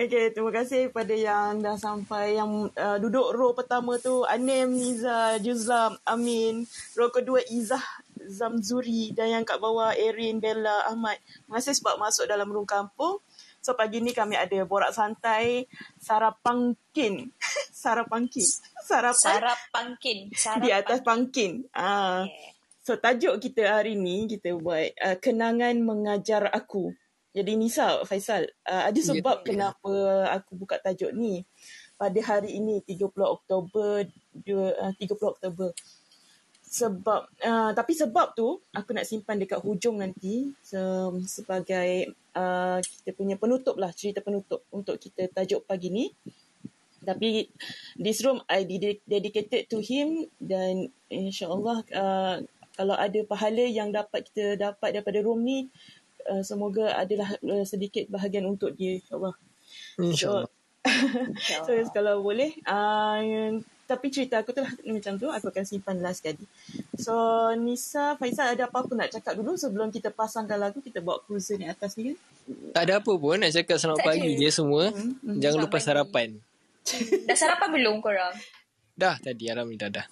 Okay, terima kasih kepada yang dah sampai. Yang uh, duduk row pertama tu, Anem, Niza, Juzlam, Amin. Row kedua, Izzah, Zamzuri. Dan yang kat bawah, Erin, Bella, Ahmad. Terima kasih sebab masuk dalam room kampung. So, pagi ni kami ada borak santai, sarapangkin. sarapangkin. Sarapan. Sarapangkin. Di atas pangkin. Ah. Okay. So, tajuk kita hari ni, kita buat uh, kenangan mengajar aku. Jadi Nisa, Faisal, uh, ada sebab yeah, kenapa yeah. aku buka tajuk ni pada hari ini 30 Oktober 2, uh, 30 Oktober. Sebab uh, tapi sebab tu aku nak simpan dekat hujung nanti se- sebagai uh, kita punya penutup lah cerita penutup untuk kita tajuk pagi ni. Tapi this room I dedicated to him dan insyaallah uh, kalau ada pahala yang dapat kita dapat daripada room ni uh, semoga adalah uh, sedikit bahagian untuk dia insyaallah. Insyaallah. So, so kalau boleh uh, tapi cerita aku tu lah macam tu aku akan simpan last sekali. So Nisa Faisal ada apa-apa nak cakap dulu sebelum kita pasangkan lagu kita bawa cruiser ni atas ni kan? Tak ada apa pun nak cakap selamat tak pagi je semua. Hmm, hmm. Jangan lupa pagi. sarapan. dah sarapan belum korang? Dah tadi alhamdulillah dah.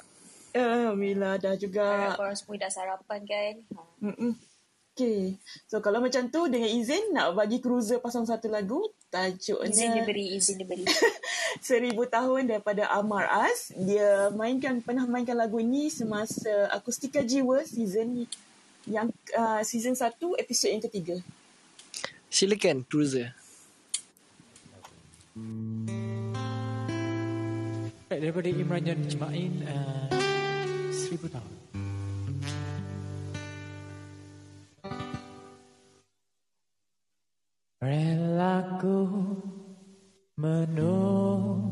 Alhamdulillah dah juga. Harap korang semua dah sarapan kan? Hmm. Okay. So kalau macam tu dengan izin nak bagi cruiser pasang satu lagu tajuknya izin diberi izin diberi. Seribu tahun daripada Amar As. Dia mainkan pernah mainkan lagu ini semasa Akustika Jiwa season yang uh, season satu episod yang ketiga. Silakan cruiser. Daripada Imran Jan Jemain uh, seribu tahun Relaku menunggumu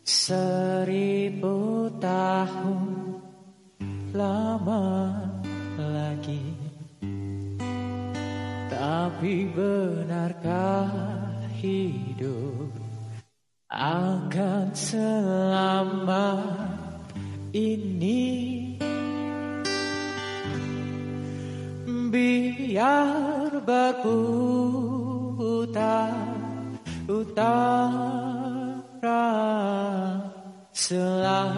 seribu tahun lama lagi. Tapi benarkah hidup akan selama ini biar berputar utara selatan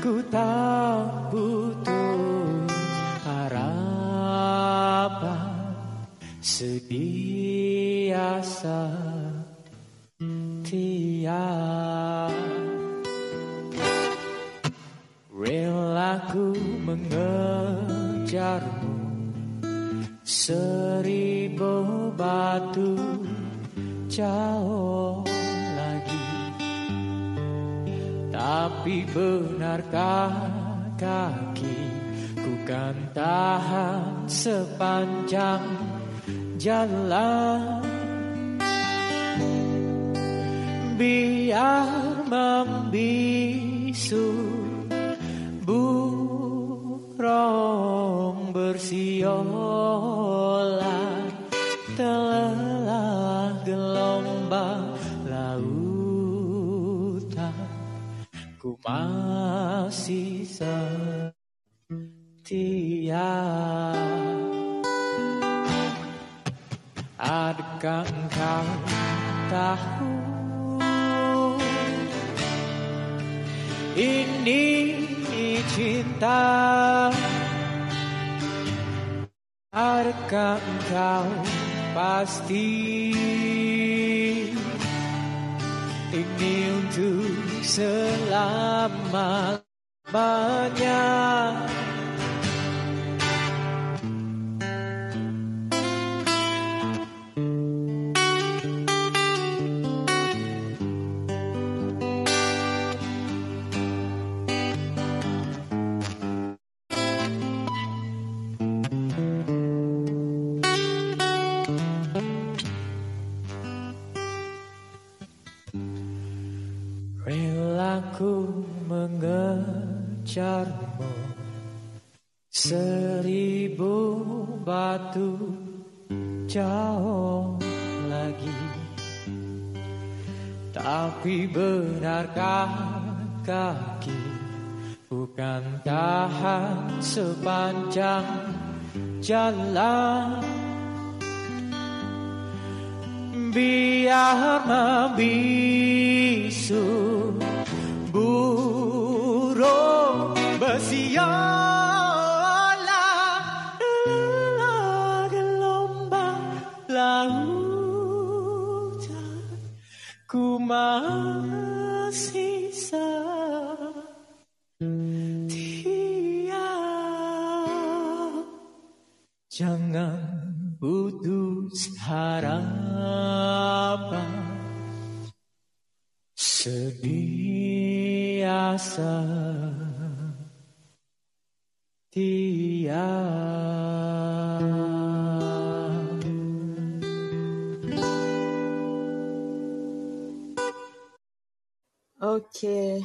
ku tak butuh harapan sediasa tiada. Relaku mengejarmu Seribu batu jauh lagi. Tapi benarkah kaki Ku kan tahan sepanjang jalan? Biar membisu burung bersiola telah gelombang lautan. Ku masih setia. Adakah engkau tahu? Ini cinta Adakah engkau pasti Ini untuk selamanya Tapi benarkah kaki? Bukan tahan sepanjang jalan. Biar membisu burung bersialah sebiasa Okey.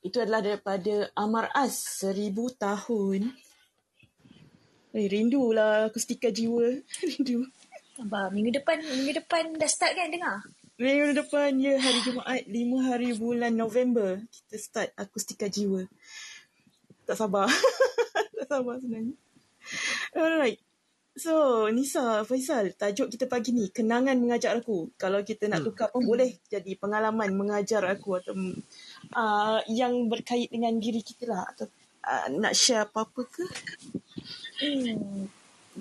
Itu adalah daripada Amar As, Seribu Tahun. Eh, rindulah akustika jiwa. Rindu. Abang, minggu depan, minggu depan dah start kan dengar? Minggu depan, ya, hari Jumaat, 5 hari bulan November, kita start akustika jiwa. Tak sabar. tak sabar sebenarnya. Alright. So, Nisa, Faisal, tajuk kita pagi ni, kenangan mengajar aku. Kalau kita nak tukar pun boleh jadi pengalaman mengajar aku atau uh, yang berkait dengan diri kita lah. Atau uh, nak share apa-apa ke? Hmm.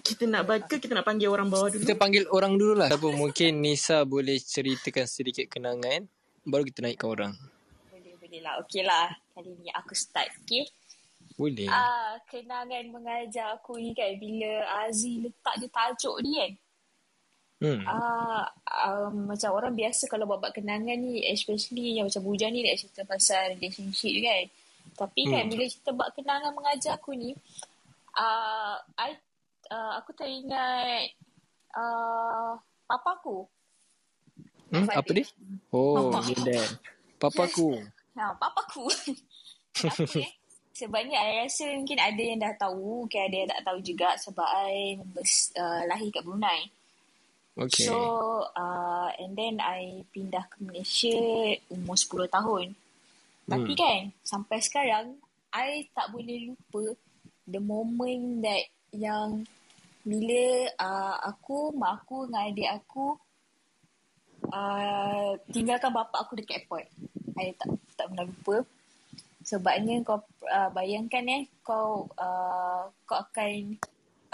Kita nak baca, kita nak panggil orang bawah dulu. Kita panggil orang dulu lah. Apa mungkin Nisa boleh ceritakan sedikit kenangan. Baru kita naikkan orang. Boleh, boleh lah. Okey lah. Kali ni aku start, okey? Boleh. Ah, kenangan mengajar aku ni kan bila Aziz letak je tajuk ni kan. Hmm. Ah, um, macam orang biasa kalau buat-buat kenangan ni especially yang macam Bujan ni dia cerita pasal relationship kan. Tapi kan Hmm. bila kita buat kenangan mengajar aku ni ah, I uh, aku teringat uh, papa aku. Hmm, apa dia? Oh, Papa. Papaku. Ha, papa aku. Tapi eh, sebabnya I rasa mungkin ada yang dah tahu, mungkin ada yang tak tahu juga sebab I uh, lahir kat Brunei. Okay. So, uh, and then I pindah ke Malaysia umur 10 tahun. Tapi Hmm. kan, sampai sekarang, I tak boleh lupa the moment that yang bila uh, aku, mak aku dengan adik aku uh, tinggalkan bapa aku dekat airport. I tak tak pernah lupa. Sebabnya kau uh, bayangkan eh, kau uh, kau akan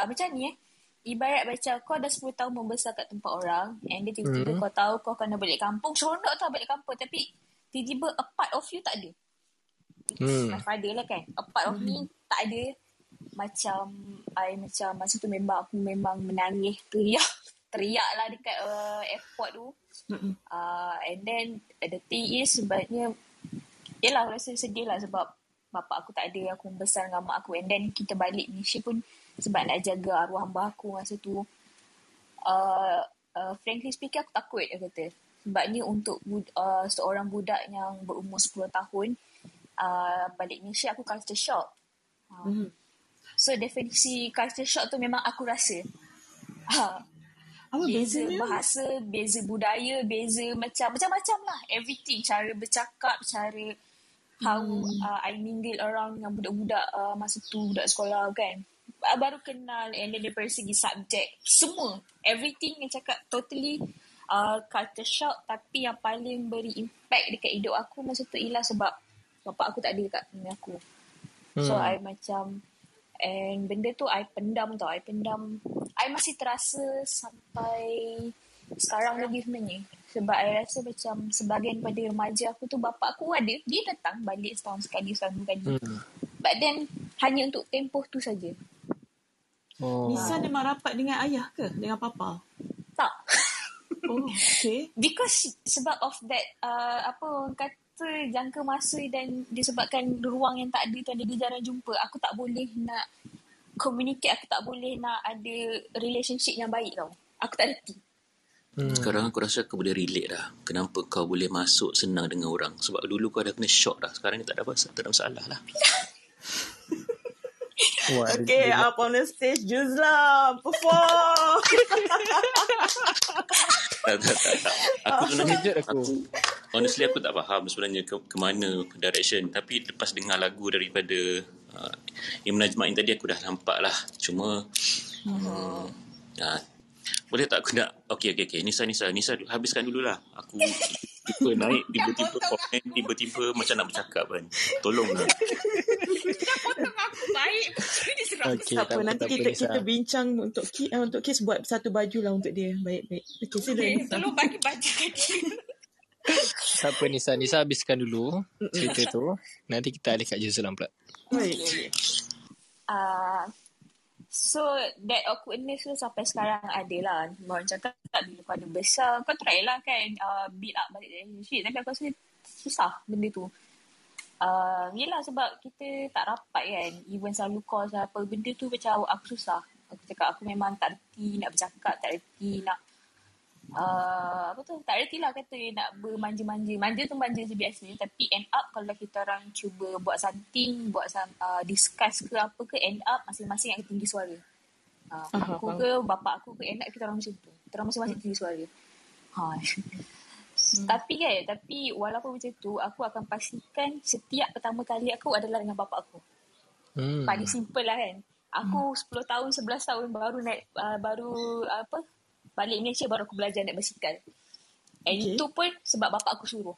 uh, macam ni eh. Ibarat macam kau dah 10 tahun membesar kat tempat orang and then tiba-tiba Hmm. kau tahu kau kena balik kampung. Seronok tau balik kampung tapi tiba-tiba a part of you tak ada. Hmm. my father lah kan. A part of me tak ada. Macam I macam masa tu memang aku memang menangis teriak. Teriak lah dekat uh, airport tu. Mm-mm. Uh, and then the thing is sebabnya Yelah rasa sedih lah sebab Bapak aku tak ada Aku membesar dengan mak aku And then kita balik Malaysia pun Sebab nak jaga arwah mbah aku masa tu uh, uh, Frankly speaking aku takut dia kata Sebabnya untuk uh, seorang budak yang berumur 10 tahun uh, Balik Malaysia aku culture shock uh, Mhm. So definisi culture shock tu memang aku rasa uh, Apa beza bezanya? bahasa, beza budaya, beza macam macam-macam lah. Everything, cara bercakap, cara how Hmm. uh, I mingle around dengan budak-budak uh, masa tu budak sekolah kan. Uh, baru kenal and then daripada segi subjek, semua, everything yang cakap totally uh, culture shock tapi yang paling beri impact dekat hidup aku masa tu ialah sebab bapak aku tak ada dekat dengan aku. So Hmm. I macam And benda tu I pendam tau I pendam I masih terasa Sampai Sekarang lagi sebenarnya Sebab I rasa macam Sebahagian pada remaja aku tu Bapak aku ada Dia datang balik setahun sekali Setahun dua kali Hmm. But then Hanya untuk tempoh tu saja Oh. Nisa memang rapat dengan ayah ke? Dengan papa? Tak Oh, okay. Because Sebab of that uh, Apa orang kata Jangka masa dan Disebabkan ruang yang tak ada tu Dia jarang jumpa Aku tak boleh nak Communicate Aku tak boleh nak ada Relationship yang baik tau Aku tak reti Hmm. Sekarang aku rasa aku boleh relate dah. Kenapa kau boleh masuk senang dengan orang. Sebab dulu kau dah kena shock dah. Sekarang ni tak ada masalah, tak ada masalah lah. Wah, Okay, up on the stage, Juzla. Perform. tak, tak, tak, tak. Aku sebenarnya, Terkejut aku. aku, honestly aku tak faham sebenarnya ke, ke mana direction. Tapi lepas dengar lagu daripada uh, Imran Jemain tadi aku dah nampak lah. Cuma, hmm, uh, Boleh tak aku nak Okey okey okey Nisa Nisa Nisa habiskan dululah Aku tiba naik Tiba-tiba komen Tiba-tiba macam nak bercakap kan Tolonglah Potong aku baik. Tak apa, nanti kita Nisa. kita bincang untuk Ki, uh, untuk Kes buat satu baju lah untuk dia. Baik-baik. Okey, sila Okay, tolong bagi baju kecil. Tak apa Nisa. Nisa habiskan dulu cerita tu. Nanti kita alih kat Juzlan pula. Baik. Uh, so that awkwardness tu sampai sekarang ada lah. Orang cakap bila kau ada besar, kau try lah kan uh, build up balik relationship. Tapi aku rasa susah benda tu. Uh, yelah sebab kita tak rapat kan. Even selalu call apa benda tu macam aku susah. Aku cakap aku memang tak reti nak bercakap, tak reti nak uh, apa tu? Tak reti lah kata nak bermanja-manja. Manja tu manja je biasa. Tapi end up kalau kita orang cuba buat something buat some, uh, discuss ke apa ke end up masing-masing yang tinggi suara. Uh, aku ke bapak aku ke end up kita orang macam tu. Kita orang masing-masing tinggi suara. Ha. Tapi kan, tapi walaupun macam tu, aku akan pastikan setiap pertama kali aku adalah dengan bapak aku. Hmm. Paling simple lah kan. Aku 10 tahun, 11 tahun baru naik, uh, baru apa, balik Malaysia baru aku belajar naik basikal. And Okay. itu pun sebab bapak aku suruh.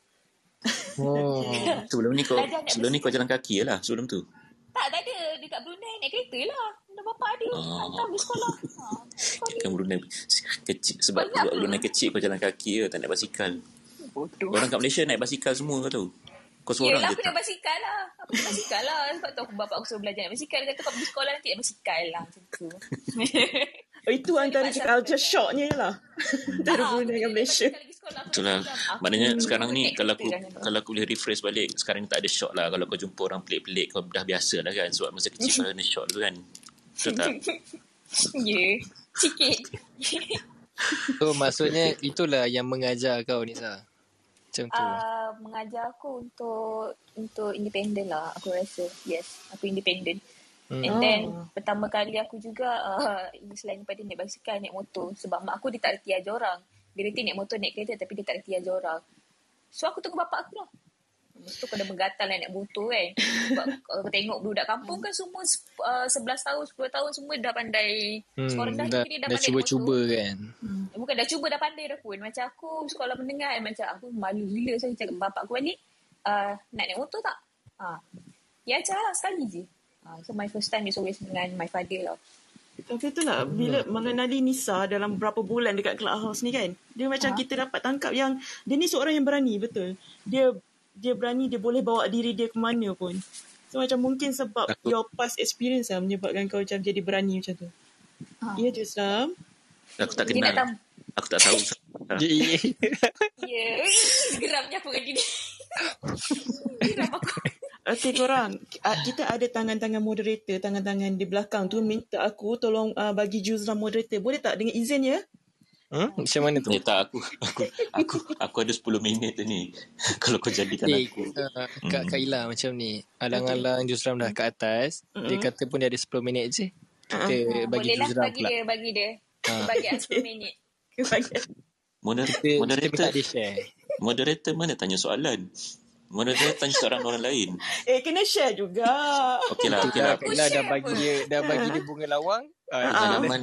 Oh. Sebelum ni kau Sebelum ni kau jalan kaki je lah Sebelum tu Tak, tak ada. Dekat Brunei naik kereta lah. Ada bapak ada. Oh. Hantar pergi sekolah. Ha. Kan Brunei kecil Sebab Banyak? Brunei kecil Kau jalan kaki je Tak naik basikal bodoh. Orang kat Malaysia naik basikal semua kau tahu Kau seorang Yelah je aku tak naik basikal lah. Aku naik basikal lah. Sebab tu aku bapak aku suruh belajar naik basikal. Dia kata kau pergi sekolah nanti naik basikal lah. Macam tu. Oh, itu antara Paksa culture shocknya lah. Antara Ah, Brunei dengan Malaysia. Itulah Maknanya sekarang ni Kalau aku Kalau Kalau aku boleh rephrase balik Sekarang ni tak ada shock lah Kalau kau jumpa orang pelik-pelik Kau dah biasa lah kan Sebab masa kecil kau ada shock tu kan Betul tak Ya, sikit. So maksudnya itulah yang mengajar kau Nisa. Macam tu. uh, mengajar aku untuk untuk independent lah aku rasa. Yes, aku independent. Hmm. And then Oh. pertama kali aku juga uh, selain daripada naik basikal, naik motor. Sebab mak aku dia tak reti ajar orang. Dia reti naik motor, naik kereta tapi dia tak reti ajar orang. So aku tunggu bapak aku lah. Lepas tu kena bergatal lah naik motor kan. Sebab kalau kau tengok budak kampung kan semua uh, 11 tahun, 10 tahun semua dah pandai. Hmm, sekolah dah, ni dah, dah pandai naik cuba-cuba kan. Eh, Bukan dah cuba dah pandai dah pun. Macam aku sekolah menengah eh, macam aku malu gila. So aku cakap bapak aku balik. Uh, nak naik motor tak? Ha. Ya ajar lah sekali je. Ha. So my first time is always dengan my father lah. Tapi itulah bila mengenali Nisa dalam berapa bulan dekat clubhouse ni kan. Dia macam Ha? kita dapat tangkap yang dia ni seorang yang berani betul. Dia dia berani dia boleh bawa diri dia ke mana pun. So macam mungkin sebab Aku- your past experience lah menyebabkan kau macam jadi berani macam tu. Ha. Ya Jusram. Aku tak kenal tam- Aku tak tahu Ye. Ya. Geramnya apa dengan dia. Geram aku. Okay korang, ah, kita ada tangan-tangan moderator, tangan-tangan di belakang tu minta aku tolong uh, bagi Juzram moderator. Boleh tak dengan izin ya? Hmm? Macam mana tu? Eh tak aku Aku Aku, aku ada 10 minit ni Kalau kau jadikan Eh, aku uh, Kak Kaila macam ni. Alang-alang Juzram dah kat atas. Dia kata pun dia ada 10 minit je. Kita bagi Boleh lah bagi pula. dia. Bagi dia. Ha. Bagi aku 10 minit. Moder- Kita, kita moderator minta dia share. Moderator mana tanya soalan Moderator tanya soalan orang lain eh kena share juga. Okey lah Okey lah Kak Kaila dah bagi dia dah bagi dia bunga lawang. Ah, Pengalaman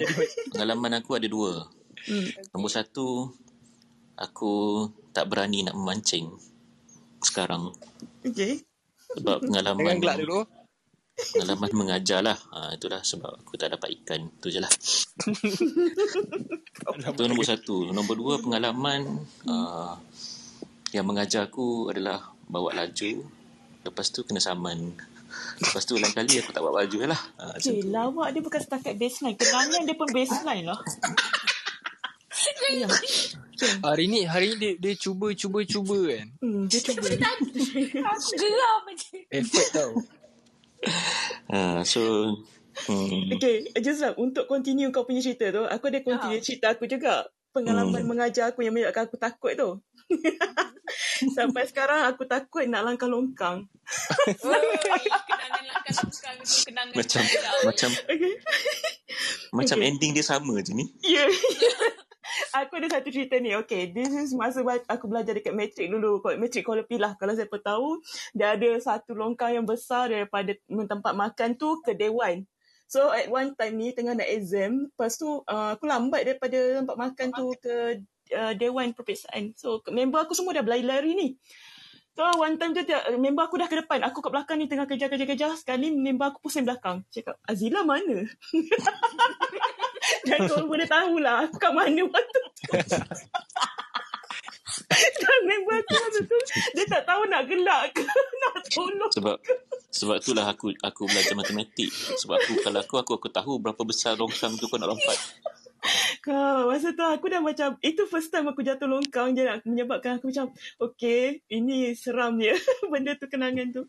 Pengalaman aku ada dua Hmm. Nombor satu Aku tak berani nak memancing Sekarang Okay. Sebab pengalaman Jangan gelak dulu. Pengalaman mengajar lah ha, Itulah sebab aku tak dapat ikan Itu je lah Itu nombor satu Nombor dua pengalaman uh, Yang mengajar aku adalah Bawa laju Lepas tu kena saman Lepas tu lain kali aku tak bawa baju lah ha, macam Okay, lawak dia bukan setakat baseline. Kenangan dia pun baseline lah. ya. Hari ni hari ni dia, dia cuba cuba cuba kan. Hmm, dia cuba. Aku geram je. Effort tau. ha, So hmm, Okay, Juzram, untuk continue kau punya cerita tu, aku ada continue cerita aku juga. Pengalaman Hmm. mengajar aku yang menyebabkan aku takut tu. Sampai sekarang aku takut nak langkah longkang. Oi, kenangan langkah-langkah tu. Kenangan Macam. Macam Okay. Macam ending dia sama je ni Ya. aku ada satu cerita ni. Okay, this is masa aku belajar dekat matrik dulu. Kot Matrik Kuala Pilah. Kalau siapa tahu, dia ada satu longkang yang besar daripada tempat makan tu ke Dewan. So at one time ni tengah nak exam, lepas tu uh, aku lambat daripada tempat makan tu ke uh, dewan perpiksaan. So member aku semua dah berlari-lari ni. So one time tu member aku dah ke depan. Aku kat belakang ni tengah kejar-kejar-kejar. Sekali member aku pusing belakang. Cakap, Azila mana? Dan kau boleh tahulah aku kat mana waktu tu. Dan member aku masa tu, dia tak tahu nak gelak ke nak tolong. Sebab sebab itulah aku aku belajar matematik. Sebab aku kalau aku aku aku tahu berapa besar longkang tu kau nak lompat. Kau, masa tu aku dah macam, itu first time aku jatuh longkang je nak menyebabkan aku macam, okay, ini seram dia, benda tu, kenangan tu.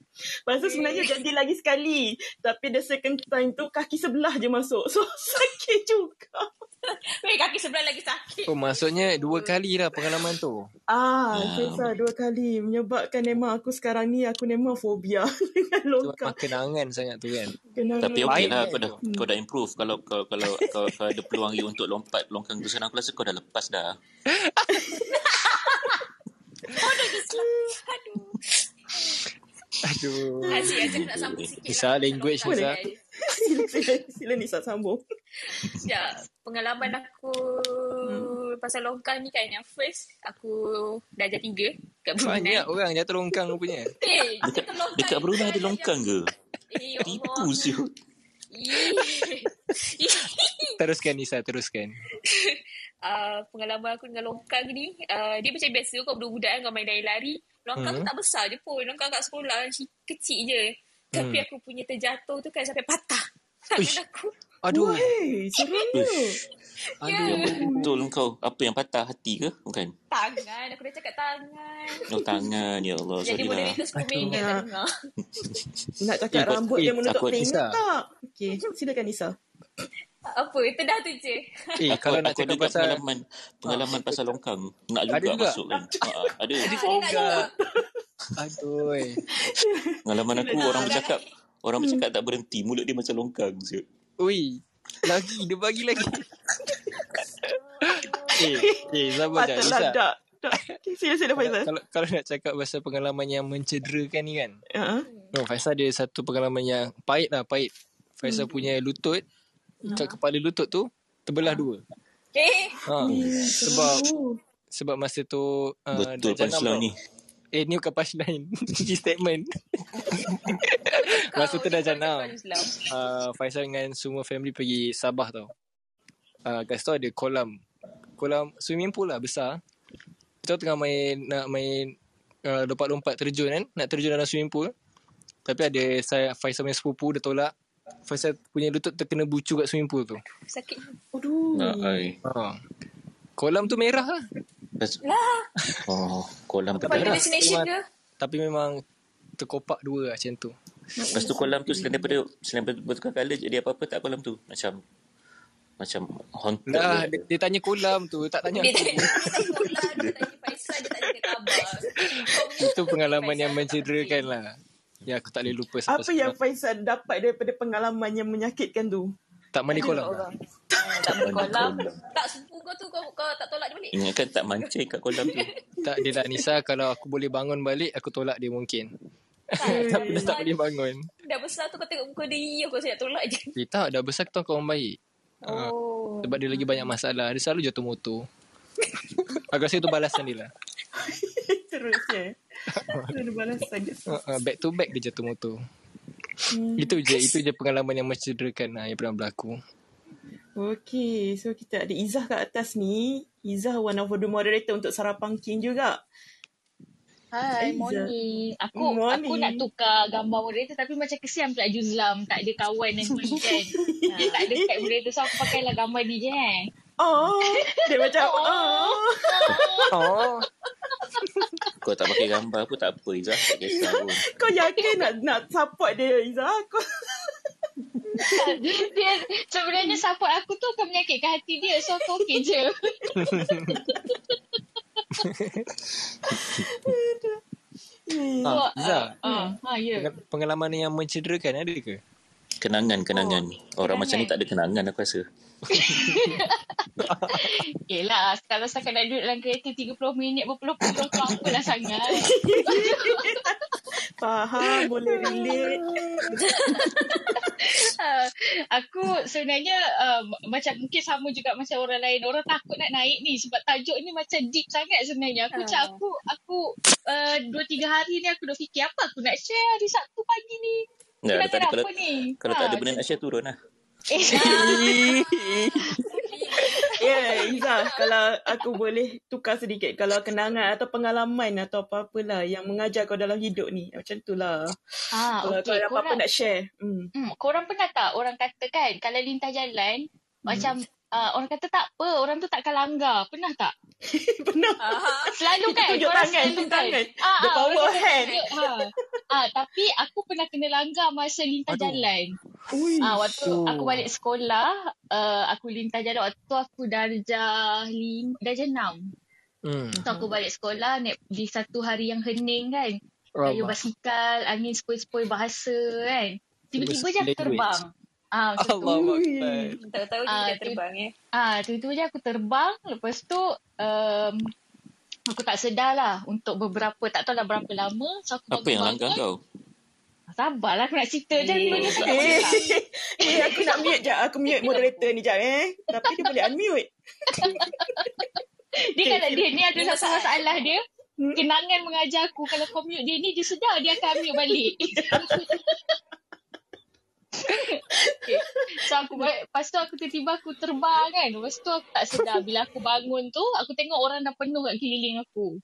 Lepas tu sebenarnya jadi lagi sekali. Tapi the second time tu, kaki sebelah je masuk. So, sakit juga. Weh, kaki sebelah lagi sakit. Oh, maksudnya dua kali lah pengalaman tu. Ah, hmm. dua kali. Menyebabkan memang aku sekarang ni, aku memang fobia dengan longkang. Kenangan sangat tu kan. Kenangan. Tapi okey lah, kau dah, hmm. kau dah improve. Kalau kau kalau kau, kau ada peluang lagi untuk lompat longkang tu sekarang, aku rasa kau dah lepas dah. Aduh. Aduh. Asyik aja nak sambung sikit Nisa, lah. language Nisa. sila, sila, sila Nisa sambung. Ya, pengalaman aku hmm. pasal longkang ni kan yang first aku darjah tiga kat Brunei. Banyak orang jatuh longkang rupanya. Eh, Dekat, longkang dekat Brunei ada longkang ke? Eh, Tipu siut. Teruskan Nisa, teruskan. uh, pengalaman aku dengan longkang ni uh, dia macam biasa kau budak-budak kan kau main lari-lari longkang Hmm. tu tak besar je pun longkang kat sekolah si- kecil je tapi Hmm. aku punya terjatuh tu kan sampai patah tangan aku Aduh. Seronok. Yang betul kau. Apa yang patah hati ke? Bukan. tangan aku dah cakap tangan Oh tangan ya Allah. jadi Sorry lah. moderator 10 minit Aduh. tak dengar Nak cakap Eh, rambut eh, dia menutup telinga tak? Okey, silakan Nisa. apa itu dah tu je Eh, Aku, kalau nak aku cakap ada pasal... pengalaman pengalaman pasal longkang. Nak juga, Ada juga? masuk kan. Ha, ada. Ah, Juga. Aduh. Pengalaman aku orang bercakap orang bercakap tak berhenti. Mulut dia macam longkang. Ui. Lagi, dia bagi lagi. eh, eh, sabar tak. Tak. Okay, sila sila Kalau, Faizal. kalau, kalau nak cakap pasal pengalaman yang mencederakan ni kan. Ha. No, Faisal ada satu pengalaman yang pahit lah, pahit. Faisal punya lutut, kat kepala lutut tu, terbelah dua. eh Ha, sebab sebab masa tu uh, Betul tau. ni. Eh ni bukan punchline Ini statement. Masa tu dah Islam. uh, Faisal dengan semua family pergi Sabah tau. Uh, Kat situ ada kolam. Kolam swimming pool lah besar. Kita tengah main Nak main uh, Lompat-lompat terjun kan. Nak terjun dalam swimming pool. Tapi ada saya Faisal punya sepupu Dia tolak. Faisal punya lutut terkena bucu kat swimming pool tu. Sakit. Aduh. Nah, ha. Kolam tu merah lah lah Oh, kolam pada berdarah. destination ke Tapi memang Terkopak dua lah macam tu Lepas tu kolam tu selain daripada selain daripada bertukar colour jadi apa-apa tak kolam tu. Macam macam haunted. Lah dia, dia tanya kolam tu Tak tanya dia tanya dia tanya bola dia tanya Faisal dia tanya khabar Kau punya Itu pengalaman yang Faisal mencederakan lah Ya aku tak boleh lupa sampai Apa yang. Faizal dapat daripada pengalaman yang menyakitkan tu? Tak mandi kolam. orang. Ah, Tak mandi kolam. Tak sepupu kau tu kau, kau tak tolak dia balik? Ingatkan tak mancing kat kolam tu. Tak dia tak Nisa Kalau aku boleh bangun balik Aku tolak dia mungkin. Tak, Tapi dah tak boleh bangun. Dah besar tu kau tengok muka dia iya Kau saya tolak je. Dia tak dah besar Kita kawan baik. Ah, Oh. Sebab dia lagi banyak masalah. Dia selalu jatuh motor. Aku rasa itu balasan dia lah. Terus ya. Ada balasan dia. uh, uh, Back to back dia jatuh motor Hmm. Itu je Itu je pengalaman yang mencederakan lah, Yang pernah berlaku Okay, so kita ada Izzah kat atas ni. Izzah one of the moderator untuk Sarapang King juga. Hai, morning. Aku Morning. aku nak tukar gambar moderator tapi macam kesian pula Juzlam tak ada kawan nanti kan. ha, tak ada kat moderator so aku pakailah gambar ni je eh. Oh, dia macam oh. Oh Kau tak pakai gambar pun tak apa Izzah. Tak kisah pun. Kau yakin nak nak support dia Izzah? Kau dia sebenarnya support aku tu akan menyakitkan hati dia so aku okey je. Hmm. Ah, Iza Ha, ha ya. Peng- Pengalaman yang mencederakan ada ke? Kenangan-kenangan. Orang macam ni tak ada kenangan aku rasa. Yelah, kalau setakat nak duduk dalam kereta 30 minit berpuluh-puluh tu apalah sangat. Faham, boleh relate. Aku sebenarnya uh, macam mungkin sama juga macam orang lain. Orang takut nak naik ni sebab tajuk ni macam deep sangat sebenarnya. Aku macam Ah. aku aku uh, dua tiga hari ni aku dah fikir apa aku nak share hari Sabtu pagi ni. Ya, Kelangan tak ada, kalau, ni? kalau Ha, tak ada benda nak share turun lah. Ya, yeah, Iza, kalau aku boleh tukar sedikit. Kalau kenangan atau pengalaman atau apa-apalah yang mengajar kau dalam hidup ni. Macam tu lah. ah, kalau okay. kau ada apa-apa Korang, nak share. Hmm. hmm, korang pernah tak orang kata kan kalau lintas jalan macam uh, orang kata tak apa, orang tu takkan langgar. Pernah tak? Pernah. Selalu kan tunjuk tangan, selalu tunjuk kan. tangan. Ah, The ah, power orang of hand. Ha. Ah, tapi aku pernah kena langgar masa lintas Aduh. jalan. Ui. Ah, waktu aku balik sekolah, uh, aku lintas jalan waktu tu aku darjah lim, darjah enam. Hmm. So aku balik sekolah naik di satu hari yang hening kan. Kayu basikal, angin sepoi-sepoi bahasa kan. Tiba-tiba je aku Language. terbang. Ah, macam tu. Allah. Tahu-tahu Ah, dia tu- terbang ya. Ah, tiba-tiba je aku terbang. Lepas tu, um, aku tak sedar lah untuk beberapa, tak tahu lah berapa lama. So aku Apa yang langgar kau? Sabarlah aku nak cerita je. Eh, tak Eh, eh, aku nak mute je. Aku mute moderator ni jap eh. Tapi dia boleh unmute. Dia kalau dia ni ada satu masalah. masalah dia. Hmm. Kenangan mengajar aku kalau kau mute dia ni dia sedar dia akan ambil balik. Okay. So aku balik, lepas tu aku tiba-tiba aku terbang kan. Lepas tu aku tak sedar bila aku bangun tu aku tengok orang dah penuh kat keliling aku.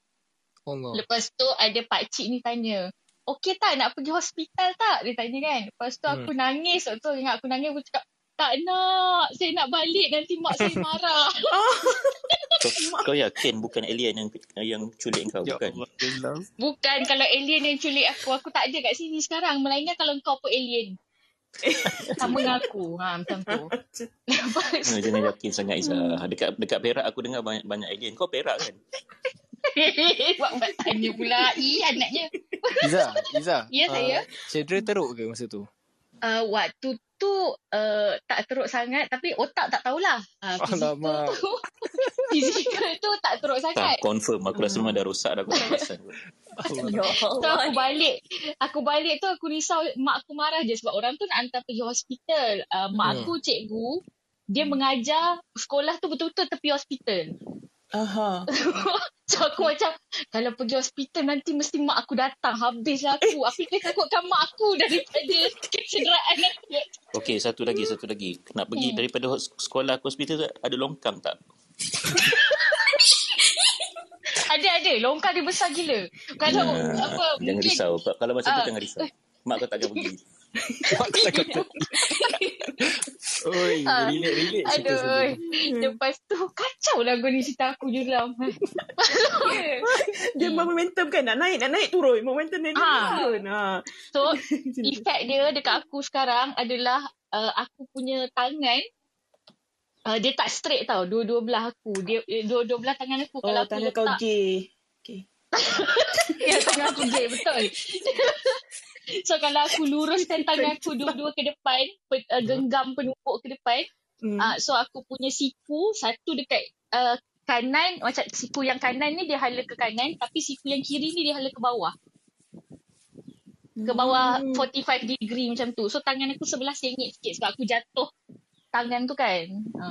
Allah. Lepas tu ada pakcik ni tanya. Okey tak nak pergi hospital tak? Dia tanya kan. Lepas tu aku nangis. Waktu tu ingat aku nangis aku cakap tak nak. Saya nak balik nanti mak saya marah. Kau, kau yakin bukan alien yang yang culik kau Ya bukan? Allah. Bukan kalau alien yang culik aku, aku tak ada kat sini sekarang. Melainkan kalau kau pun alien. Sama dengan aku. Ha, macam tu. Lepas Ha, jangan yakin sangat Iza. Dekat dekat Perak aku dengar banyak banyak alien. Kau Perak kan? buat buat tanya pula. Ih, anaknya. Iza, Iza. Ya, saya. Cedera teruk ke masa tu? Uh, waktu tu uh, tak teruk sangat tapi otak tak tahulah. Uh, fizikal Alamak. tu fizikal tu tak teruk Tak, sangat. confirm. Aku rasa memang dah rosak dah. Aku tak perasan. Ya So Allah. aku balik Aku balik tu aku risau Mak aku marah je Sebab orang tu nak hantar pergi hospital uh, Mak Hmm. aku cikgu Dia mengajar Sekolah tu betul-betul tepi hospital Aha. So aku macam Kalau pergi hospital Nanti mesti mak aku datang Habislah aku Aku lebih takutkan mak aku Daripada kecederaan aku Okey, satu lagi, satu lagi. Nak pergi Hmm. daripada sekolah ke hospital tu ada longkang tak? Ada-ada Longkang dia besar gila Kalau Ah, apa jangan Mungkin risau. Kalau macam tu Ah. jangan risau. Mak kau takkan pergi. Mak aku tak kata. Oi, Ah. relate, relate. cerita Aduh sendiri. Lepas tu Kacau lah kau ni cerita aku Juram Dia momentum kan nak naik, nak naik turun. Momentum dia naik Ah. turun. Ha. So efek dia dekat aku sekarang adalah uh, aku punya tangan uh, dia tak straight tau dua-dua belah aku dia eh, dua-dua belah tangan aku kalau Oh, aku tangan kau letak gay. Okay. ya tangan aku gay betul so kalau aku luruskan tangan aku dua-dua ke depan pe, uh, genggam penumpuk ke depan Hmm. uh, so aku punya siku satu dekat uh, kanan macam siku yang kanan ni dia hala ke kanan tapi siku yang kiri ni dia hala ke bawah ke bawah Hmm. 45 degree macam tu. So tangan aku sebelah sengit sikit sebab aku jatuh tangan tu kan. Ha.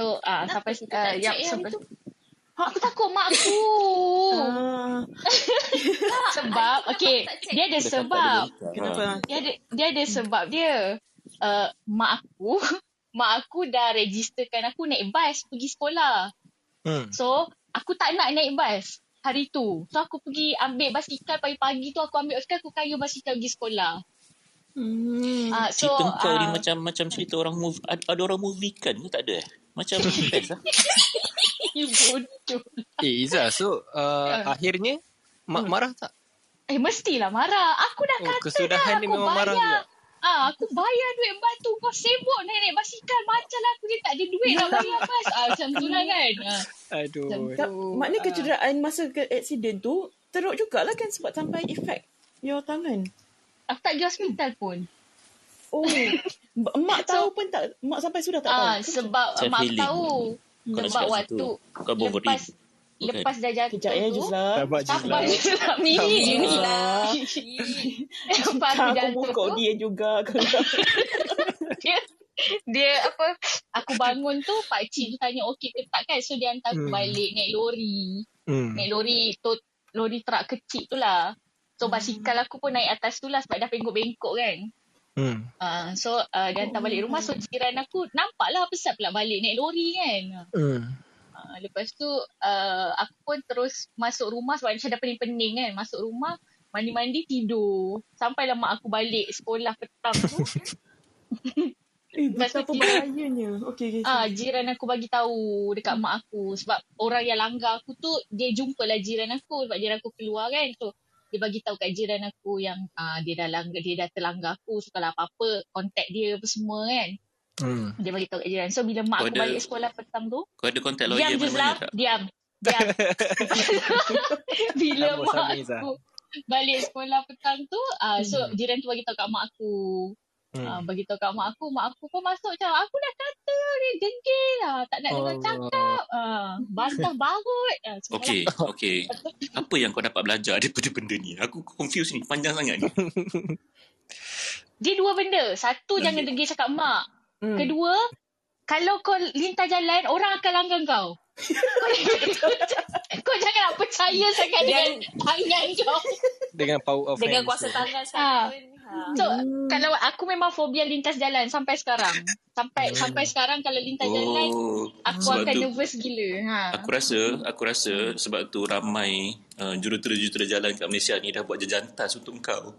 So ah Kenapa sampai uh, yang check yang itu? Aku takut mak aku. Ah. sebab check. dia ada sebab. Kenapa? Dia ada dia ada sebab dia. Uh, mak aku mak aku dah registerkan aku naik bas pergi sekolah. Hmm. So, aku tak nak naik bas hari tu. So, aku pergi ambil basikal pagi-pagi tu aku ambil basikal aku kayu basikal pergi sekolah. Hmm. Ah, so, Cerita kau ni ah, macam macam cerita orang movie ada, ada orang movie kan ke tak ada eh? Macam best lah. You bodoh. Eh, Iza, so uh, Ah. akhirnya mak marah tak? Eh, mestilah marah. Aku dah Oh, kata kesudahan dah. Aku memang marah bayar. juga. Ah, aku bayar duit batu. Kau sibuk naik-naik basikal. Macam lah aku ni tak ada duit nak bayar bas. Ah, macam tu lah kan. Ah, Aduh. macam Tak, tu. maknanya Ah. kecederaan masa ke accident tu teruk jugalah kan sebab sampai efek your tangan. Aku tak pergi hospital pun. Oh, mak tahu pun tak, mak sampai sudah tak tahu. Ah, sebab mak healing. tahu. Kau waktu situ. Kau boring. lepas lepas dah jatuh Kejap ya, tu. Juzlah. Sabar Sabar lah. Je ni. Juzlah. Lepas aku aku jatuh buka tu. dia juga. Dia dia apa aku bangun tu pak cik tu tanya okey ke tak kan so dia hantar aku Hmm. balik naik lori Hmm. naik lori tu lori truk kecil tu lah so basikal aku pun naik atas tu lah sebab dah bengkok-bengkok kan Hmm. uh, so uh, dia hantar balik rumah so jiran aku nampak lah pesat pula balik naik lori kan Hmm. uh, lepas tu uh, aku pun terus masuk rumah sebab macam dah pening-pening kan masuk rumah mandi-mandi tidur sampailah mak aku balik sekolah petang tu Eh, betapa kira- bahayanya. Okey, okey. Ah, jiran aku bagi tahu dekat mak aku sebab orang yang langgar aku tu dia jumpa lah jiran aku sebab jiran aku keluar kan. So dia bagi tahu kat jiran aku yang ah, dia dah langgar dia dah terlanggar aku so kalau apa-apa contact dia apa semua kan. Hmm. Dia bagi tahu kat jiran. So bila mak Kau aku ada- balik sekolah petang tu, Kau ada kontak diam lawyer je mana-mana diam. Diam. bila mak aku balik sekolah petang tu, ah, so Hmm. jiran tu bagi tahu kat mak aku. Hmm. Ah, bagi tahu kat mak aku, mak aku pun masuk macam aku dah kata ni dengki lah, tak nak dengar Allah. cakap. Ah, bantah barut. Ah, semua Okey, okey. Apa yang kau dapat belajar daripada benda ni? Aku confused ni, panjang sangat ni. Dia dua benda. Satu, jangan dengki cakap mak. Hmm. Kedua, kalau kau lintas jalan, orang akan langgar kau. kau, kau jangan nak percaya sangat dengan tangan kau. Dengan power of Dengan kuasa tu. tangan Ah. sekalipun. Ha. So, kalau aku memang fobia lintas jalan sampai sekarang. Sampai sampai sekarang kalau lintas jalan, Oh, aku sebab akan tu nervous gila. Ha. Aku rasa, aku rasa sebab tu ramai uh, jurutera-jurutera jalan kat Malaysia ni dah buat jejantas untuk kau.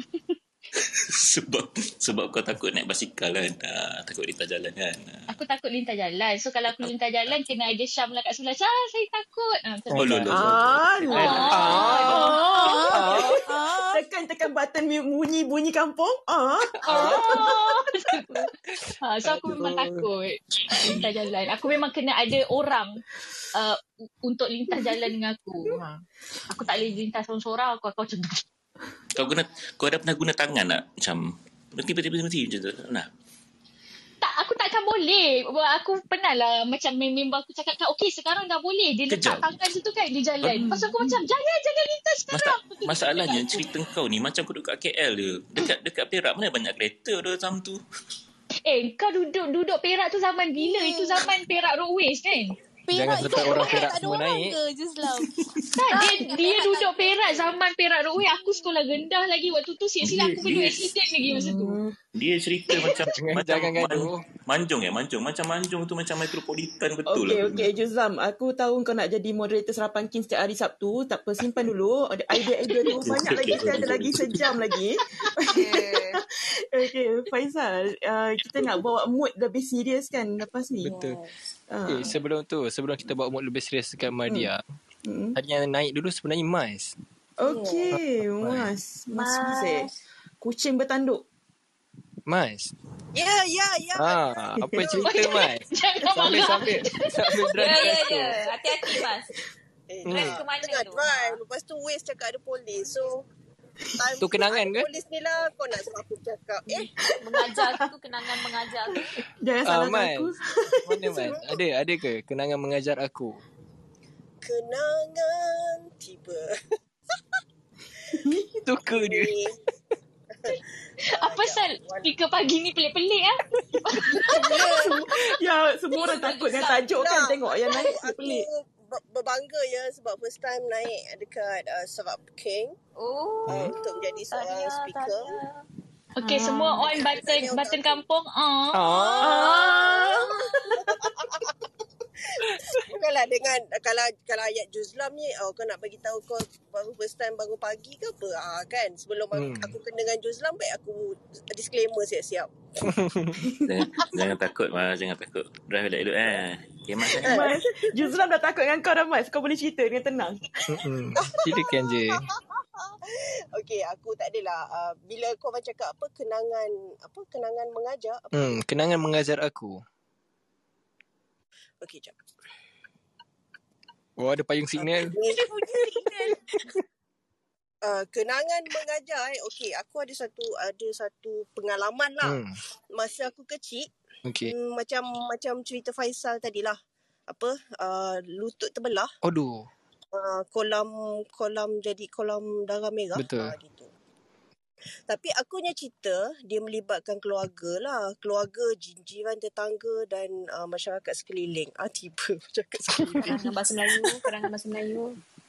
sebab sebab kau takut naik basikal kan. Ah, takut lintas jalan kan. Ah. Aku takut lintas jalan. So kalau aku lintas jalan kena ada Syam lah kat sebelah. Ah, saya takut. Ah, macam Oh, lo, lo. Ah, Ah. ah. Tekan tekan button bunyi bunyi kampung. Ah. Oh. ha, so aku memang takut lintas jalan. Aku memang kena ada orang uh, untuk lintas jalan dengan aku. Ha. Aku tak boleh lintas seorang-seorang. Aku akan macam Kau guna kau dah pernah guna tangan tak? Macam berhenti berhenti berhenti macam tu. Nah. tak, aku takkan boleh. Aku pernah lah macam member aku cakap kan, okey sekarang dah boleh. Dia letak Kejap. tangan situ kan, dia jalan. Hmm. Tu aku macam, jangan, jangan lintas Masa, sekarang. masalahnya cerita kau ni macam kau duduk kat KL dia. Dekat dekat Perak mana banyak kereta tu time tu. Eh, kau duduk duduk Perak tu zaman bila? Itu zaman Perak Roadways kan? Jangan sampai orang Perak semua orang naik. ke Juzlam? Tak, dia, dia duduk Perak zaman Perak Roadway. Aku sekolah rendah lagi waktu tu. Siap-siap aku perlu accident lagi masa tu. Dia cerita macam Jangan- macam jangan gaduh. manjung ya, manjung. Macam manjung tu macam metropolitan betul Okey, lah. okey Juzam. Aku tahu kau nak jadi moderator Serapan King setiap hari Sabtu. Tak apa, simpan dulu. Ada idea-idea tu banyak lagi. Kita ada lagi sejam lagi. Okey, Faizal. Uh, kita nak bawa mood lebih serius kan lepas ni. Betul. Ah. Eh, sebelum tu, sebelum kita bawa mood lebih serius dekat Madia, Hmm. tadi yang naik dulu sebenarnya Mas. Okey, Mas. Mas Fizel. Kucing bertanduk. Mas. Ya, ya, ya. Ah, apa cerita Mas? Jangan Sambil sambil sambil Ya, drive ya, kereta. ya. Hati-hati, Mas. Eh, Hmm. Drive ke mana Tengah tu? drive. Lepas tu Waze cakap ada polis. So, time Tu kenangan ke? Polis ni lah kau nak suruh aku cakap. Eh, Mengajar tu, kenangan mengajar tu. Jangan Ah, salahkan Mas. aku. Mana Mas? Ada, ada ke kenangan mengajar aku? kenangan tiba. Itu ke dia? Apa sal? Speaker pagi ni pelik-pelik ah. Ya, semua orang takut dengan tajuk kan. Nah, Tengok yang naik aku pelik. ber- berbangga ya sebab first time naik dekat uh, Sebab King Oh. uh, untuk menjadi seorang Tahniah, speaker. tahniah. Okey, semua on button button kampung. Ah. Ah. Bukanlah dengan kalau kalau ayat Juzlam ni oh, kau nak bagi tahu kau baru first time bangun pagi ke apa ah, kan sebelum Hmm. aku kena dengan Juzlam baik aku disclaimer siap-siap. jangan, jangan takut Mas, jangan takut. Drive elok-elok eh. Okay, Mas. Eh. Mas, Juzlam dah takut dengan kau dah Mas. Kau boleh cerita dengan tenang. Silakan je. Okey, aku tak adalah uh, bila kau macam cakap apa kenangan apa kenangan mengajar apa Hmm, kenangan mengajar aku. Okey, jap. Oh, ada payung signal. Ni, uh, kenangan mengajar eh. Okey, aku ada satu ada satu pengalaman lah. Hmm. Masa aku kecil, Okey. hmm, macam macam cerita Faisal tadi lah. apa uh, lutut terbelah Aduh. uh, kolam kolam jadi kolam darah merah Betul. Ah, gitu. Tapi aku punya cerita dia melibatkan keluarga lah. Keluarga, jiran tetangga dan uh, masyarakat sekeliling. Ah tiba masyarakat sekeliling. Karangan bahasa Melayu, karangan bahasa Melayu.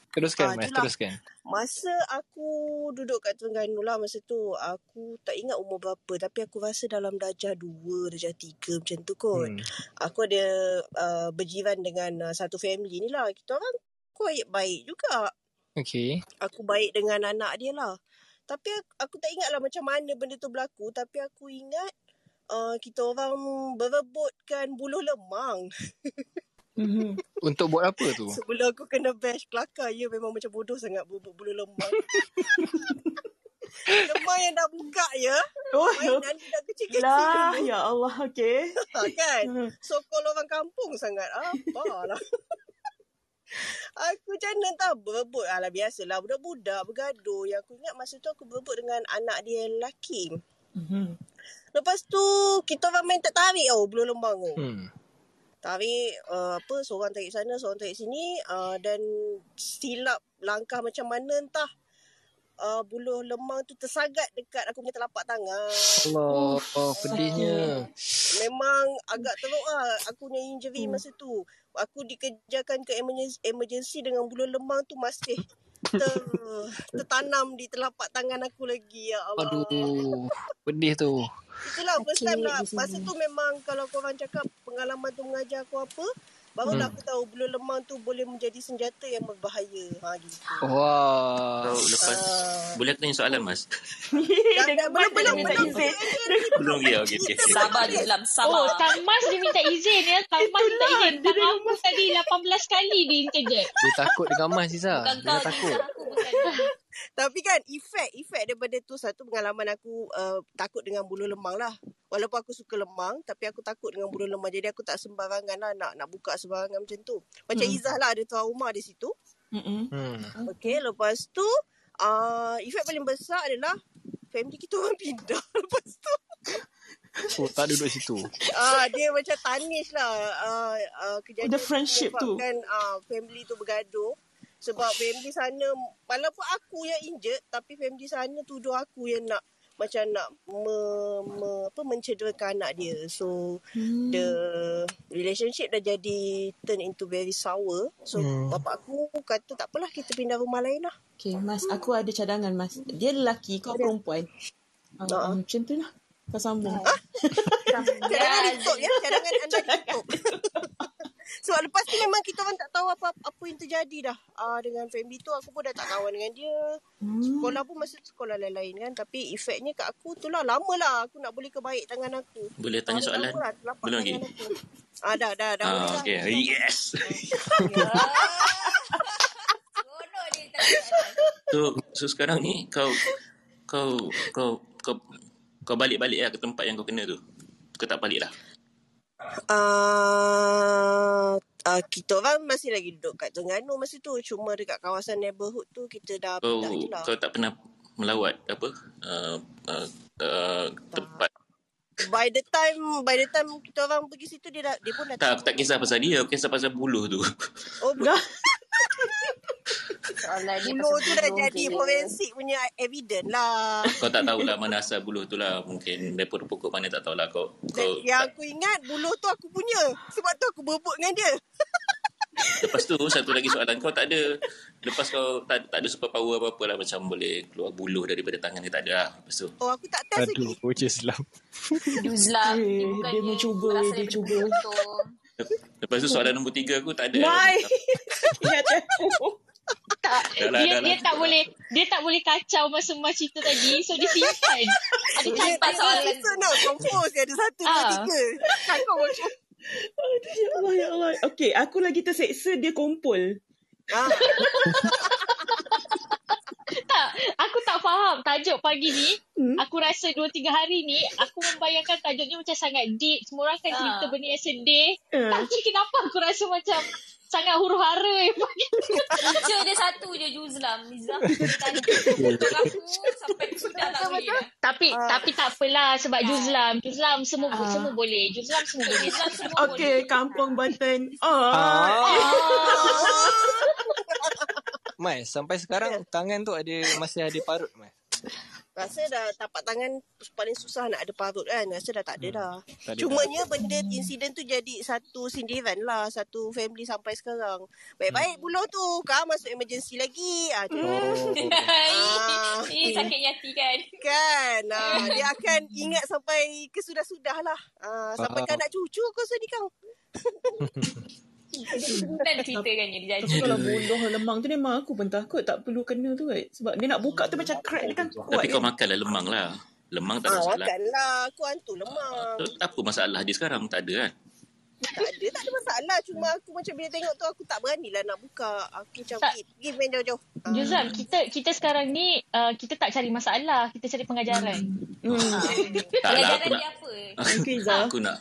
Teruskan, Ah, Mas. Teruskan. Masa aku duduk kat Terengganu lah masa tu aku tak ingat umur berapa tapi aku rasa dalam darjah 2, darjah 3 macam tu kot. Hmm. Aku ada uh, berjiran dengan uh, satu family ni lah. Kita orang quite baik juga. Okay. Aku baik dengan anak dia lah. Tapi aku, aku tak ingat lah macam mana benda tu berlaku. Tapi aku ingat uh, kita orang berebutkan buluh lemang. Mhm. Untuk buat apa tu? Sebelum aku kena bash kelakar. Ya memang macam bodoh sangat berebut buluh lemang. lemang yang dah buka ya. Oh, Mainan budak kecil-kecil. lah. Ya Allah, okay. kan? Sokol orang kampung sangat. Apa lah. Aku macam mana tak berebut. Alah biasalah budak-budak bergaduh. Yang aku ingat masa tu aku berebut dengan anak dia yang lelaki. Mhm. Lepas tu kita orang main tak tarik tau bulu lembang tu. Hmm. Tarik uh, apa seorang tarik sana, seorang tarik sini uh, dan silap langkah macam mana entah uh, buluh lemang tu tersagat dekat aku punya telapak tangan. Allah, oh, pedihnya. Memang agak teruk lah aku punya injury Hmm. masa tu. Aku dikejarkan ke emergency, emergency dengan buluh lemang tu masih ter, tertanam di telapak tangan aku lagi. Ya Allah. Aduh, pedih tu. Itulah first time lah. Masa tu memang kalau korang cakap pengalaman tu mengajar aku apa, barulah Hmm. aku tahu bulu lemang tu boleh menjadi senjata yang berbahaya. Ha gitu. Wah. Kau lepas Ah. boleh aku tanya soalan mas? Dah- dah- belum- minta belum- izin. Belum dia okey okey. Sabar je Islam, Oh, sabar. Kang Mas dia minta izin ya. Kang Mas minta izin. dengan aku tadi 18 kali dia interject. Dia takut dengan Mas. Bukan Dia takut. Tapi kan efek efek daripada tu satu pengalaman aku uh, takut dengan bulu lemang lah. Walaupun aku suka lemang tapi aku takut dengan bulu lemang. Jadi aku tak sembarangan lah nak nak buka sembarangan macam tu. Macam Hmm. Izzah lah ada trauma di situ. Hmm. Okay lepas tu uh, efek paling besar adalah family kita orang pindah lepas tu. Oh, tak duduk situ. Ah dia macam tarnish lah uh, uh, kejadian The friendship tu. menyebabkan uh, family tu bergaduh sebab family sana walaupun aku yang injured tapi family sana tuduh aku yang nak macam nak me, me, apa mencederakan anak dia so Hmm. the relationship dah jadi turn into very sour so Hmm. bapak aku kata tak apalah kita pindah rumah lain lah Okay, Mas. Aku ada cadangan, Mas. Dia lelaki, kau perempuan. Uh, Ah. macam tu lah. Kau sambung. cadangan ditutup ya cadangan anda ditutup Sebab lepas tu memang kita orang tak tahu apa apa yang terjadi dah uh, dengan family tu. Aku pun dah tak kawan dengan dia. Hmm. Sekolah pun masa tu sekolah lain-lain kan. Tapi efeknya kat aku tu lah. Lama lah aku nak boleh kebaik tangan aku. Boleh tanya Lama soalan? lah Belum lagi? aku. Ah, dah, dah, dah. Ah, dah. okay. Yes. Tak ada. So, so sekarang ni kau kau kau kau kau balik-balik lah ke tempat yang kau kena tu. Kau tak balik lah. Uh, uh, kita orang masih lagi duduk kat Terengganu masa tu. Cuma dekat kawasan neighborhood tu kita dah Kau pindah je lah. kau tak pernah melawat apa uh, uh, uh, tempat By the time by the time kita orang pergi situ dia dah dia pun dah tak aku tak kisah pasal dia aku kisah pasal buluh tu Oh. Soalan dia buluh tu dah jadi je. forensik punya evidence lah. kau tak tahulah mana asal buluh tu lah mungkin daripada pokok mana tak tahulah kau kau yang tak, aku ingat buluh tu aku punya. Sebab tu aku berebut dengan dia. lepas tu satu lagi soalan kau tak ada lepas kau tak, tak ada super power apa-apa lah macam boleh keluar buluh daripada tangan dia tak ada lah lepas tu Oh aku tak test Aduh, lagi. bocah Islam. Islam. Eh, Dia, dia bukannya mencuba, dia dia cuba. Lepas tu soalan nombor tiga aku tak ada Why? Ingat aku. Tak, Dah lah, dia dah lah. dia tak boleh dia tak boleh kacau masa-masa cerita tadi so dia simpan. Ada campak tak soalan. soalan. nak compose dia ada satu, dua, Ah. tiga. Macam. Aduh, ya Allah, ya Allah. Okay, aku lagi terseksa dia kumpul. Ah, Tak, aku tak faham tajuk pagi ni. Hmm. Aku rasa 2 3 hari ni aku membayangkan tajuk ni macam sangat deep. Semua orang kan cerita Ah. benda yang sedih. Ah. Tapi kenapa aku rasa macam sangat huru-hara eh. Teacher dia satu je Juzlam. Tutup aku sampai sudah tak boleh dah. Tapi tapi tak apalah sebab Juzlam. Juzlam semua Ah. semua boleh. Juzlam semua boleh. Juzlam semua Okey, boleh. kampung Banten. Oh. Ah. Mai, sampai sekarang tangan tu ada masih ada parut, Mai. Rasa dah tapak tangan paling susah nak ada parut kan. Rasa dah tak ada dah. Tak ada Cumanya benda insiden tu jadi satu sindiran lah. Satu family sampai sekarang. Baik-baik buluh tu. Kau masuk emergency lagi. Ah, oh. Oh. ah, Eh, sakit hati kan. kan. Ah, dia akan ingat sampai ke sudah-sudah lah. Ah, sampai kau nak cucu kau sedih kau. Dan ceritakannya dia Tapi jadi. kalau buluh lemang tu memang aku pun takut tak perlu kena tu kan. Sebab dia nak buka tu macam crack dia kan kuat Tapi kau kan. makanlah lemang lah. Lemang tak ada Ah, masalah. makanlah. Aku hantu lemang. So, apa masalah dia sekarang? Tak ada kan? Tak ada, tak ada masalah. Cuma aku macam bila tengok tu aku tak beranilah nak buka. Aku macam Tak. pergi, pergi main jauh-jauh. Ah. Juzlam, kita kita sekarang ni uh, kita tak cari masalah, kita cari pengajaran. Hmm. Tak lah, nak... dia apa? Aku nak...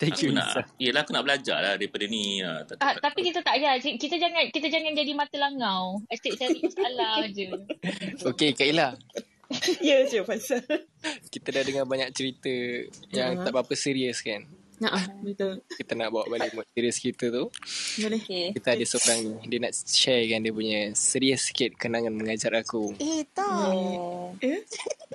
Thank Aku you, nak... Yelah, aku nak belajar lah daripada ni. Ah, tak, Ah, tak, tapi kita tak ya, kita jangan kita jangan jadi mata langau. Asyik cari masalah je. Okey, Kak Ila. Ya, je pasal. Kita dah dengar banyak cerita yang Ya. tak apa-apa serius kan. Nah, ah, betul. Kita nak bawa balik mood serius kita tu. Boleh. Okay. Kita ada seorang ni. Dia nak share kan dia punya serius sikit kenangan mengajar aku. Eh, tak. Oh. Eh?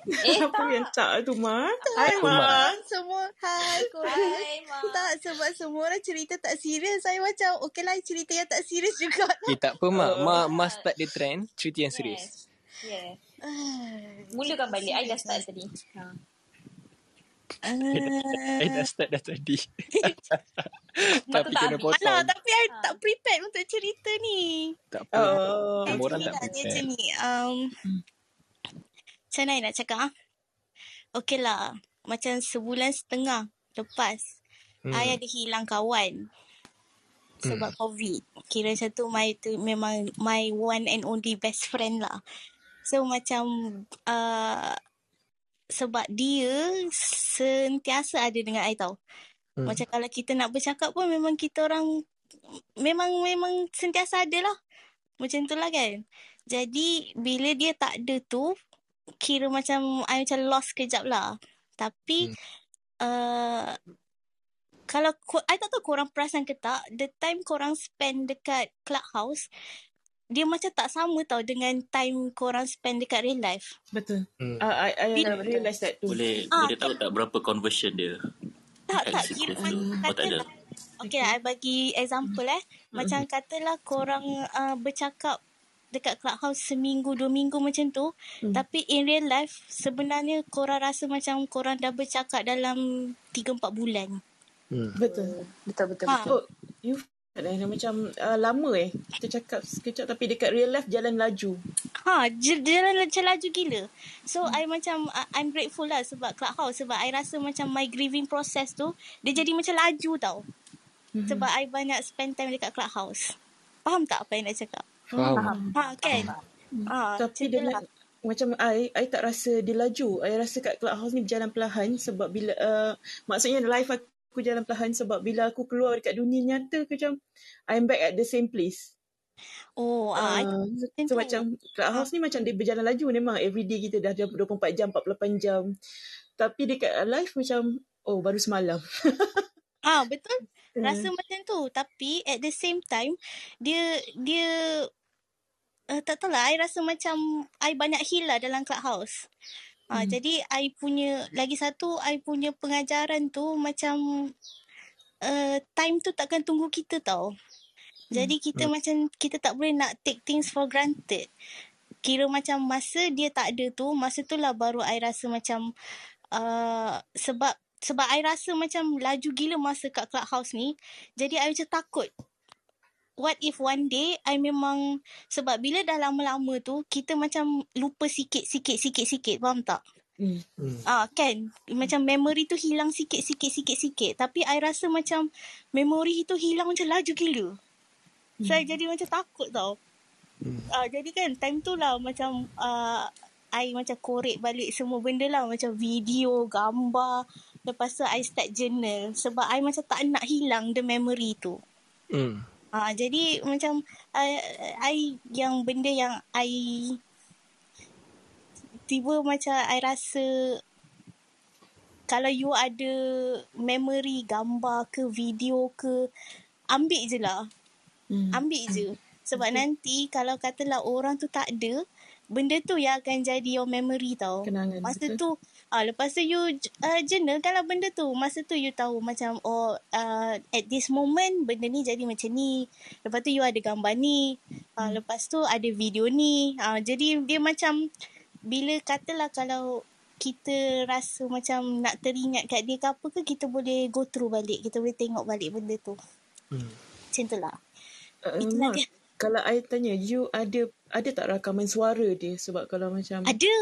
Eh, Apa yang tak tu, Ma? Hai, Aku, Ma. Ma. Semua hai korang. Hai, Ma. Tak sebab semua orang cerita tak serius. Saya macam okey lah cerita yang tak serius juga. Eh tak apa mak. Ma, ma start dia trend cerita yang serius. Yes. Ah, Mulakan balik. I dah start tadi. Ha. Ah. Eh dah start dah tadi. Tapi tak kena potong. Alah, tapi I Ha. tak prepared untuk cerita ni. Tak apa. Oh. Semua orang Macam tak dia macam prepare. ni. Um, macam mana I nak cakap? ah? Okey lah. Macam sebulan setengah lepas. Hmm. I ada hilang kawan. Sebab COVID. Kira macam tu, my, tu memang my one and only best friend lah. So macam uh, sebab dia sentiasa ada dengan I tau. Hmm. Macam kalau kita nak bercakap pun memang kita orang memang memang sentiasa ada lah. Macam tu lah kan. Jadi bila dia tak ada tu kira macam I macam lost kejap lah. Tapi Hmm. uh, kalau I tak tahu korang perasan ke tak, the time korang spend dekat clubhouse, dia macam tak sama tau dengan time korang spend dekat real life. Betul. Hmm. Uh, I, I Betul, betul. realise that too. Boleh Ah, boleh tahu tak berapa conversion dia? Tak, tak. Kira macam Oh, tak ada. okay lah, I bagi example eh. Macam katalah korang uh, bercakap dekat clubhouse seminggu, dua minggu macam tu. Hmm. Tapi in real life, sebenarnya korang rasa macam korang dah bercakap dalam tiga, empat bulan. Hmm. Betul. Betul, betul, Ha. betul. Oh, you feel eh, macam uh, lama eh. Kita cakap sekejap tapi dekat real life jalan laju. Ha, j- jalan macam laju gila. So, I macam, uh, I'm grateful lah sebab Clubhouse. Sebab I rasa macam my grieving process tu, dia jadi macam laju tau. Mhm. Sebab I banyak spend time dekat Clubhouse. Faham tak apa yang nak cakap? Faham. Ha, kan? Ha, Tapi dia lah. macam I, I tak rasa dia laju. I rasa kat clubhouse ni berjalan perlahan sebab bila, uh, maksudnya life aku jalan perlahan sebab bila aku keluar dekat dunia nyata aku macam I'm back at the same place. Oh, I Uh, so macam clubhouse ni macam dia berjalan laju memang everyday kita dah jam 24 jam, 48 jam. Tapi dekat live macam oh baru semalam. Ah, betul. Hmm. Rasa macam tu. Tapi at the same time, dia, dia, uh, tak tahu lah. I rasa macam I banyak heal lah dalam clubhouse. Ah, Hmm. Jadi I punya, lagi satu, I punya pengajaran tu macam uh, time tu takkan tunggu kita tau. Jadi kita macam, kita tak boleh nak take things for granted. Kira macam masa dia tak ada tu, masa tu lah baru I rasa macam uh, sebab sebab I rasa macam laju gila masa kat clubhouse ni. Jadi I macam takut. What if one day I memang sebab bila dah lama-lama tu kita macam lupa sikit sikit sikit sikit faham tak? Hmm. Hmm. Ah kan macam memory tu hilang sikit sikit sikit sikit tapi I rasa macam memory tu hilang macam laju gila. So I jadi macam takut tau. Hmm. Ah jadi kan time tu lah macam uh, I macam korek balik semua benda lah macam video, gambar. Lepas tu I start journal sebab I macam tak nak hilang the memory tu. Hmm. Ah, jadi macam I, I yang benda yang I tiba macam I rasa kalau you ada memory gambar ke video ke ambil je lah. Hmm. Ambil je. Sebab okay. nanti kalau katalah orang tu tak ada, benda tu yang akan jadi your memory tau. Kenangan, Masa betul. tu, ah, lepas tu you uh, lah benda tu. Masa tu you tahu macam, oh uh, at this moment benda ni jadi macam ni. Lepas tu you ada gambar ni. Uh, lepas tu ada video ni. Uh, jadi dia macam, bila katalah kalau kita rasa macam nak teringat kat dia ke apa ke, kita boleh go through balik. Kita boleh tengok balik benda tu. Hmm. Macam tu lah. Uh, Itulah dia. Kalau I tanya, you ada ada tak rakaman suara dia? Sebab kalau macam Ada.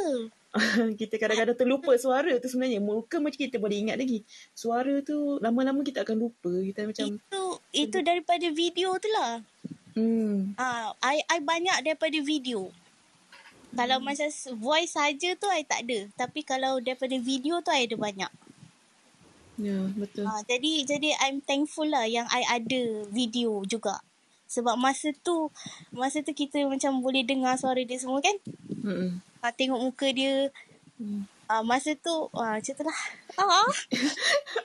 kita kadang-kadang terlupa suara tu sebenarnya. Muka macam kita boleh ingat lagi. Suara tu lama-lama kita akan lupa. Kita macam, Itu itu daripada video tu lah. hmm, Ah, I I banyak daripada video. Kalau Hmm. macam voice saja tu I tak ada. Tapi kalau daripada video tu I ada banyak. ya betul. Ah, jadi jadi I'm thankful lah yang I ada video juga. Sebab masa tu masa tu kita macam boleh dengar suara dia semua kan? Mm-mm. Ah, tengok muka dia. Hmm. Ah, masa tu ah, macam tu lah. Ah.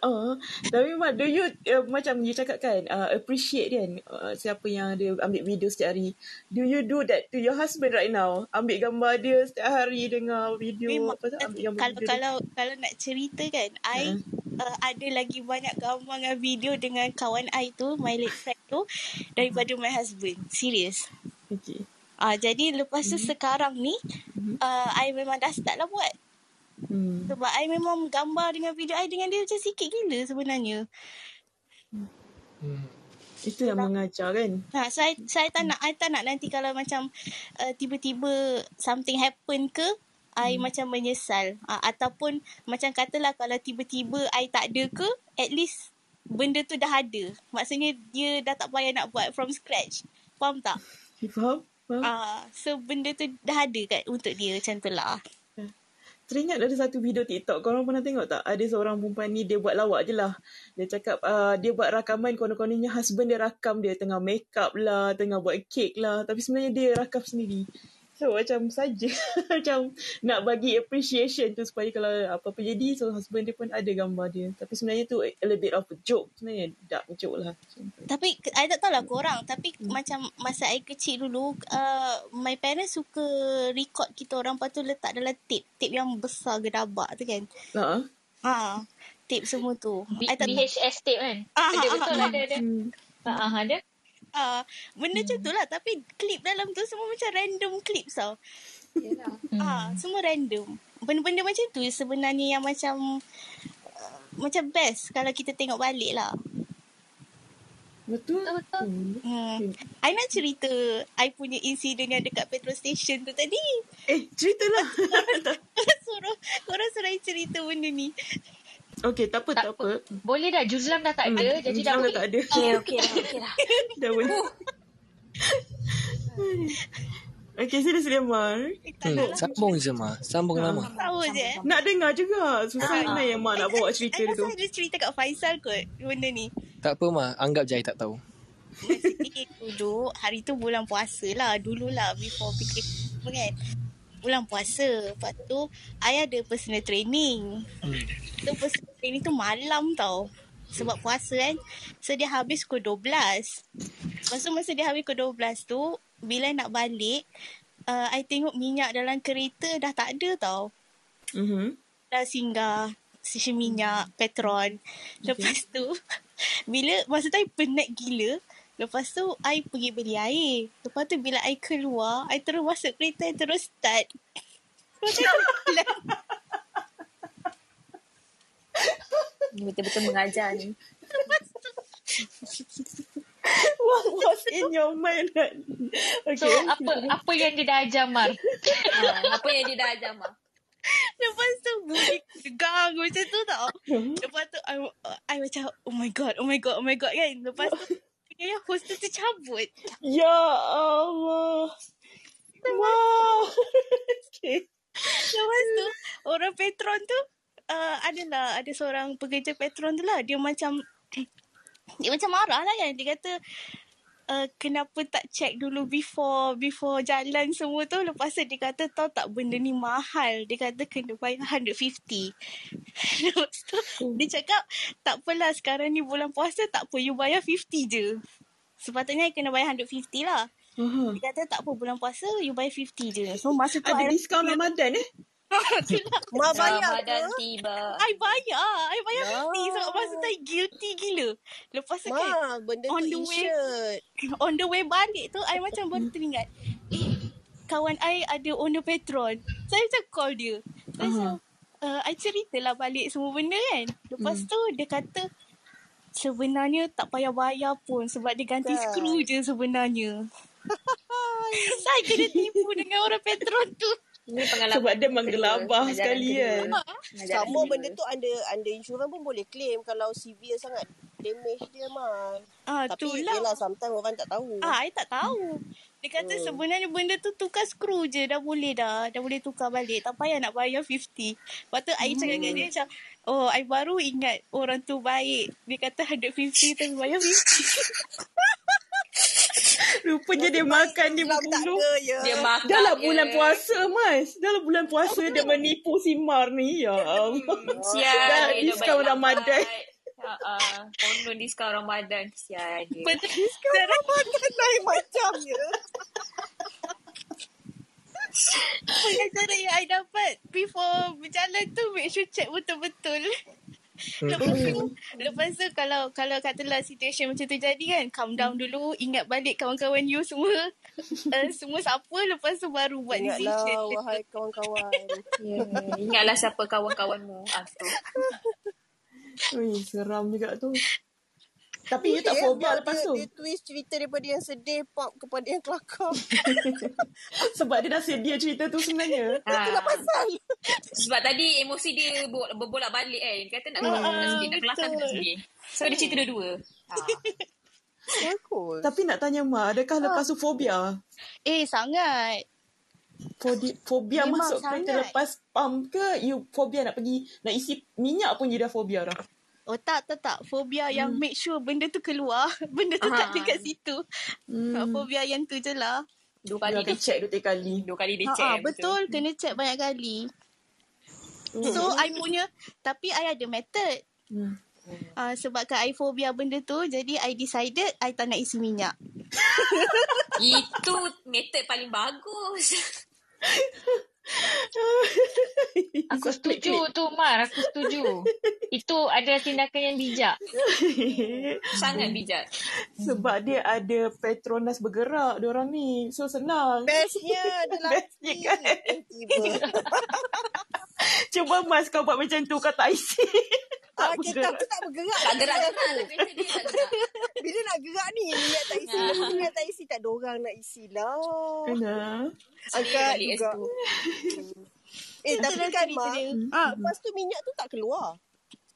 Oh, tapi Mak, do you uh, macam you cakap kan, uh, appreciate kan uh, siapa yang dia ambil video setiap hari. Do you do that to your husband right now? Ambil gambar dia setiap hari dengar video Memang apa tu? Ambil gambar kalau video kalau kalau nak cerita kan, I uh, ada lagi banyak gambar dengan video dengan kawan I tu, my late friend tu daripada my husband. Serius. dia. Okay. Uh, jadi lepas tu sekarang ni uh, I memang dah start lah buat. Hmm. Sebab I memang gambar dengan video I dengan dia macam sikit gila sebenarnya. Hmm. Itu yang mengajar kan? Ha, saya saya tak nak I tak nak nanti kalau macam uh, tiba-tiba something happen ke I macam menyesal uh, ataupun macam katalah kalau tiba-tiba I tak ada ke at least benda tu dah ada. Maksudnya dia dah tak payah nak buat from scratch. Faham tak? Faham? Faham? Ah, uh, so benda tu dah ada kat untuk dia macam tu lah. Teringat ada satu video TikTok. Korang pernah tengok tak? Ada seorang perempuan ni dia buat lawak je lah. Dia cakap uh, dia buat rakaman konon-kononnya husband dia rakam dia tengah make up lah, tengah buat kek lah. Tapi sebenarnya dia rakam sendiri. So macam saja macam nak bagi appreciation tu supaya kalau apa-apa jadi so husband dia pun ada gambar dia. Tapi sebenarnya tu a little bit of a joke. Sebenarnya dark joke lah. Tapi I tak tahu lah korang Tapi macam masa I kecil dulu uh, My parents suka record kita orang Lepas tu letak dalam tape Tape yang besar gedabak tu kan Ha? Ha Tape semua tu B- I tak VHS tape kan? Ah, ada ah, betul ah, ada ada. Hmm. Ha ah, ada. Uh, Benda macam tu lah Tapi klip dalam tu semua macam random clip tau Yelah. Hmm. Ah, Semua random Benda-benda macam tu sebenarnya yang macam uh, Macam best Kalau kita tengok balik lah Betul? Betul. Hmm. Hmm. I nak cerita I punya insiden yang dekat petrol station tu tadi. Eh, ceritalah. Korang suruh, korang suruh I cerita benda ni. Okay, tak apa, tak, Tak apa. Boleh dah Juzlam dah tak ada jadi dah Jam boleh. tak ada. Okay, okay lah, okay lah. dah boleh. okay, sila sila Mar. Hmm. Sambung je mah. Sambung lama. Tahu je. Nak dengar juga. Susah uh, yang Mak nak bawa cerita I tu. rasa ada cerita kat Faisal kot benda ni. Tak apa mah. Anggap je I tak tahu. Masa ni dulu, hari tu bulan puasa lah. Dulu lah before PKP kan. Bulan puasa. Lepas tu, I ada personal training. Hmm. Tu personal training tu malam tau. Sebab puasa kan. So dia habis pukul 12. Lepas tu masa dia habis pukul 12 tu, bila nak balik, uh, I tengok minyak dalam kereta dah tak ada tau. Mm-hmm. Dah singgah stesen minyak, Petron. Lepas tu, bila masa tu I penat gila, lepas tu I pergi beli air. Lepas tu bila I keluar, I terus masuk kereta, I terus start. Ni betul-betul mengajar ni. What was in your mind? okay. So apa apa yang dia dah ajar Mar? Ha, apa yang dia dah ajar Mak? Lepas tu bunyi gang macam tu tau. Lepas tu I, I macam oh my god, oh my god, oh my god kan. Lepas tu punya host tu tercabut. Ya Allah. Wow. okay. Lepas tu orang Petron tu uh, adalah ada seorang pekerja Petron tu lah. Dia macam dia macam marah lah kan. Dia kata uh, kenapa tak check dulu before before jalan semua tu. Lepas tu dia kata tahu tak benda ni mahal. Dia kata kena bayar 150. Lepas tu dia cakap tak apalah sekarang ni bulan puasa tak apa you bayar 50 je. Sepatutnya you kena bayar 150 lah. Uh-huh. Dia kata tak apa bulan puasa you bayar 50 je. So masa tu Ada I diskaun Ramadan eh? Mak bayar Ramadan ke? tiba. I bayar. I bayar Ya. 50 sebab masa tu I guilty gila. Lepas tu kan Mak, benda on tu the way- on the way balik tu I macam baru teringat eh kawan I ada owner Petron saya macam call dia saya macam uh, I ceritalah balik semua benda kan lepas tu dia kata sebenarnya tak payah bayar pun sebab dia ganti Kan. skru je sebenarnya saya kena tipu dengan orang Petron tu Ini pengalaman Sebab dia menggelabah sekali kan. Sama benda tu under under insurans pun boleh claim kalau severe sangat damage dia man. ah Tapi itulah yelah sometimes orang tak tahu. Ah, I tak tahu. Dia kata Hmm. sebenarnya benda tu tukar skru je dah boleh dah. Dah boleh tukar balik. Tak payah nak bayar 50. Lepas tu I cakap kat dia macam, oh I baru ingat orang tu baik. Dia kata 150 tapi bayar 50. Rupanya dia makan dia ada ya. Dia makan Dah je. bulan puasa Mas. Dah lah bulan puasa dia menipu si Mar ni. Ya Allah. Sial. Dah diskaun Ramadan. Ha ah. Konon diskaun Ramadan. Sial dia. Betul. Ramadan lain macam ya. Pengajaran yang I dapat before berjalan tu make sure check betul-betul. Lepas tu, lepas tu kalau kalau katalah situation macam tu jadi kan, calm down dulu, ingat balik kawan-kawan you semua. Uh, semua siapa lepas tu baru buat Ingatlah decision. wahai kawan-kawan. Ya. Ingatlah siapa kawan-kawanmu. Ah. Ui, seram juga tu. Tapi you tak eh, fobia lepas dia, tu. Dia twist cerita daripada yang sedih pop kepada yang kelakar. Sebab dia dah sedia cerita tu sebenarnya. Ha. Pasal. Sebab tadi emosi dia bo- berbolak balik kan. Dia kata nak Ah, kelakar nak sedih, nak kelakar nak sedih. So dia cerita dua-dua. Ha. Bagus. Tapi nak tanya Ma, adakah lepas tu fobia? Eh, sangat. Fobia, fobia Memang masuk kereta lepas pump ke you fobia nak pergi nak isi minyak pun you dah fobia dah. Oh tak, tak, tak. Fobia yang make sure benda tu keluar. Benda tu tak Ah. dekat situ. Hmm. Fobia yang tu je lah. Dua kali dia check dua tiga kali. Dua kali dia Ha, check. ah, betul. Kena check banyak kali. So, I punya... Tapi, I ada method. Hmm. Uh, sebabkan I fobia benda tu, jadi I decided I tak nak isi minyak. Itu method paling bagus. Aku setuju tu Mar, aku setuju. Itu adalah tindakan yang bijak. Sangat bijak. Sebab dia ada Petronas bergerak orang ni. So senang. Bestnya ada Bestnya kan? Tiba. Cuba Mas kau buat macam tu kau tak isi. Ah, tak kereta bergerak. aku tak bergerak. Tak gerak. Bila nak gerak ni, minyak tak isi. Bila minyak tak isi, tak ada orang nak isi lah. Kena. Angkat balik kat juga. Eh, tapi kan, cerita Mak, dia. Ah, lepas tu minyak tu tak keluar.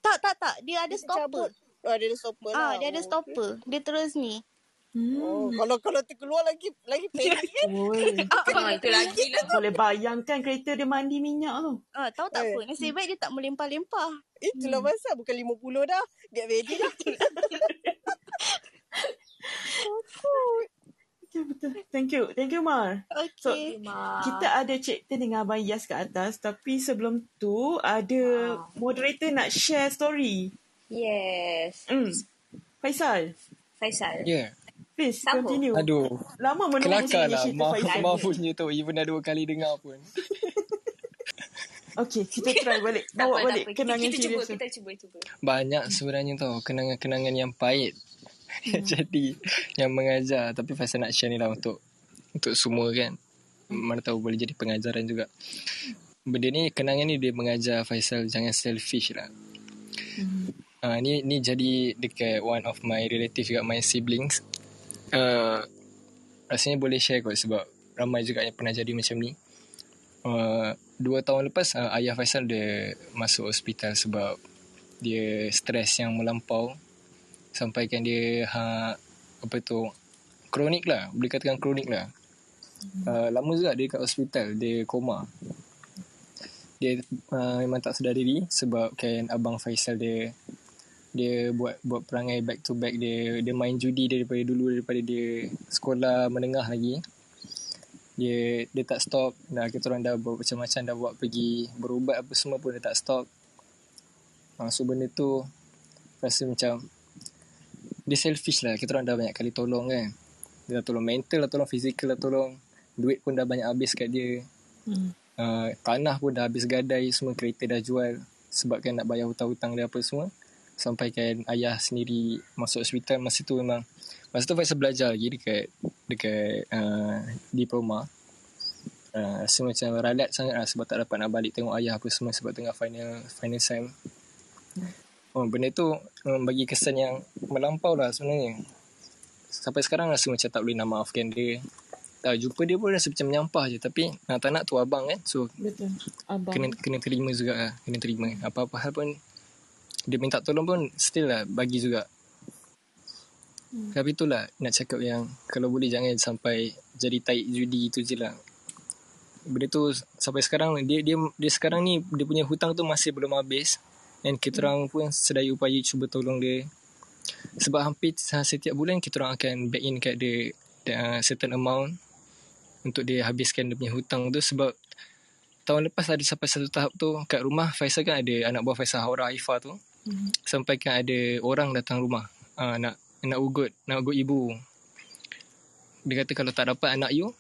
tak, tak, tak. Dia ada Dia stopper. Oh, dia ada stopper lah. Ah, dia ada stopper. Dia terus ni. Oh, kalau kalau terkeluar lagi lagi pendek kan. Oi. Ah, itu lagi lah. Boleh bayangkan kereta dia mandi minyak tu. Ah, tahu tak Eh. apa. Nasib baik dia tak melempar-lempar. Itulah pasal bukan 50 dah. Get ready dah. Okay, betul. Thank you. Thank you, Mar. So, Okay. kita ada cerita dengan Abang Yas kat atas. Tapi sebelum tu, ada moderator nak share story. Yes. Hmm. Faisal, Faisal. Ya. Please Siapa? continue. Aduh. Lama menunggu Kelakar cerita lah. cerita Ma, Faisal. ma punya tu. Even dah dua kali dengar pun. Okay, kita try balik. Bawa apa, balik tak apa. kenangan kita, kita cuba, serius. kita cuba, cuba. Banyak sebenarnya tau. Kenangan-kenangan yang pahit. Jadi yang mengajar. Tapi Faisal nak share ni lah untuk untuk semua kan. Mana tahu boleh jadi pengajaran juga. Benda ni, kenangan ni dia mengajar Faisal jangan selfish lah. Uh, ni ni jadi dekat one of my relative juga my siblings. Uh, rasanya boleh share kot sebab ramai juga yang pernah jadi macam ni. Uh, dua tahun lepas uh, ayah Faisal dia masuk hospital sebab dia stres yang melampau. Sampaikan dia ha, apa tu kronik lah. Boleh katakan kronik lah. Uh, lama juga dia kat hospital dia koma. Dia uh, memang tak sedar diri sebab kan abang Faisal dia dia buat buat perangai back to back dia dia main judi daripada dulu daripada dia sekolah menengah lagi. Dia dia tak stop. Dah kita orang dah buat macam-macam dah buat pergi berubat apa semua pun dia tak stop. Ha, so benda tu rasa macam dia selfish lah. Kita orang dah banyak kali tolong kan. Dia dah tolong mental lah tolong fizikal lah tolong. Duit pun dah banyak habis kat dia. Hmm. uh, tanah pun dah habis gadai semua kereta dah jual sebabkan nak bayar hutang-hutang dia apa semua sampaikan ayah sendiri masuk hospital masa tu memang masa tu Faisal belajar lagi dekat dekat uh, diploma. Uh, rasa macam ralat sangat lah sebab tak dapat nak balik tengok ayah apa semua sebab tengah final final sem. Oh, benda tu um, bagi kesan yang melampau lah sebenarnya. Sampai sekarang rasa macam tak boleh nak maafkan dia. Tak jumpa dia pun rasa macam menyampah je. Tapi nak tak nak tu abang kan? So Betul. Abang. kena kena terima juga lah. Kena terima. Apa-apa hal pun dia minta tolong pun still lah bagi juga. Hmm. Tapi itulah nak cakap yang kalau boleh jangan sampai jadi taik judi itu je lah. Benda tu sampai sekarang dia dia dia sekarang ni dia punya hutang tu masih belum habis dan kita hmm. orang pun sedaya upaya cuba tolong dia. Sebab hampir setiap bulan kita orang akan back in kat dia uh, certain amount untuk dia habiskan dia punya hutang tu sebab tahun lepas ada sampai satu tahap tu kat rumah Faisal kan ada anak buah Faisal Haura Haifa tu hmm. sampai kan ada orang datang rumah. Uh, nak nak ugut nak ugut ibu. Dia kata kalau tak dapat anak you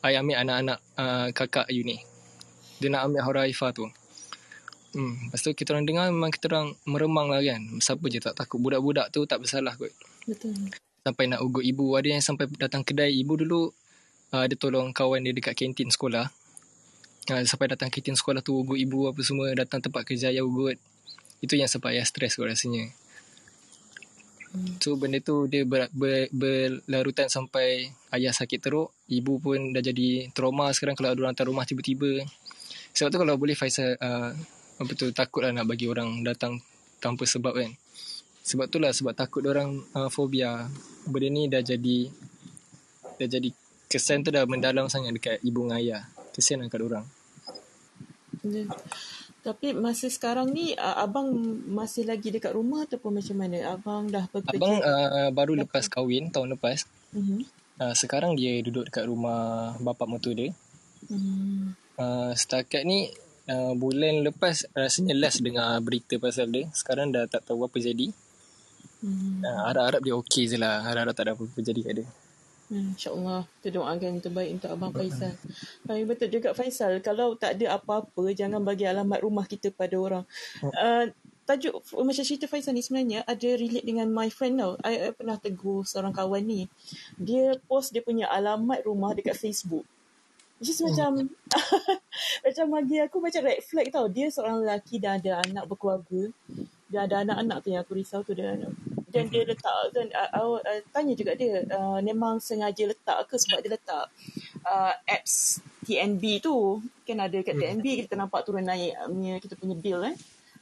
I ambil anak-anak uh, kakak you ni. Dia nak ambil Huraifa tu. Hmm. lepas tu kita orang dengar memang kita orang meremang lah kan. Siapa je tak takut? Budak-budak tu tak bersalah kot. Betul. Sampai nak ugut ibu. Ada yang sampai datang kedai ibu dulu uh, dia tolong kawan dia dekat kantin sekolah. Uh, sampai datang kantin sekolah tu ugut ibu apa semua datang tempat kerja ya ugut itu yang sebab ayah stres kot rasanya. Hmm. So benda tu dia ber, ber, berlarutan sampai ayah sakit teruk. Ibu pun dah jadi trauma sekarang kalau ada orang hantar rumah tiba-tiba. Sebab tu kalau boleh Faisal uh, apa tu takut lah nak bagi orang datang tanpa sebab kan. Sebab tu lah sebab takut orang uh, fobia. Benda ni dah jadi dah jadi kesan tu dah mendalam sangat dekat ibu dan ayah. Kesian lah kat orang. Yeah. Tapi masa sekarang ni uh, abang masih lagi dekat rumah ataupun macam mana? Abang dah bekerja? Abang uh, baru lepas kahwin tahun lepas. Uh-huh. Uh, sekarang dia duduk dekat rumah bapa mertua dia. Uh-huh. Uh, setakat ni uh, bulan lepas rasanya last dengar berita pasal dia. Sekarang dah tak tahu apa jadi. Uh-huh. Uh, harap-harap dia okey je lah. Harap-harap tak ada apa-apa jadi kat dia. Hmm, InsyaAllah kita doakan yang terbaik untuk Abang Faisal. Tapi betul juga Faisal, kalau tak ada apa-apa, jangan bagi alamat rumah kita pada orang. Uh, tajuk macam cerita Faisal ni sebenarnya ada relate dengan my friend tau. I, I pernah tegur seorang kawan ni. Dia post dia punya alamat rumah dekat Facebook. Which is macam, macam bagi aku macam red flag tau. Dia seorang lelaki dan ada anak berkeluarga. Dia ada anak-anak tu yang aku risau tu. Dia dan dia letak dan uh, uh, tanya juga dia uh, memang sengaja letak ke sebab dia letak uh, apps TNB tu? Kan ada kat TNB hmm. kita nampak turun naik punya kita punya bill eh.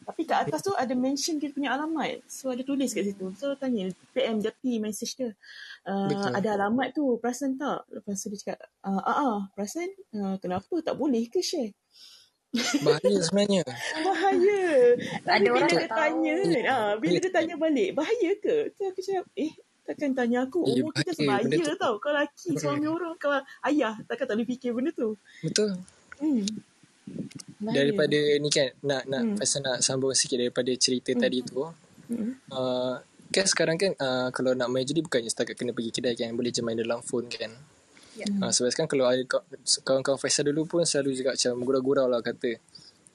Tapi kat atas tu ada mention kita punya alamat. So ada tulis kat situ. So tanya PM dia P message dia uh, ada alamat tu perasan tak? Lepas tu dia cakap ah uh, uh, perasan? Uh, kenapa? Tak boleh ke share Bahaya sebenarnya. Bahaya. Ada orang dia tanya, ha, bila dia tanya balik, bahaya ke? Tu aku cakap, eh, takkan tanya aku. Oh, kita sebaya tau. Kau laki, suami orang, kau ayah, takkan tak boleh fikir benda tu. Betul. Hmm. Daripada ni kan, nak nak hmm. pasal nak sambung sikit daripada cerita hmm. tadi tu. Hmm. Uh, kan sekarang kan, uh, kalau nak main judi bukannya setakat kena pergi kedai kan, boleh je main dalam phone kan. Yeah. Uh, sebab sekarang kalau ada kawan-kawan Faisal dulu pun selalu juga macam gurau-gurau lah kata.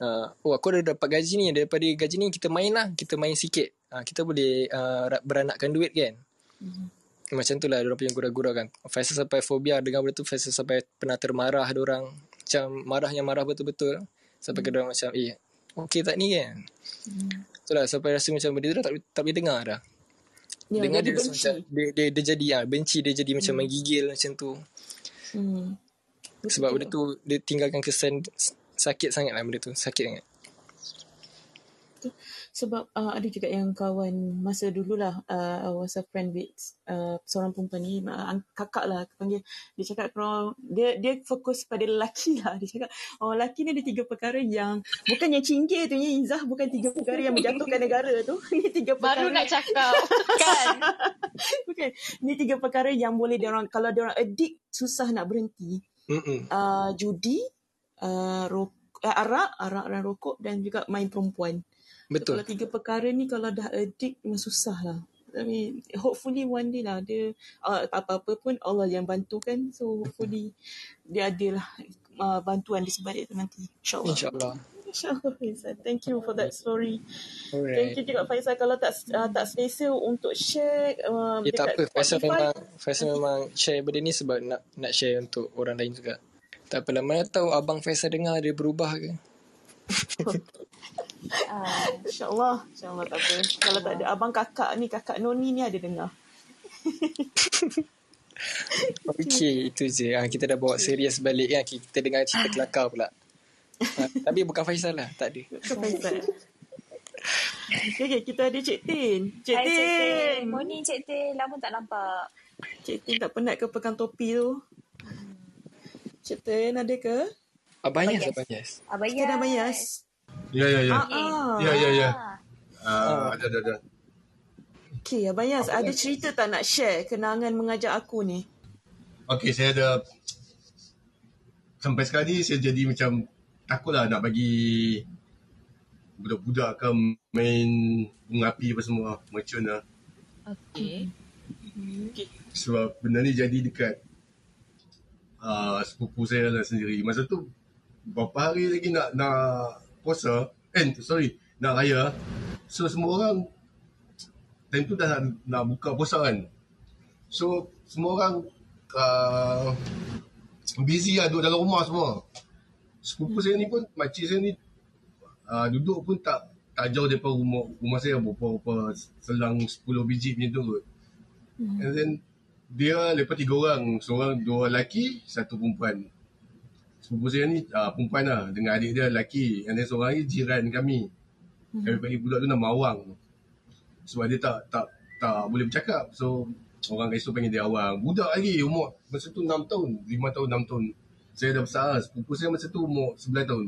Uh, oh aku dah dapat gaji ni daripada gaji ni kita main lah kita main sikit uh, kita boleh uh, beranakkan duit kan mm-hmm. macam tu lah dia punya gurau-gurau kan Faisal sampai fobia dengan benda tu Faisal sampai pernah termarah orang macam marahnya marah betul-betul sampai mm-hmm. ke orang macam eh okey tak ni kan mm-hmm. tu lah sampai rasa macam benda tu dah tak, tak boleh dengar dah ya, dengar dia, macam, dia, dia, dia, jadi ah benci dia jadi mm. macam menggigil macam tu Hmm. Sebab benda tu dia tinggalkan kesan sakit sangat lah benda tu. Sakit sangat. Sebab uh, ada juga yang kawan masa dululah uh, I was a friend with uh, seorang perempuan ni. Uh, kakak lah aku panggil dia cakap kalau dia dia fokus pada lelaki lah dia cakap. Oh lelaki ni ada tiga perkara yang bukan yang cinggir tu yang Izzah bukan tiga perkara yang menjatuhkan negara tu. Ni tiga perkara Baru nak cakap. Kan? bukan. Ni tiga perkara yang boleh dia orang kalau dia orang addict susah nak berhenti. Mm-mm. uh, judi uh, rok, uh, arak arak dan rokok dan juga main perempuan Betul. kalau tiga perkara ni kalau dah addict memang susah lah. I mean, hopefully one day lah dia uh, apa-apa pun Allah yang bantu kan. So hopefully dia ada lah uh, bantuan di sebalik tu nanti. InsyaAllah. InsyaAllah. InsyaAllah Faisal. Thank you for that story. Thank Alright. you juga Faisal kalau tak uh, tak selesa untuk share uh, Ya tak apa. Faisal memang Faisal memang share benda ni sebab nak nak share untuk orang lain juga. Tak apalah. Mana tahu abang Faisal dengar dia berubah ke. Ah, InsyaAllah. InsyaAllah tak apa. Kalau tak ada abang kakak ni, kakak Noni ni ada dengar. Okay, itu je. Ha, kita dah bawa serius balik kan. Kita dengar cerita kelakar pula. Ha, tapi bukan Faisal lah. Tak ada. Bukan Faisal. Okay, okay, kita ada Cik Tin. Cik Hai Cik Tin. Tin. Morning Cik Tin. Lama tak nampak. Cik Tin tak penat ke pegang topi tu? Cik Tin ada ke? Abang Yas, Yes. Abang Yas. Abang Kita dah Mayas. Ya, ya, ya. Ah, ah. Ya, ya, ya. Ah. Ada, ada, ada. Okay, Abang Yas, ada cerita tak nak share kenangan mengajak aku ni? Okey, saya ada... Sampai sekarang ni saya jadi macam takutlah nak bagi budak-budak ke main bunga api apa semua. Macam lah. Okay. Okay. Sebab benda ni jadi dekat uh, sepupu saya lah sendiri. Masa tu berapa hari lagi nak nak puasa. Eh, sorry. Nak raya. So semua orang time tu dah nak, nak buka puasa kan. So semua orang uh, busy lah duduk dalam rumah semua. Sepupu saya ni pun, makcik saya ni uh, duduk pun tak tak jauh daripada rumah rumah saya berapa-berapa selang 10 biji macam tu kot. And then dia lepas tiga orang, seorang dua lelaki, satu perempuan. Sepupu saya ni uh, perempuan lah dengan adik dia lelaki. And then seorang lagi jiran kami. Kami panggil budak tu nama Awang. Sebab dia tak tak tak boleh bercakap. So orang kat situ panggil dia Awang. Budak lagi umur masa tu 6 tahun, 5 tahun, 6 tahun. Saya dah besar lah. Sepupu saya masa tu umur 11 tahun.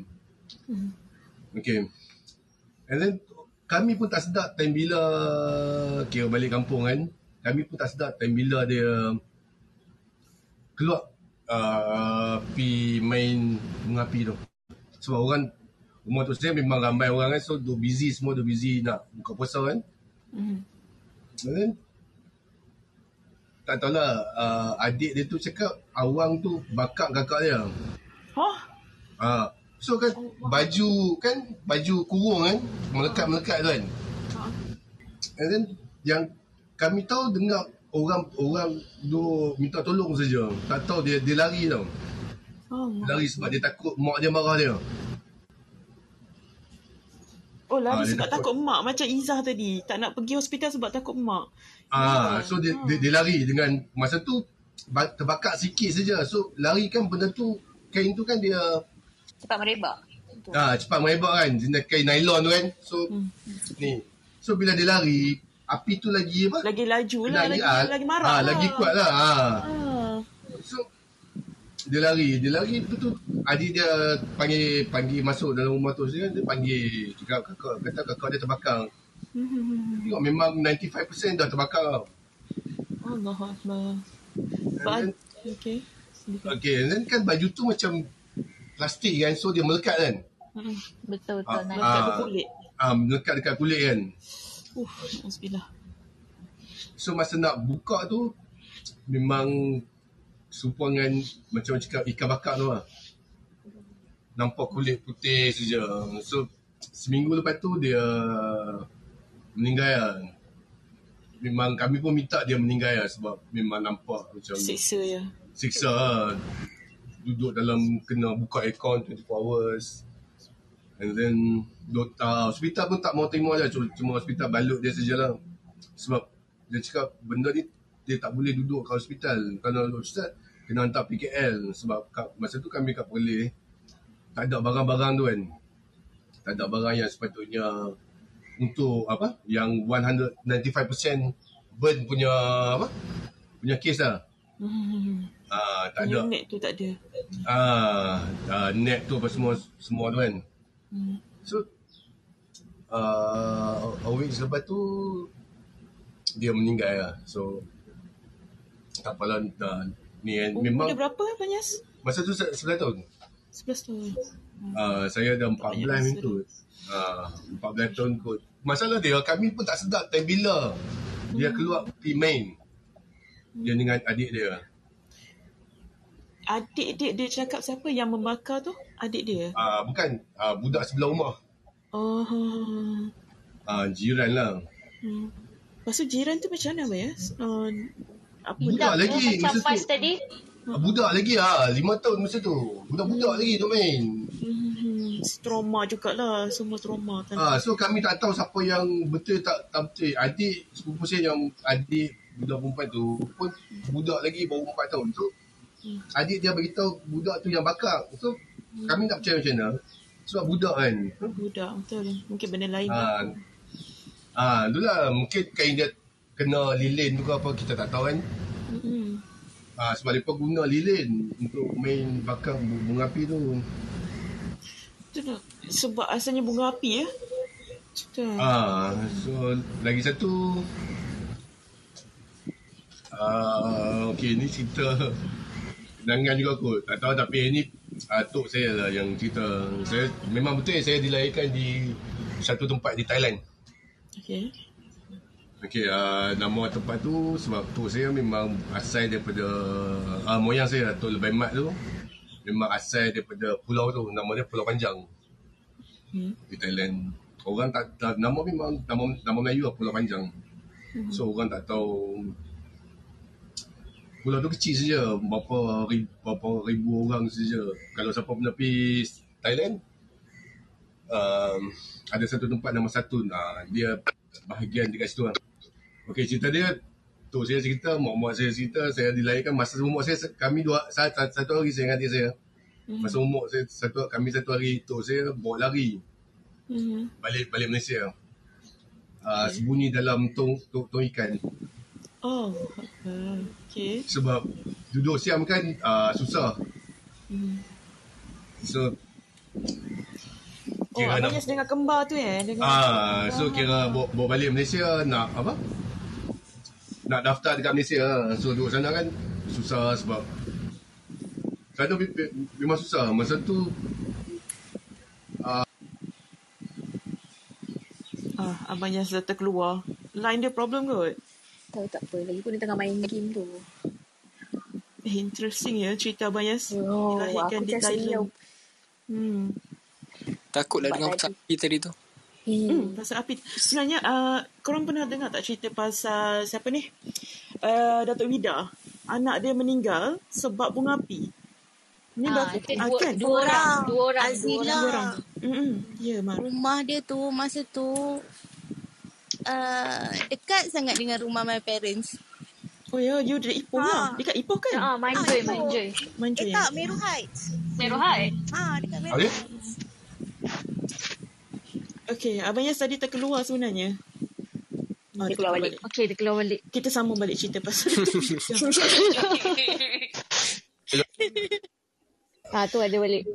Okay. And then kami pun tak sedar time bila kira balik kampung kan. Kami pun tak sedar time bila dia keluar uh, pi main bunga api tu. Sebab orang rumah tu saya memang ramai orang kan. So, duk busy semua, duk busy nak buka puasa kan. Mm. And then, tak tahulah, uh, adik dia tu cakap awang tu bakar kakak dia. Hah? Uh, so kan baju kan baju kurung kan melekat-melekat tu kan. And then yang kami tahu dengar orang orang duk minta tolong saja. Tak tahu dia dia lari tau. Oh, lari sebab dia takut mak dia marah dia. oh lari dia sebab takut. takut mak macam Izzah tadi. Tak nak pergi hospital sebab takut mak. Ah, so dia, dia, dia lari dengan masa tu ba- terbakar sikit saja. So lari kan benda tu kain tu kan dia Cepat merebak. Ah cepat merebak kan. Jenis kain nylon tu kan. So ni. So bila dia lari, api tu lagi apa? Lagi laju lah, lagi, ah, lagi marah ah, lah. lagi kuat lah. Ah. Ah. So dia lari, dia lari tu tu adik dia panggil panggil masuk dalam rumah tu dia, dia panggil cakap kakak kata kakak dia terbakar. Tengok memang 95% dah terbakar. Allah Akbar. And But, then, okay. okay, and then kan baju tu macam plastik kan, so dia melekat kan. Betul-betul. Ah. Melekat Ah. ke kulit. Ah, melekat dekat kulit kan. Uh, Alhamdulillah. So masa nak buka tu memang serupa dengan macam cakap ikan bakar tu lah. Nampak kulit putih saja. So seminggu lepas tu dia meninggal lah. Memang kami pun minta dia meninggal lah sebab memang nampak macam Siksa ya. siksa lah. Duduk dalam kena buka aircon 24 hours. And then doktor hospital pun tak mau terima dia. Cuma, cuma hospital balut dia sajalah. Sebab dia cakap benda ni dia tak boleh duduk kat hospital. Kalau hospital kena hantar PKL. Sebab kat, masa tu kami kat Perlis tak ada barang-barang tu kan. Tak ada barang yang sepatutnya untuk apa yang 195% burn punya apa punya kes lah. Hmm. Ah tak ada. Unit tu tak ada. Ah, ah net tu apa semua semua tu kan. Hmm. So uh, a week selepas tu dia meninggal lah. So tak apalah dah ni kan memang Umur berapa Banyas? masa tu se- 11 tahun. 11 tahun. Uh, saya dah 14 banyak masa minit tu. Uh, 14 tahun kot. Masalah dia kami pun tak sedar time bila dia keluar pergi main. Dia dengan adik dia. Adik-adik dia cakap siapa yang membakar tu? Adik dia? Uh, bukan uh, budak sebelah rumah. Oh. Uh, jiran lah. Hmm. Lepas tu jiran tu macam mana Banyas? Uh, apa Budak nak- lagi Macam masa pas tu. tadi. Ah, Budak lagi ah, 5 tahun masa tu. Budak-budak lagi tu main. Hmm, trauma jugalah semua trauma kan. Ah, so kami tak tahu siapa yang betul tak tak betul. Adik sepupu saya yang adik budak perempuan tu pun budak lagi baru 4 tahun. So Hmm. adik dia beritahu budak tu yang bakar. So kami tak percaya macam mana. Sebab budak kan. Budak betul. Mungkin benda lain. Ah, ah, itulah mungkin kain dia kena lilin tu ke apa kita tak tahu kan. Hmm. Ah, sebab mereka guna lilin untuk main bakar bu- bunga api tu. Betul tak? Sebab asalnya bunga api ya. Betul. Ah, so lagi satu ah okey ni cerita kenangan juga kot. Tak tahu tapi ini ah, tok saya lah yang cerita. Saya memang betul saya dilahirkan di satu tempat di Thailand. Okay. Okey, uh, nama tempat tu sebab tok saya memang asal daripada uh, moyang saya Tok Lebai Mat tu memang asal daripada pulau tu nama dia Pulau Panjang Hmm. di Thailand. Orang tak, tak nama memang nama nama Melayu lah Pulau Panjang. Hmm. So orang tak tahu pulau tu kecil saja berapa ribu, berapa ribu orang saja. Kalau siapa pernah pergi Thailand um, ada satu tempat nama Satun. Uh, dia bahagian dekat situ lah. Okey cerita dia tu saya cerita mak-mak saya cerita saya dilahirkan masa umur saya kami dua satu, satu hari saya dengan adik saya. Hmm. Masa umur saya satu kami satu hari tu saya bawa lari Hmm. balik balik Malaysia. Uh, sembunyi dalam tong, tong, tong ikan Oh. Okay. sebab duduk siam kan uh, susah. Hmm. So Oh, kira Abang nak dengan kembar tu eh? Dengan ah so kira bawa, bawa balik Malaysia nak apa? Nak daftar dekat Malaysia. So duduk sana kan susah sebab sana me- me- memang susah. Masa tu Ah, Abang Yas dah terkeluar. Line dia problem kot. Tahu tak apa. Lagi pun dia tengah main game tu. Eh, interesting ya cerita Abang Yas. Oh, Dilahirkan aku di Thailand. Hmm. Takutlah Sebab dengan pasal api tadi tu. Hmm. Hmm, pasal api. Sebenarnya, uh, korang pernah dengar tak cerita pasal siapa ni? Uh, Datuk Vida. Anak dia meninggal sebab bunga api. Ni Ah, dua, kan? dua orang. Dua orang. Azila. Dua Dua orang. Mm-mm. Ya, Mar. Rumah dia tu masa tu uh, dekat sangat dengan rumah my parents. Oh ya, you dari Ipoh Ah. lah. Dekat Ipoh kan? Ah, main Ah, joy, itu. main joy. Manju Eh tak, Meru Heights. Meru High. Ah, dekat Meru? Heights. Okay, Abang Yas tadi terkeluar sebenarnya. Ah, Dia keluar balik. Okay, dia keluar balik. Kita sambung balik cerita pasal Ah, tu ada balik.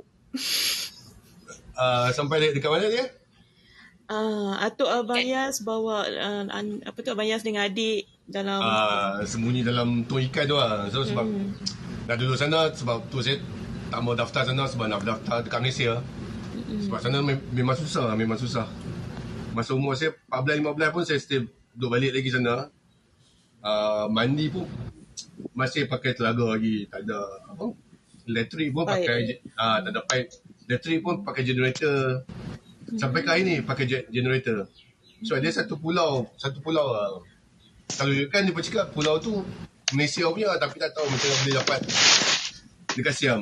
uh, sampai de- dekat mana dia? Ah, atuk Abang Yas bawa uh, an, apa tu Abang Yas dengan adik dalam Uh, sembunyi dalam tong ikan tu lah. So sebab Hmm. dah duduk sana sebab tu saya tak mau daftar sana sebab nak daftar dekat Malaysia. Sebab sana me- memang susah, memang susah. Masa umur saya 14-15 pun saya still duduk balik lagi sana. Uh, mandi pun masih pakai telaga lagi. Tak ada apa. Elektrik pun Pipe. pakai ah tak ada pipe. Elektrik pun pakai generator. Sampai ke hari ni pakai ge- generator. So dia satu pulau, satu pulau lah. Kalau kan dia bercakap pulau tu Malaysia punya tapi tak tahu macam mana boleh dapat dekat Siam.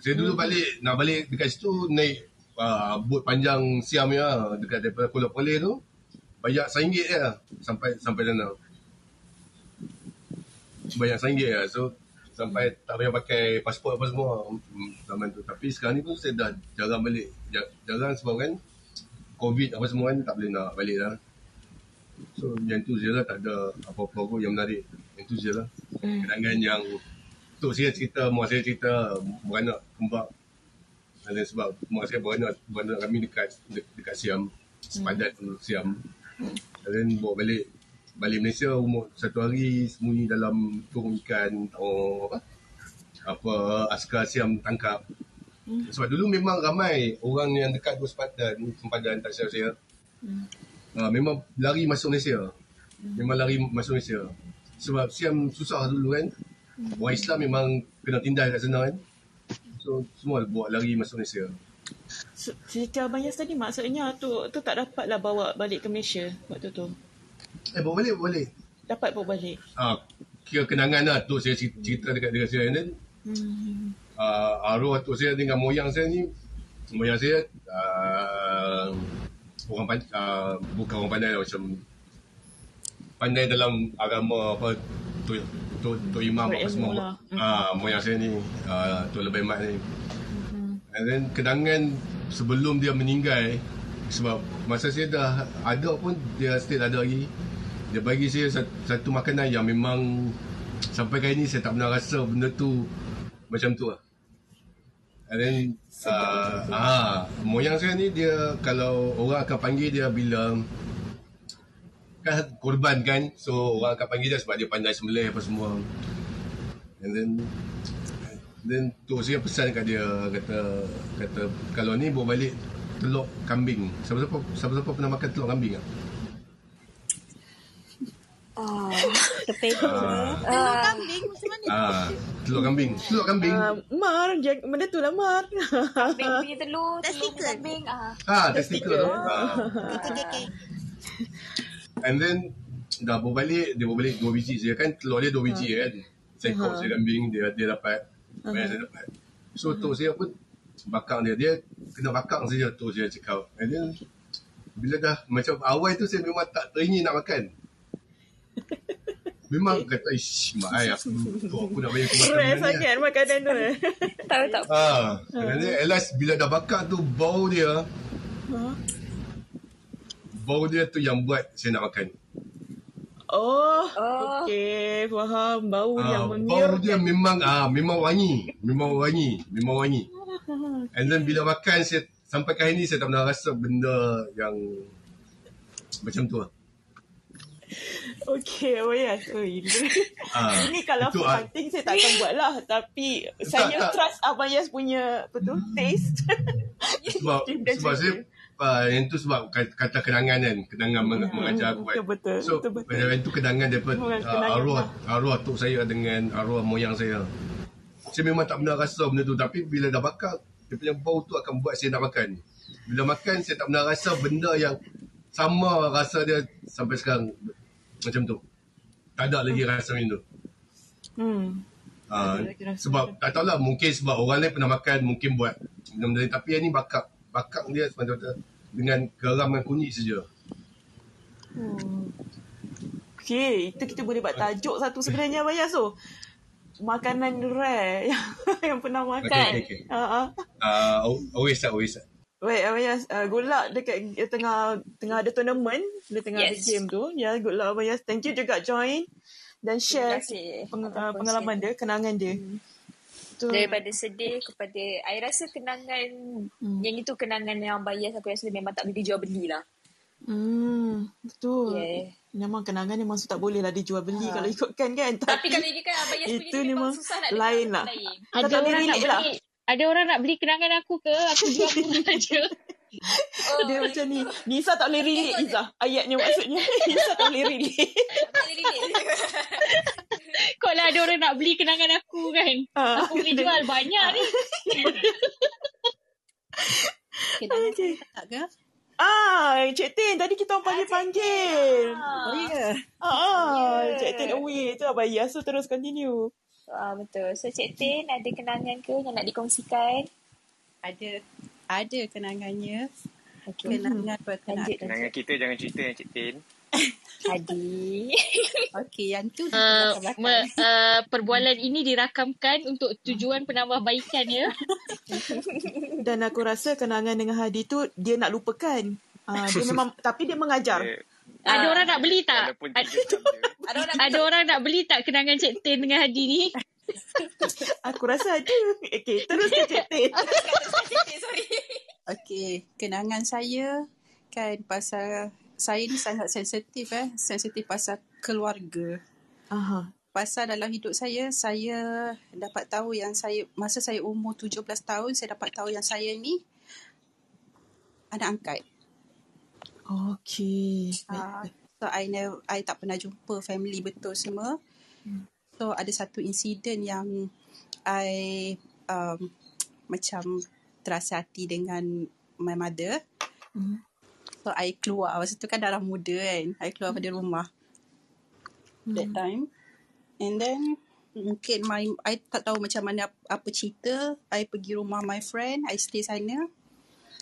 Saya dulu balik, nak balik dekat situ naik uh, bot panjang Siam ya dekat daripada Pulau Perlis tu. Bayar RM1 je sampai sampai sana. Bayar RM1 je. So sampai tak payah pakai pasport apa semua hmm, zaman tu. Tapi sekarang ni pun saya dah jarang balik. Ja- Jarang sebab kan COVID apa semua kan tak boleh nak balik lah. So yang tu je lah tak ada apa-apa pun yang menarik. Yang tu je lah. Hmm. Kenangan yang tu saya cerita, mak saya cerita beranak kembar. Dan sebab mak saya beranak, beranak kami dekat de, dekat Siam. Sepadat tu Siam. Dan bawa balik balik Malaysia umur satu hari sembunyi dalam tong ikan oh, apa apa askar Siam tangkap. Sebab dulu memang ramai orang yang dekat tu sempadan, sempadan tak silap saya. Hmm. Uh, memang lari masuk Malaysia. Memang lari masuk Malaysia. Sebab Siam susah dulu kan. Orang Islam memang kena tindas kat sana kan. So semua buat lari masuk Malaysia. So, cerita Abang Yas tadi maksudnya tu tu tak dapat lah bawa balik ke Malaysia waktu tu. Eh bawa balik, bawa balik. Dapat bawa balik. Ah, kira kenangan lah tu saya cer- cerita dekat dekat saya. And then Hmm. arwah tu saya dengan moyang saya ni moyang saya uh, orang pan, uh, bukan orang pandai lah, macam pandai dalam agama apa tu tu, tu imam apa semua lah. ah moyang saya ni uh, tu lebih mat ni and then kenangan sebelum dia meninggal sebab masa saya dah ada pun dia still ada lagi. Dia bagi saya satu, satu makanan yang memang sampai kali ni saya tak pernah rasa benda tu macam tu lah. And then uh, ah, moyang saya ni dia kalau orang akan panggil dia bila kan korban kan? So orang akan panggil dia sebab dia pandai sembelih apa semua. And then then tu saya pesan kat dia kata kata kalau ni bawa balik telur kambing siapa-siapa siapa-siapa pernah makan telur kambing tak? Ah. Ah. Telur kambing macam mana? Ah, telur kambing. Telur kambing. Uh, Mar, jag- benda tu lah Mar. kambing punya telur, telur Testicle. kambing. Ah. ah, testicle tu. Ah. Okay. And then dah bawa balik, dia bawa balik dua biji je kan. Telur dia dua biji kan. Seekor saya kambing dia dia dapat. Banyak saya dapat. So tu saya pun bakang dia. Dia kena bakang saja tu saya cakap. And then bila dah macam awal tu saya memang tak teringin nak makan. Memang kata, ish, mak ai aku, tu aku nak aku makan Stress sangat makanan tu. eh. Tahu tak? Ah, and then at last bila dah bakar tu bau dia, bau dia tu yang buat saya nak makan. Oh, Oh. okey, faham. Bau yang Ah, mengir. bau dia memang ah memang wangi, memang wangi, memang wangi. And then bila makan saya sampai ke hari ni saya tak pernah rasa benda yang macam tu lah. Okey, oh ya. Oh, ini. Ah, Ini kalau itu, food ah, hunting saya tak akan buat lah. Tapi saya tak. trust Abang Yas punya apa tu, taste. sebab sebab saya uh, yang tu sebab kata, kenangan kan, kenangan meng- mengajar aku kan. betul, betul, So betul, betul. yang tu kenangan daripada uh, arwah lah. arwah tok saya dengan arwah moyang saya. Saya memang tak pernah rasa benda tu tapi bila dah bakar dia punya bau tu akan buat saya nak makan. Bila makan saya tak pernah rasa benda yang sama rasa dia sampai sekarang macam tu. Tak ada lagi rasa macam tu. Hmm. Rasa sebab tak tahulah mungkin sebab orang lain pernah makan mungkin buat benda-benda tapi yang ni bakar bakar dia semata-mata dengan garam dan kunyit saja. Hmm. Okey, itu kita boleh buat tajuk satu sebenarnya Abang Yas tu. Makanan rare yang, yang pernah makan. Okey, okey. Ha ah. Uh, always tak, always tak. Baik, Abang Yas. Uh, good luck dekat dia tengah tengah ada tournament. Dia tengah ada Yes. game tu. Ya, good luck Abang Yas. Thank you juga join dan share peng, uh, pengalaman dia, kenangan dia. Tu. Daripada sedih kepada I rasa kenangan Hmm. Yang itu kenangan yang bias Aku rasa memang tak boleh dijual beli lah Hmm, betul. Yeah. Memang kenangan memang tak boleh lah dijual beli Ha. kalau ikutkan kan. Tapi kalau ini kan Abang Yas punya itu ni memang susah nak lain lah. lain. Ada tak boleh orang nak relate lah. beli ada orang nak beli kenangan aku ke? Aku jual pun aja. Oh, Dia macam ni. Nisa tak boleh relate Izzah. Ayatnya maksudnya. Nisa tak boleh relate. tak boleh relate. Kau lah ada orang nak beli kenangan aku kan. Ah, Aku boleh jual banyak ni. Kenangan okay. tak ke? Ah, Cik Tin. Tadi kita orang panggil-panggil. Oh ya. Ah, Ya. Cik Tin away. Itu Abang Yas. So terus continue. Ah, betul. So Cik Tin ada kenangan ke yang nak dikongsikan? Ada ada kenangannya. Okay. Kenangan berkenaan. Lanjut. Kenangan kita jangan cerita yang Cik Tin. Adi. Okey, yang tu Uh, me, uh, perbualan ini dirakamkan untuk tujuan penambahbaikan ya. Dan aku rasa kenangan dengan Hadi tu dia nak lupakan. Ah, dia memang tapi dia mengajar. Dia, Ada orang nak beli tak? walaupun Ad- tiga jam je. Ada orang Ada orang nak beli tak kenangan Cik Tin dengan Hadi ni? Aku rasa ada. Okey, teruskan Cik Tin. Sorry. Okey, kenangan saya kan pasal saya ni sangat sensitif eh, sensitif pasal keluarga. Aha. Pasal dalam hidup saya, saya dapat tahu yang saya, masa saya umur 17 tahun, saya dapat tahu yang saya ni anak angkat. Okey. Uh, so, I, never, I tak pernah jumpa family betul semua. So, ada satu insiden yang I um, macam terasa hati dengan my mother. Hmm. So, I keluar. Masa tu kan darah muda kan. I keluar pada rumah. That time. And then, mungkin my, I tak tahu macam mana apa cerita. I pergi rumah my friend. I stay sana.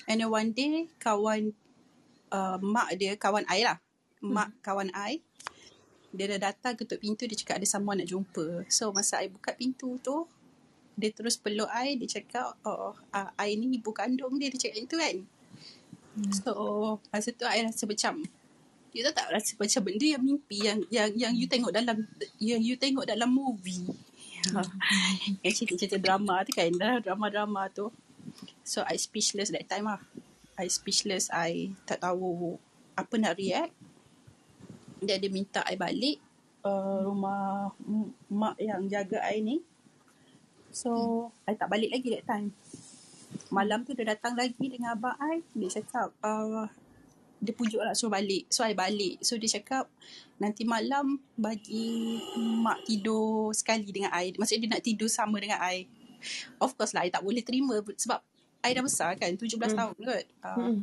And then one day, kawan uh, mak dia, kawan I lah. Mak kawan I. Dia dah datang ketuk pintu. Dia cakap ada someone nak jumpa. So, masa I buka pintu tu, dia terus peluk I. Dia cakap, oh, uh, I ni ibu kandung dia. Dia cakap itu kan. So, masa tu I rasa macam, you tahu tak rasa macam benda yang mimpi yang yang yang you tengok dalam yang you tengok dalam movie. yang cerita-cerita drama tu kan, drama-drama tu. So I speechless that time lah. I speechless, I tak tahu apa nak react. Dia dia minta I balik uh, rumah mak yang jaga I ni. So, I tak balik lagi that time. Malam tu dia datang lagi dengan abang I. Dia cakap, uh, dia pujuk nak suruh balik. So, I balik. So, dia cakap, nanti malam bagi mak tidur sekali dengan I. Maksudnya dia nak tidur sama dengan I. Of course lah, I tak boleh terima sebab I dah besar kan, 17 Hmm. tahun kot. Uh, Hmm.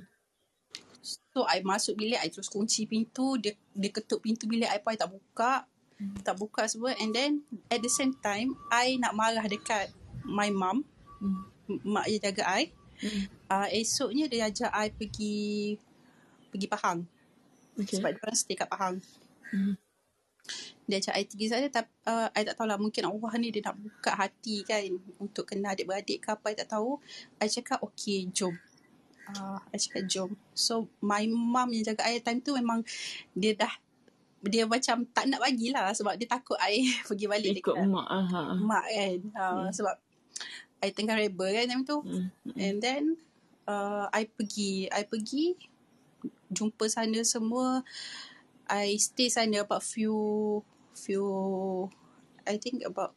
So, I masuk bilik, I terus kunci pintu. Dia, dia ketuk pintu bilik I pun I tak buka. Tak buka semua. And then, at the same time, I nak marah dekat my mum. Hmm. Mak yang jaga I. Hmm. Uh, esoknya dia ajak I pergi pergi Pahang. Okey. Sebab dia orang stay kat Pahang. Hmm. Dia ajak I pergi sana. Tapi uh, I tak tahulah mungkin Allah ni dia nak buka hati kan. Untuk kenal adik-beradik ke apa I tak tahu. I cakap okay jom. Uh, I cakap jom. So my mum yang jaga I time tu memang dia dah dia macam tak nak bagilah sebab dia takut I pergi balik Ikut dekat mak. Aha. mak kan. Uh, Hmm. Sebab I tengah rebel kan time tu. Hmm. And then uh, I pergi, I pergi jumpa sana semua. I stay sana about few few I think about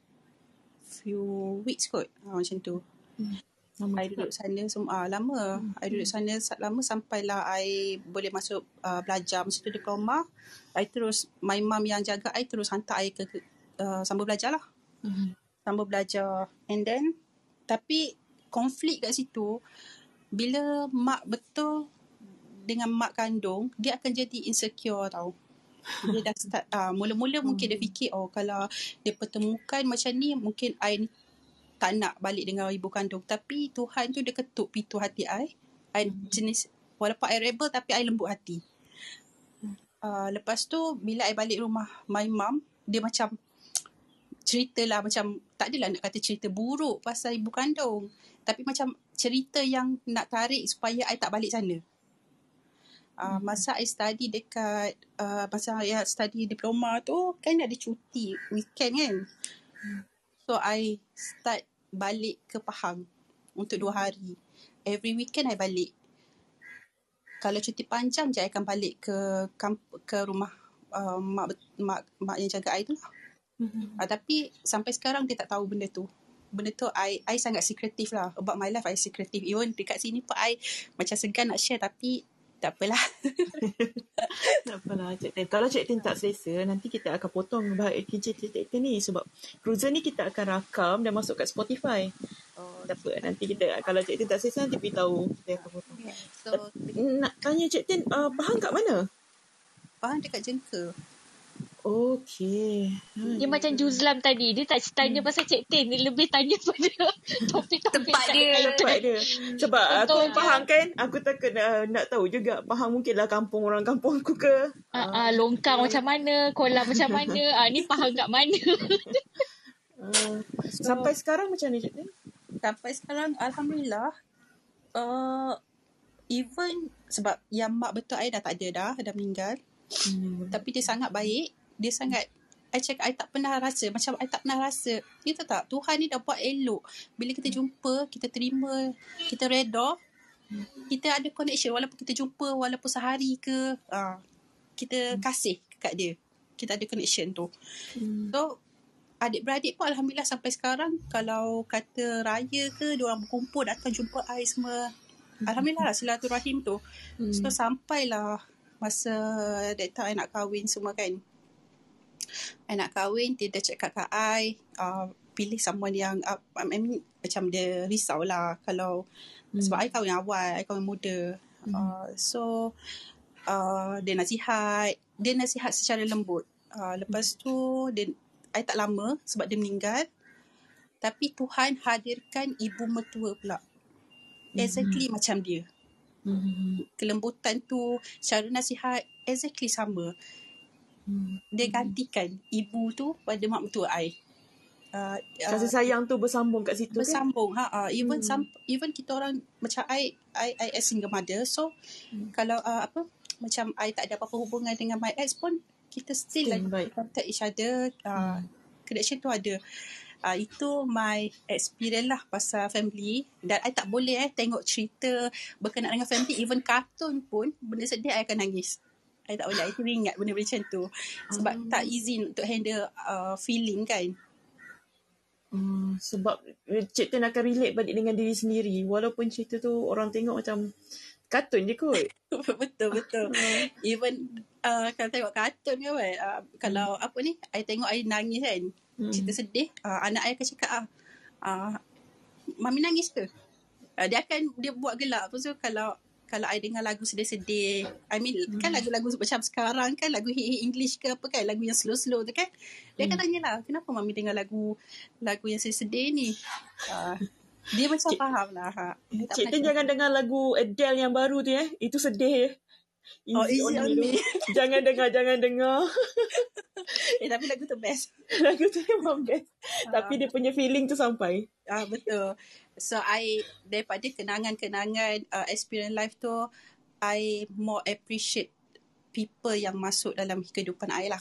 few weeks kot. Uh, macam tu. Lama I duduk sana semua ah, lama. I duduk sana sa- lama sampailah I boleh masuk uh, belajar masa tu diploma. I terus my mum yang jaga I terus hantar I ke, ke uh, sambung belajar lah. Hmm. Sambung belajar and then tapi konflik kat situ bila mak betul dengan mak kandung dia akan jadi insecure tau. Dia dah start uh, mula-mula mungkin dia fikir oh kalau dia pertemukan macam ni mungkin I tak nak balik dengan ibu kandung tapi Tuhan tu dia ketuk pintu hati I. I jenis walaupun I rebel tapi I lembut hati. Uh, lepas tu bila I balik rumah my mum dia macam cerita lah macam tak adalah nak kata cerita buruk pasal ibu kandung tapi macam cerita yang nak tarik supaya I tak balik sana. Uh, masa I study dekat uh, masa I study diploma tu kan ada cuti weekend kan. So I start balik ke Pahang untuk dua hari. Every weekend I balik. Kalau cuti panjang je I akan balik ke kamp- ke rumah uh, mak mak mak yang jaga I tu lah. Hmm. Uh, tapi sampai sekarang dia tak tahu benda tu. Benda tu I I sangat secretive lah. About my life I secretive. Even dekat sini pun I macam segan nak share tapi tak apalah. Tak apalah Cik Tin. Kalau Cik Tin tak selesa, nanti kita akan potong bahagian kerja Cik Tin ni. Sebab cruiser ni kita akan rakam dan masuk kat Spotify. Oh, tak apa. Nanti kita, kalau Cik Tin tak selesa, nanti beritahu. Kita akan potong. So Nak tanya Cik Tin, uh, Pahang kat mana? Pahang dekat Jengka. Okey. Dia macam Juzlam tadi. Dia tak tanya pasal Cik Tin. Dia lebih tanya pada topik-topik Tempat dia. Tempat dia. Sebab aku Contohnya. faham kan, aku takut uh, nak tahu juga. Faham mungkinlah kampung orang kampung aku ke. Ah, ah, longkang macam mana, kolam macam mana. Ah, ni faham kat mana. Uh, sampai sekarang macam ni Cik Tin? Sampai sekarang Alhamdulillah uh, even sebab yang mak betul I dah tak ada dah, dah meninggal. Hmm. Tapi dia sangat baik. Dia sangat I cakap I tak pernah rasa Macam I tak pernah rasa. You tahu tak? Tuhan ni dah buat elok. Bila kita jumpa Kita terima Kita reda Kita ada connection. Walaupun kita jumpa Walaupun sehari ke uh, Kita kasih kat dia. Kita ada connection tu. Hmm. So Adik-beradik pun Alhamdulillah sampai sekarang Kalau kata raya ke Diorang berkumpul Datang jumpa I semua. Alhamdulillah lah silaturahim tu. Hmm. So sampailah Masa That time I nak kahwin semua kan I nak kahwin Dia dah cakap kat I uh, Pilih someone yang uh, I mean, Macam dia risau lah Kalau Hmm. Sebab I kahwin awal I kahwin muda. Uh, So uh, Dia nasihat Dia nasihat secara lembut. Uh, Lepas tu dia, I tak lama Sebab dia meninggal Tapi Tuhan hadirkan Ibu mertua pula. Exactly macam dia. Hmm. Kelembutan tu Cara nasihat Exactly sama Hmm. dia gantikan ibu tu pada mak mertua I. Uh, Kasih sayang tu bersambung kat situ kan? bersambung ha uh, even Hmm. hmm. sam, even kita orang macam I I I as single mother so hmm. kalau uh, apa macam I tak ada apa-apa hubungan dengan my ex pun kita still Still like contact each other uh, connection tu ada uh, itu my experience lah pasal family dan I tak boleh eh tengok cerita berkenaan dengan family even kartun pun benda sedih I akan nangis I tak boleh I teringat benda-benda macam tu. Sebab Oh. tak easy untuk handle uh, feeling kan. Hmm, sebab eh, Cik Tin akan relate balik dengan diri sendiri. Walaupun cerita tu orang tengok macam kartun je kot. betul betul. Even uh, kalau tengok kartun ke kan uh, kalau apa ni I tengok I nangis kan. Hmm. cerita sedih uh, anak I akan cakap ah uh, mami nangis ke? Uh, dia akan dia buat gelak. Lepas tu kalau kalau I dengar lagu sedih-sedih I mean hmm. kan lagu-lagu macam sekarang kan lagu hit English ke apa kan lagu yang slow-slow tu kan dia akan tanya lah kenapa mami dengar lagu lagu yang sedih-sedih ni uh, dia macam faham lah ha. Cik jangan dengar lagu Adele yang baru tu eh. Itu sedih eh. Oh, Easy on on Me Me. jangan dengar, jangan dengar. eh tapi lagu tu best lagu tu memang best. Tapi dia punya feeling tu sampai. Ah betul. So I daripada kenangan-kenangan uh, experience life tu I more appreciate people yang masuk dalam kehidupan I lah.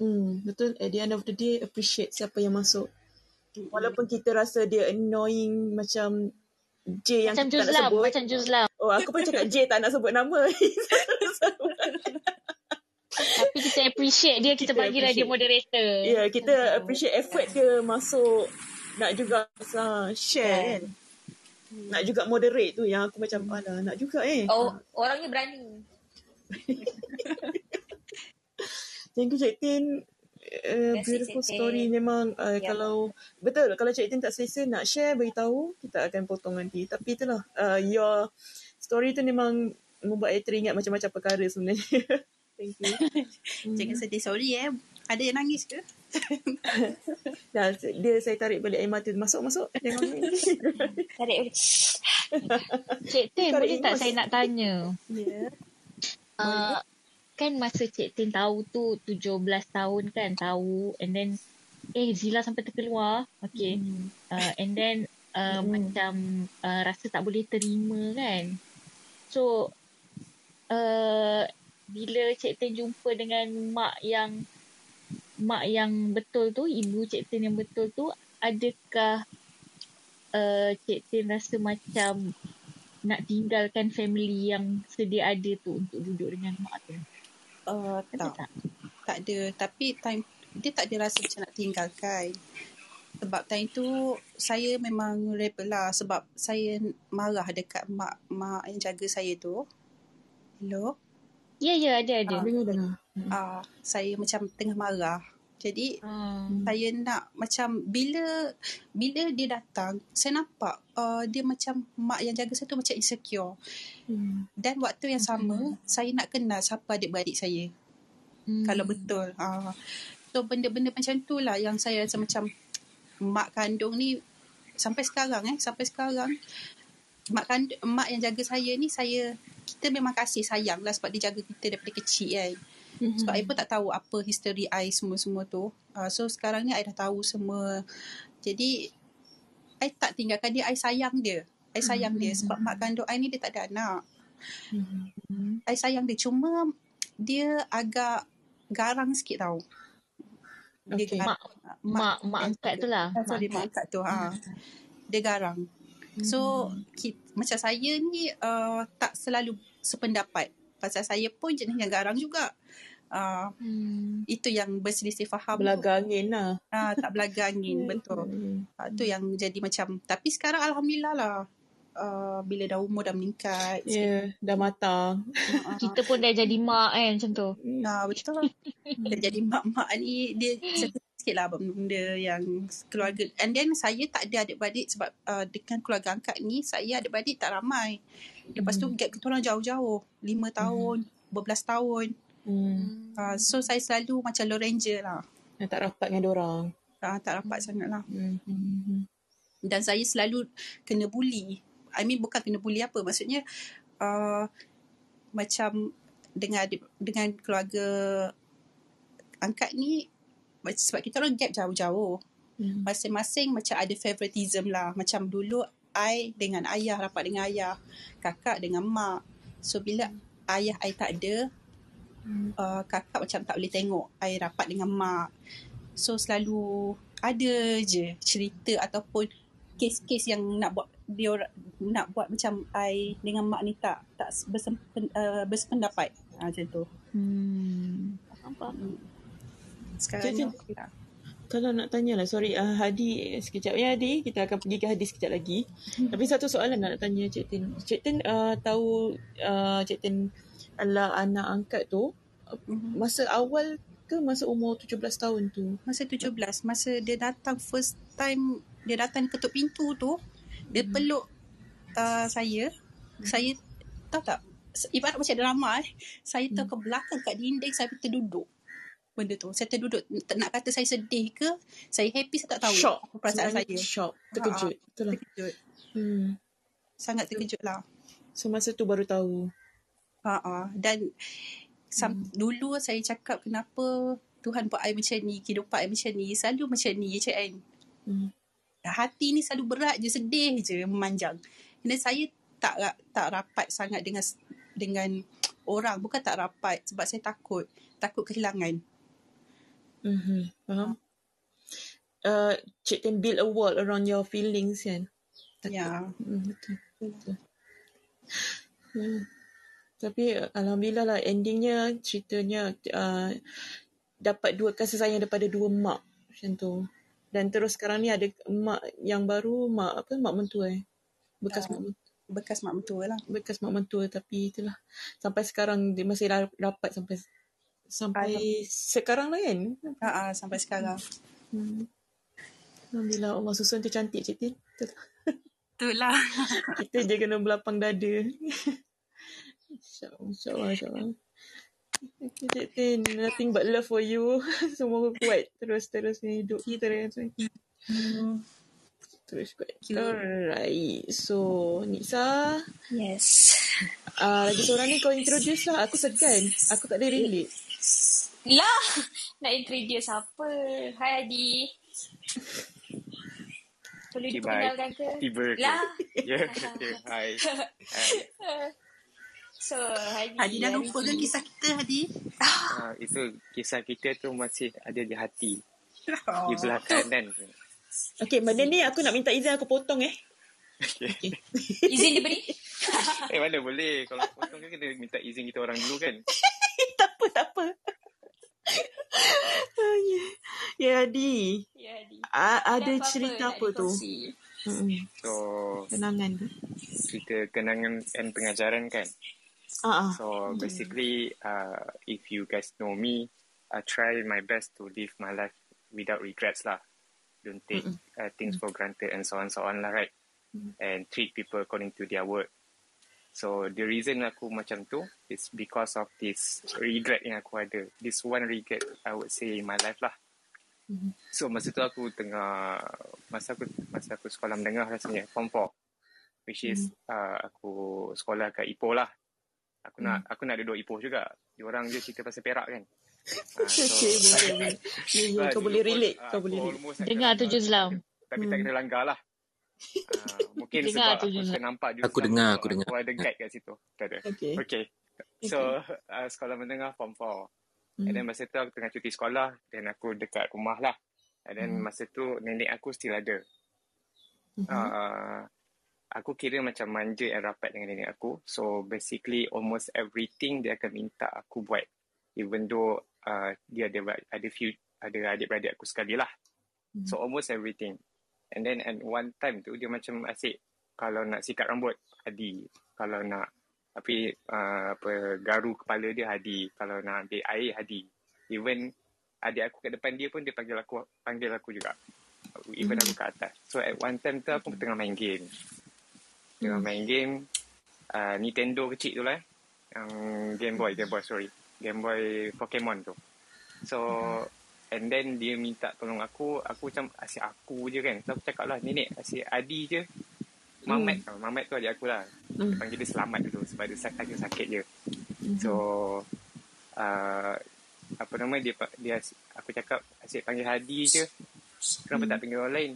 Hmm, betul. At the end of the day, appreciate siapa yang masuk. Walaupun kita rasa dia annoying macam J yang Macam kita tak nak sebut. macam Juzlam. Oh, aku pun cakap J tak nak sebut nama. Tapi kita appreciate dia, kita, Kita bagilah dia moderator. Ya, yeah, kita appreciate effort dia masuk nak juga uh, share kan. Nak juga moderate tu yang aku macam alah nak juga eh. Oh, orangnya berani. Thank you Cik Tin. Uh, beautiful Cik Tin. story memang uh, Ya. kalau betul kalau Cik Tin tak selesa nak share beritahu kita akan potong nanti tapi itulah uh, your story tu memang membuat saya teringat macam-macam perkara sebenarnya thank you Jangan sedih sorry eh. Ada yang nangis ke? dah dia saya tarik balik air mata masuk masuk jangan Tarik balik. Cik Tin, boleh tak saya nak tanya? Ya. Uh, kan masa Cik Tin tahu tu 17 tahun kan tahu. And then eh Zila sampai terkeluar. Okay. Uh, and then uh, Hmm. macam uh, rasa tak boleh terima kan. So uh, bila Cik Tin jumpa dengan mak yang mak yang betul tu ibu Cik Tin yang betul tu adakah uh, Cik Tin rasa macam nak tinggalkan family yang sedia ada tu untuk duduk dengan mak tu Uh, tak. tak? Tak ada. Tapi time dia tak ada rasa macam nak tinggalkan. Sebab time tu saya memang rebel lah. Sebab saya marah dekat mak mak yang jaga saya tu. Hello? Ya, ya, ada, ada. dengar dengar Ah, saya macam tengah marah. Jadi Ah. saya nak macam bila bila dia datang saya nampak uh, dia macam mak yang jaga saya tu macam insecure hmm. dan waktu yang sama saya nak kenal siapa adik-beradik saya Hmm. kalau betul uh, so benda-benda macam tu lah yang saya rasa macam mak kandung ni sampai sekarang eh sampai sekarang mak kandung mak yang jaga saya ni saya kita memang kasih sayang lah sebab dia jaga kita daripada kecil kan Hmm. sebab I pun tak tahu apa history I semua-semua tu. Uh, so sekarang ni I dah tahu semua. Jadi I tak tinggalkan dia, I sayang dia. I sayang dia sebab mak kandung I ni dia tak ada anak. Hmm. I sayang dia cuma dia agak garang sikit tau. Dia Okay. garang. Mak mak mak angkat tu lah. Ah, sorry, mak angkat tu. Ha. Dia garang. So, ki, macam saya ni uh, tak selalu sependapat. Pasal saya pun jenis yang garang juga. Uh, Hmm. itu yang berselisih faham. tu. Belaga angin lah. Ah, tak belaga angin, betul. Hmm. Tu yang jadi macam tapi sekarang alhamdulillah lah. Uh, bila dah umur dah meningkat. Ya, yeah, dah matang. Uh, Kita pun dah jadi mak kan macam tu. Nah, betul. Dia jadi mak-mak ni dia sikit lah benda yang keluarga. And then saya tak ada adik-beradik sebab uh, dengan keluarga angkat ni saya adik-beradik tak ramai. Lepas tu gap kita orang jauh-jauh. Lima tahun, berbelas tahun. Hmm. Uh, so saya selalu macam Lone Ranger lah. Yang tak rapat dengan orang. Uh, tak rapat sangat lah. Hmm. Hmm. Dan saya selalu kena bully. I mean bukan kena bully apa. Maksudnya uh, macam dengan dengan keluarga angkat ni sebab kita orang gap jauh-jauh. Hmm. Masing-masing macam ada favoritism lah. Macam dulu I dengan ayah rapat dengan ayah. Kakak dengan mak. So bila ayah I tak ada, uh, kakak macam tak boleh tengok I rapat dengan mak. So selalu ada je cerita ataupun kes-kes yang nak buat dia orang nak buat macam I dengan mak ni tak tak bersempen, uh, bersependapat. Ha, macam tu. Hmm. Hmm. Sekarang lah. Kalau nak tanya lah, sorry uh, Hadi sekejap. Ya Hadi, kita akan pergi ke Hadi sekejap lagi. Tapi satu soalan nak tanya Cik Tin. Cik Tin uh, tahu uh, Cik Tin adalah anak angkat tu Mhm. masa awal ke masa umur 17 tahun tu? Masa 17, masa dia datang first time, dia datang ketuk pintu tu, dia peluk uh, saya. Saya, tahu tak, ibarat macam drama eh. Saya tu ke belakang kat dinding, saya terduduk. Benda tu. Saya terduduk. Nak kata saya sedih ke, saya happy, saya tak tahu. Shock. apa Perasaan Sebenarnya saya. Shock. Terkejut. Ha, Betul lah. terkejut. Hmm. Sangat terkejut lah. So masa tu baru tahu. Ha ah. Dan sam, Hmm. dulu saya cakap kenapa Tuhan buat I macam ni, kehidupan I macam ni, selalu macam ni je kan. Hmm. Hati ni selalu berat je, sedih je, memanjang. Dan saya tak tak rapat sangat dengan dengan orang, bukan tak rapat sebab saya takut, takut kehilangan. Mm-hmm. Faham? Uh, Cik Tin build a wall around your feelings kan? Ya. Hmm, betul. betul. Hmm. Tapi uh, Alhamdulillah lah endingnya ceritanya uh, dapat dua kasih sayang daripada dua mak macam tu. Dan terus sekarang ni ada mak yang baru, mak apa, mak mentua eh. Bekas Ya. mak mentua. Bekas mak mentua lah. Bekas mak mentua tapi itulah. Sampai sekarang dia masih ra- rapat sampai sampai sekarang lah kan? Ha ah, sampai sekarang. Hmm. Alhamdulillah Allah susun tu cantik Cik Tin. Betul tak? Itulah. Kita je kena belapang dada. InsyaAllah, insyaAllah, insyaAllah. Okay, Cik Tin, nothing but love for you. Semoga kuat terus-terus ni hidup kita dengan Hmm. terus kuat. Alright, so Nisa, Yes. uh, lagi seorang ni kau introduce lah. Aku segan. Aku tak ada relate. Lah, nak introduce apa? Hai Adi. Perlu Okay, diperkenalkan ke? Tiba ke? Lah. Ya, okay. Hai. Hai. So, Hadi. Hadi dah lupa ke kisah kita Hadi? Uh, itu kisah kita tu masih ada di hati. Oh. Di belah kanan. Okay, benda ni aku nak minta izin aku potong eh. Okay. Izin diberi? Eh mana boleh. Kalau potong kan kena minta izin kita orang dulu kan. tak apa, tak apa. ya, Adi. Ya, Hadi. A- ada apa-apa cerita nak apa tu? Hmm. So, Kenangan tu. cerita kenangan dan pengajaran kan. Ah, ah. So, basically, uh, if you guys know me, I try my best to live my life without regrets lah. Don't take uh, things for granted and so on so on lah, right? And treat people according to their word. So the reason aku macam tu is because of this regret yang aku ada. This one regret I would say in my life lah. So masa tu aku tengah masa aku masa aku sekolah menengah rasanya form 4 which is uh, aku sekolah kat Ipoh lah. Aku nak aku nak duduk Ipoh juga. Diorang je cerita pasal Perak kan. Ah, so- Okay, boleh, boleh. Ah, kau boleh relate. ah, Kau boleh relate. Dengar kena- tujuh Islam. Tapi tak kena langgar lah. Ah, Mungkin Dengar sebab aku juga. suka nampak juga Aku dengar, aku dengar. Aku ada guide kat situ. Tak ada. Okay. Okay. So, uh, sekolah menengah form 4. Hmm. And then masa tu aku tengah cuti sekolah. Dan aku dekat rumah lah. And then Hmm. masa tu nenek aku still ada. Mhm. Uh, aku kira macam manja and rapat dengan nenek aku. So basically almost everything dia akan minta aku buat. Even though uh, dia ada ada few ada adik-beradik aku sekali lah. Mhm. So almost everything. And then at one time tu dia macam asyik kalau nak sikat rambut Hadi. Kalau nak tapi uh, apa garu kepala dia Hadi. Kalau nak ambil air Hadi. Even adik aku kat depan dia pun dia panggil aku panggil aku juga. Even aku kat atas. So at one time tu aku tengah main game. Tengah main game uh, Nintendo kecil tu lah. eh. Yang Game Boy, Game Boy sorry. Game Boy Pokemon tu. So and then dia minta tolong aku, aku macam asyik aku je kan. So aku cakap lah, nenek asyik Adi je. Mamat tau, Mamat tu adik aku lah. Dia panggil dia selamat dulu sebab dia sakit, agak sakit je. So uh, apa nama dia dia aku cakap asyik panggil Hadi je. Kenapa tak panggil orang lain?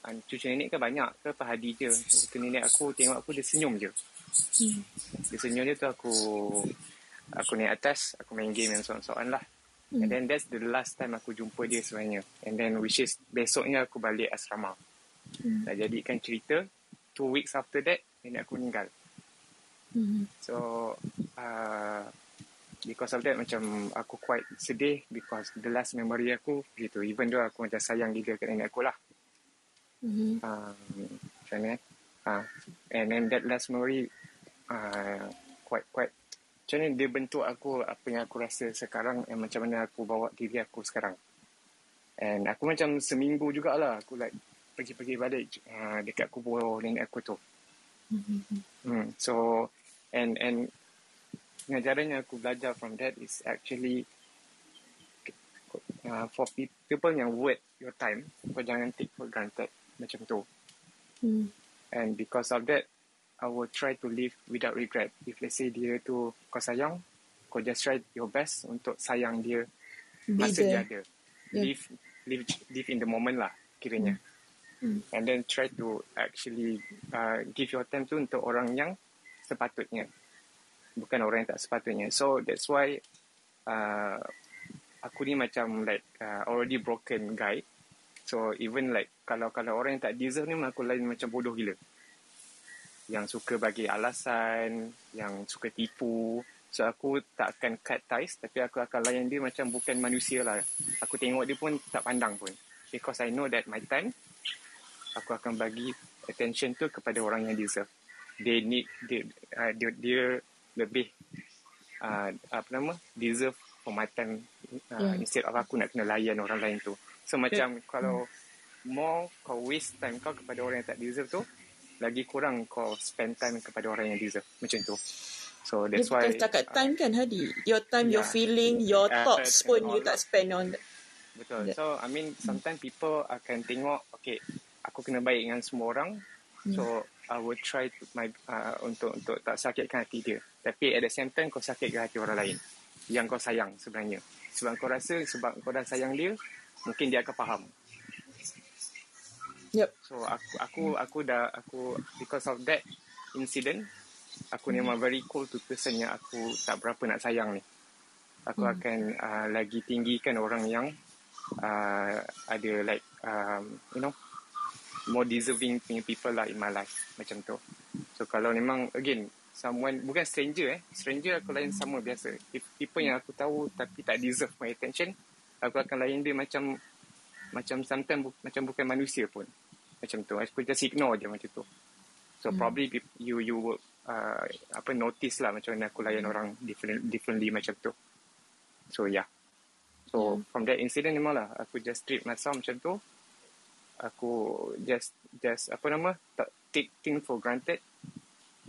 Uh, cucu nenek kan banyak. Kenapa Hadi je? Waktu nenek aku tengok aku dia senyum je. Dia senyum dia tu aku aku naik atas, aku main game yang soal-soalan lah. And then that's the last time aku jumpa dia sebenarnya. And then which is besoknya aku balik asrama. Nak jadikan cerita, two weeks after that, nenek aku meninggal. So, uh, because of that macam aku quite sedih because the last memory aku gitu. Even though aku macam sayang gila kat nenek aku lah. Mhm. Um, macam mana eh? Uh, and then that last memory uh, quite quite macam mana dia bentuk aku apa yang aku rasa sekarang and macam mana aku bawa diri aku sekarang. And aku macam seminggu jugalah aku like pergi-pergi balik uh, dekat kubur nenek aku tu. Hmm. So and and pengajaran yang aku belajar from that is actually uh, for pe- people yang worth your time, kau jangan take for granted macam tu. Hmm. And because of that, I will try to live without regret. If let's say dia tu kau sayang, kau just try your best untuk sayang dia Be masa dia there. ada. Yeah. Live, live, live in the moment lah kiranya. Hmm. And then try to actually uh, give your time tu untuk orang yang sepatutnya. Bukan orang yang tak sepatutnya. So that's why uh, aku ni macam like uh, already broken guy. So even like kalau kalau orang yang tak deserve ni aku lain macam bodoh gila. Yang suka bagi alasan, yang suka tipu. So aku tak akan cut ties tapi aku akan layan dia macam bukan manusia lah. Aku tengok dia pun tak pandang pun. Because I know that my time aku akan bagi attention tu kepada orang yang deserve. They need dia uh, dia, dia lebih uh, apa nama deserve for my time uh, Yeah. instead of aku nak kena layan orang lain tu. So macam kalau more kau waste time kau kepada orang yang tak deserve tu, lagi kurang kau spend time kepada orang yang deserve. Macam tu. So Dia that's why bukan setakat time kan Hadi. Your time, your Yeah. feeling, your Effort thoughts pun and you all tak spend on that. Betul. Yeah. So I mean sometimes people akan tengok okay aku kena baik dengan semua orang. So I will try to my uh, untuk untuk tak sakitkan hati dia. Tapi at the same time kau sakitkan hati orang lain yang kau sayang sebenarnya. Sebab kau rasa sebab kau dah sayang dia, mungkin dia akan faham. Yep. So aku aku aku dah aku because of that incident aku ni memang very cool to person yang aku tak berapa nak sayang ni. Aku Hmm. akan uh, lagi tinggikan orang yang uh, ada like um, you know more deserving punya people lah in my life macam tu. So kalau memang again someone bukan stranger eh stranger aku lain sama biasa. If people yang aku tahu tapi tak deserve my attention aku akan layan dia macam macam sometimes bu- macam bukan manusia pun. Macam tu aku just ignore je macam tu. So Hmm. probably you you will uh, apa notice lah macam mana aku layan orang different differently macam tu. So yeah. So Hmm. from that incident memang lah aku just treat myself macam tu. Aku just just apa nama tak take things for granted.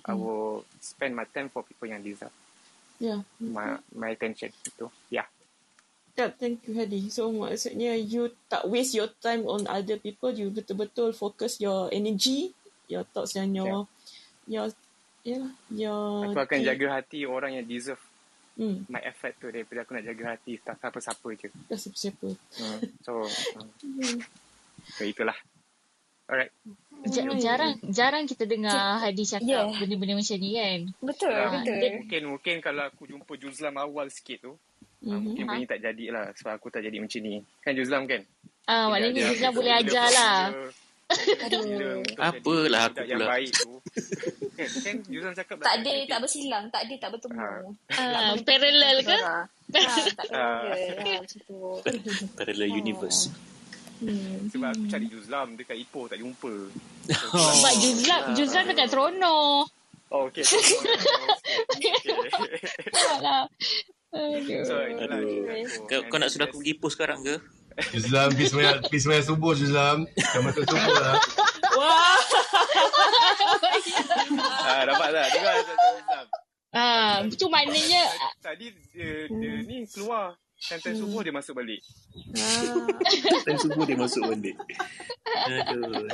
I Hmm. will spend my time for people yang deserve. Yeah. my my attention itu. Yeah Yeah, thank you Hadi. So maksudnya you tak waste your time on other people, you betul-betul focus your energy, your thoughts dan your your yeah, your aku akan thi- jaga hati orang yang deserve Hmm, my effort tu daripada aku nak jaga hati tak siapa-siapa je dah siapa-siapa. Hmm. So, um, so itulah. Alright. Ja- jarang jarang kita dengar Hadi cakap Yeah. benda-benda macam ni kan. Betul, Ah, betul. Mungkin mungkin kalau aku jumpa Juzlam awal sikit tu, Mhm. mungkin benda ni tak jadi lah sebab aku tak jadi macam ni. Kan Juzlam kan? Ah, maknanya dia- Juzlan boleh dia- ajar lah. jadi Apalah aku budak yang pula. baik tu. kan, kan Juzlam cakap Tak ada, tak bersilang, tak ada, tak bertemu. Ah, parallel ke? Tak Ah. parallel. Macam tu. Parallel universe. Hmm. Sebab aku cari Juzlam dekat Ipoh tak jumpa. Sebab Juzlan, Juzlan dekat Trono. Oh, okay. Taklah. Aduh. So, itulah Aduh. Kau, kau nak sudah aku pergi post sekarang ke? Islam, pergi semayang, pergi semayang subuh Islam. Macam macam subuh lah. Wah. Ah, dapat tak? Dengar Juzlam? Ah, tu maknanya Tadi dia, dia ni keluar. Time-time subuh dia masuk balik. Time subuh dia masuk balik. Aduh.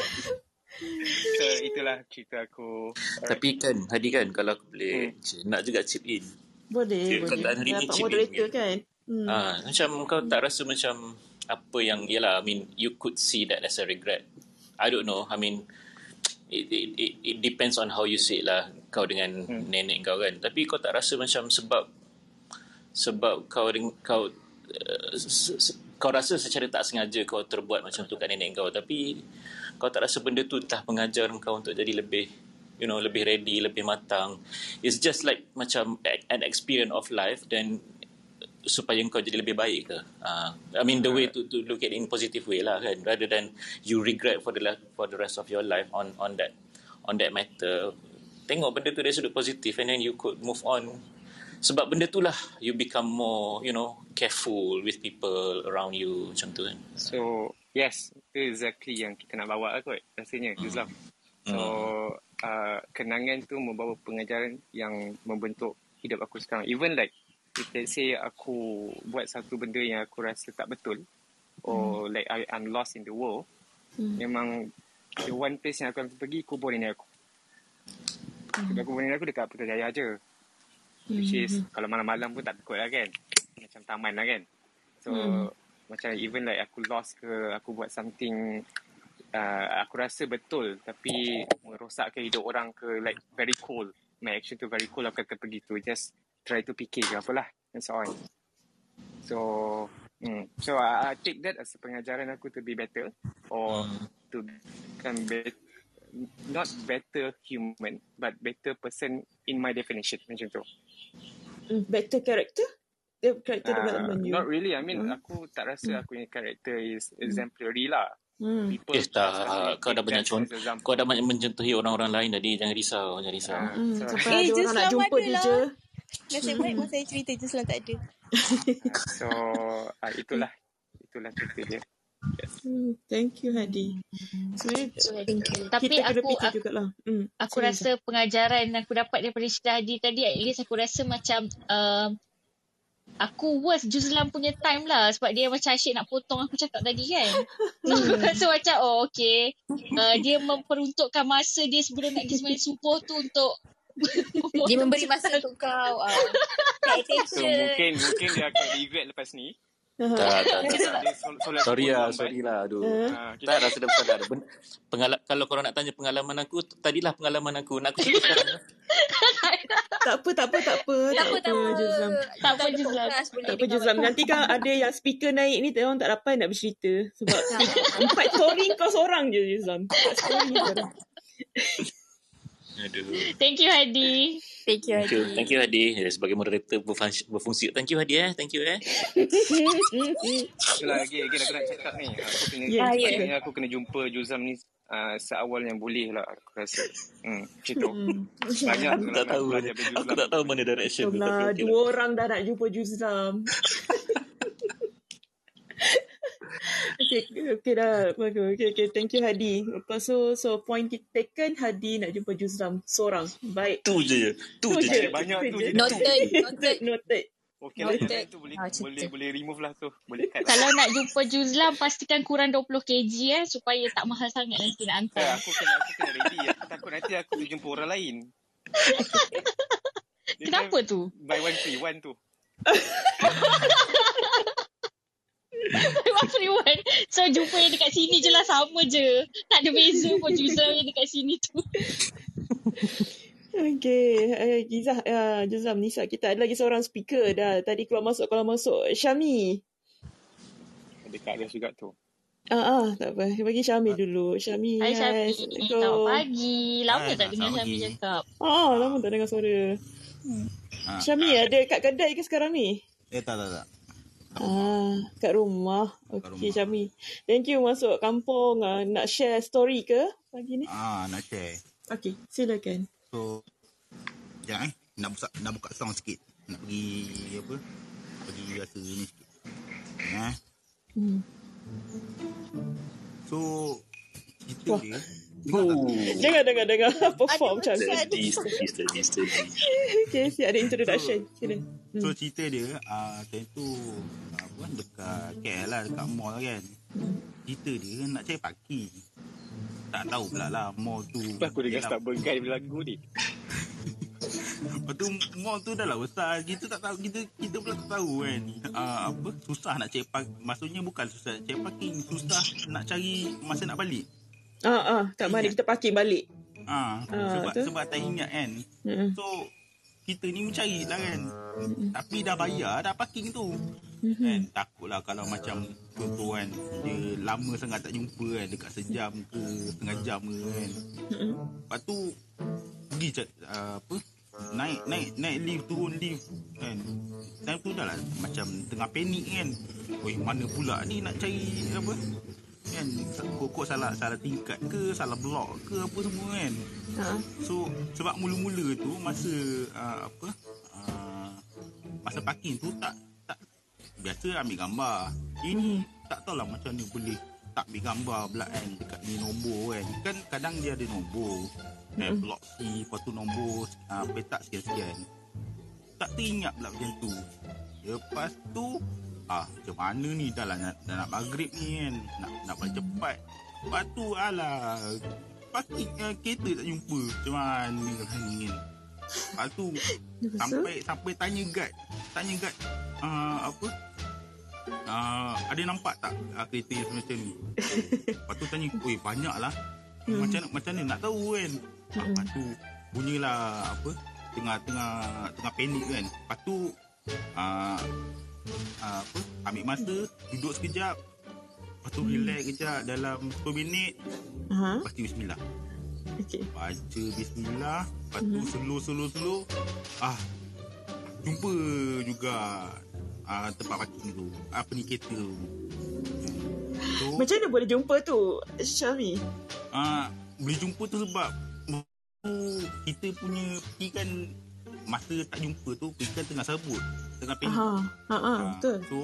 So, itulah cerita aku. Tapi kan, Hadi kan, kalau aku boleh nak juga chip in. Boleh, Kira boleh. keadaan hari ni in moderator ke? kan? Hmm. Ah, macam kau tak rasa macam apa yang yalah I mean you could see that as a regret. I don't know. I mean it it it, it depends on how you say it lah kau dengan hmm. nenek kau kan. Tapi kau tak rasa macam sebab sebab kau deng- kau uh, se- se- kau rasa secara tak sengaja kau terbuat macam tu kat nenek kau tapi kau tak rasa benda tu telah mengajar kau untuk jadi lebih you know lebih ready lebih matang. It's just like macam an experience of life then supaya kau jadi lebih baik ke. Uh, I mean the way to to look at it in positive way lah kan rather than you regret for the for the rest of your life on on that on that matter. Tengok benda tu dari sudut positif and then you could move on. Sebab benda tu lah you become more you know careful with people around you macam tu kan. So, yes, itu exactly yang kita nak bawa lah kot rasanya, Juzlam. So, uh, kenangan tu membawa pengajaran yang membentuk hidup aku sekarang. Even like, if let's say aku buat satu benda yang aku rasa tak betul, or like I, I'm lost in the world, Hmm. memang the one place yang aku akan pergi, kubur nenek aku. Sebab kubur nenek aku dekat Putrajaya je. Which is, kalau malam-malam pun tak takut lah kan. Macam taman lah kan. So, Hmm. macam even like aku lost ke, aku buat something uh, aku rasa betul tapi merosakkan hidup orang ke like very cool. My action tu very cool aku akan pergi tu. Just try to fikir ke apalah and so on. So, mm, so I, I take that as a pengajaran aku to be better or to become be, not better human but better person in my definition macam tu. Hmm, Better character? The character Uh, development you. not really. I mean, Hmm. aku tak rasa aku punya character is exemplary lah. Hmm. Eh tak, selalu kau dah banyak contoh. Kau dah banyak mencontohi orang-orang lain tadi. Jangan risau, jangan risau. Ah, Hmm, so, sampai Eh, ada just orang nak lah jumpa dia lah. je. Nasib baik masa saya cerita je Islam tak ada. so uh, itulah itulah cerita dia. Hmm, thank you Hadi. Sebenarnya Tapi kita aku- aku- jugalah. Hmm. aku sorry, rasa pengajaran yang aku dapat daripada cerita Hadi tadi at least aku rasa macam uh, aku worth Juzlam punya time lah sebab dia macam asyik nak potong aku cakap tadi kan. So aku rasa macam oh okay. Uh, dia memperuntukkan masa dia sebelum nak pergi sembahyang subuh tu untuk Dia memberi masa untuk kau. Uh, So mungkin mungkin dia akan regret lepas ni. Tak, tak, tak. Solat Sorry lah, sorry lah. Aduh. Kita- Tak rasa dah bersalah. Ben- Pengala- kalau korang nak tanya pengalaman aku, tadilah pengalaman aku. Nak aku cerita sekarang. Tak apa, tak apa, tak apa. Tak apa, tak apa. Juzlam. Tak apa, Juzlam. Tak apa Juzlam. Nanti kan ada yang speaker naik ni, orang tak dapat nak bercerita. Sebab empat story kau seorang je Juzlam. Empat story. Aduh. Thank you Hadi. Thank you, Thank you, Hadi. thank you Hadi. Sebagai moderator berfungsi, berfungsi. Thank you Hadi eh. Thank you eh. Itulah lagi, lagi aku nak cakap ni. Aku kena, Ya, Ah, ya. sepatutnya aku kena jumpa Juzam ni uh, seawal yang boleh lah aku rasa. Hmm, macam tu. Hmm. Banyak Aku tak tahu. Aku Juzam. tak tahu mana direction tu. Itulah, Tapi okay dua lah. orang dah nak jumpa Juzlam. okay, okay dah. Okay, okay, okay, thank you Hadi. Lepas tu, so point kita taken, Hadi nak jumpa Juzlam seorang. Baik. Tu je. Tu Tu je. je. Banyak tu je. Noted. Noted. Noted. Okey lah, tu boleh, Ah, boleh, tu. boleh remove lah tu. Boleh cut. Kalau nak jumpa Juzlam pastikan kurang 20 kg eh supaya tak mahal sangat nanti nak hantar. aku kena, aku kena ready. Aku takut nanti aku jumpa orang lain. Kenapa kan tu? Buy one free one tu. Free one. So jumpa yang dekat sini je lah sama je. Tak ada beza pun Juzam yang dekat sini tu. Okay, uh, Gizah, uh, Juzam, Nisa, kita ada lagi seorang speaker dah. Tadi keluar masuk, keluar masuk. Syami. Dekat dia juga tu. Ah, ah, tak apa. Bagi Syami dulu. Syami, Hai hai. Syami. Selamat pagi. Lama Hai, tak dengar Syami cakap. Ah, lama tak dengar suara. Ah, Syami, ada kat kedai ke sekarang ni? eh tak tak tak. Ah, kat rumah. Okey. Syami. Thank you masuk kampung. Uh, nak share story ke pagi ni? Ah, nak share. Okey, silakan. So, jangan eh. Nak buka, nak buka sound sikit. Nak pergi apa? Pergi rasa ni sikit. Eh. Hmm. So, cerita Wah. dia. Oh. Jangan dengar dengar perform macam ni. Steady, steady, steady, steady. Okey, siap ada introduction. Sila. Hmm. So cerita dia uh, time tu apa dekat KL lah dekat mall kan. Cerita dia nak cari parking. Tak tahu pula lah mall tu. Kenapa aku dengar start bergai lagu ni? Lepas tu mall tu dah lah besar. Kita tak tahu kita kita pula tak tahu kan. Uh, apa susah nak cari parking. Maksudnya bukan susah nak cari parking, susah nak cari masa nak balik. Ah, ah, kat mana kita parking balik? Ah, Ah, sebab tu. sebab tak ingat kan. Hmm. So kita ni mencari lah kan. Tapi dah bayar dah parking tu. Mhm. Kan takutlah kalau macam contoh kan dia lama sangat tak jumpa kan dekat sejam ke setengah jam ke kan. Mhm. Lepas tu pergi uh, apa naik naik naik lift turun lift kan. Time tu dah lah macam tengah panik kan. Oi mana pula ni nak cari apa? Kan kokok salah salah tingkat ke salah blok ke apa semua kan. Ha. So sebab mula-mula tu masa uh, apa uh, masa parking tu tak tak biasa ambil gambar. Ini tak tahulah macam ni boleh tak ambil gambar pula kan dekat ni nombor kan. Kan kadang dia ada nombor. Eh, Mm. blok C, lepas tu nombor uh, petak sekian-sekian. Tak teringat pula macam tu. Lepas tu ah macam mana ni dah lah nak, dah nak maghrib ni kan. Nak nak balik cepat. Lepas tu alah parking uh, kereta tak jumpa. Macam mana kan ni kan. Lepas tu sampai sampai tanya guard. Tanya guard uh, apa? Uh, ada nampak tak uh, kereta yang semacam ni? Lepas tu tanya, oi banyak lah. Hmm. Macam macam mana nak tahu kan? Hmm. Lepas tu bunyilah apa? Tengah-tengah tengah panik kan. Lepas tu uh, uh, apa? Ambil masa, duduk sekejap. Lepas tu relax kejap dalam 10 minit. Lepas tu bismillah. Okey. Baca bismillah. Lepas tu Mhm. slow slow slow. Ah jumpa juga ah tempat parking tu. Apa ni kereta tu. So, Macam mana boleh jumpa tu, Syami? ah boleh jumpa tu sebab kita punya pergi kan masa tak jumpa tu pergi kan tengah sabut tengah panik. Ha. Ha, ha, betul. So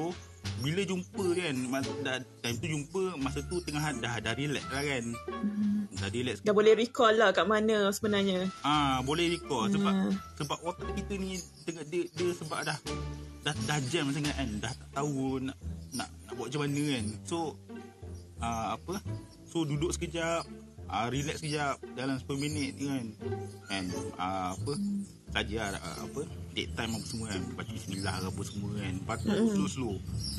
bila jumpa kan dah, time tu jumpa masa tu tengah dah dah relax lah kan. Dah relax Dah boleh recall lah kat mana sebenarnya. Ah, boleh recall sebab Hmm. sebab otak kita ni tengah dia, dia sebab dah dah dah jam sangat kan, dah tak tahu nak nak nak buat macam mana kan. So ah, apa? So duduk sekejap, ah, relax sekejap dalam 10 minit ni kan. Kan ah, apa? Saja ah, apa? Date time apa semua kan. Baca bismillah apa semua kan. Lepas tu Mm-mm. slow-slow.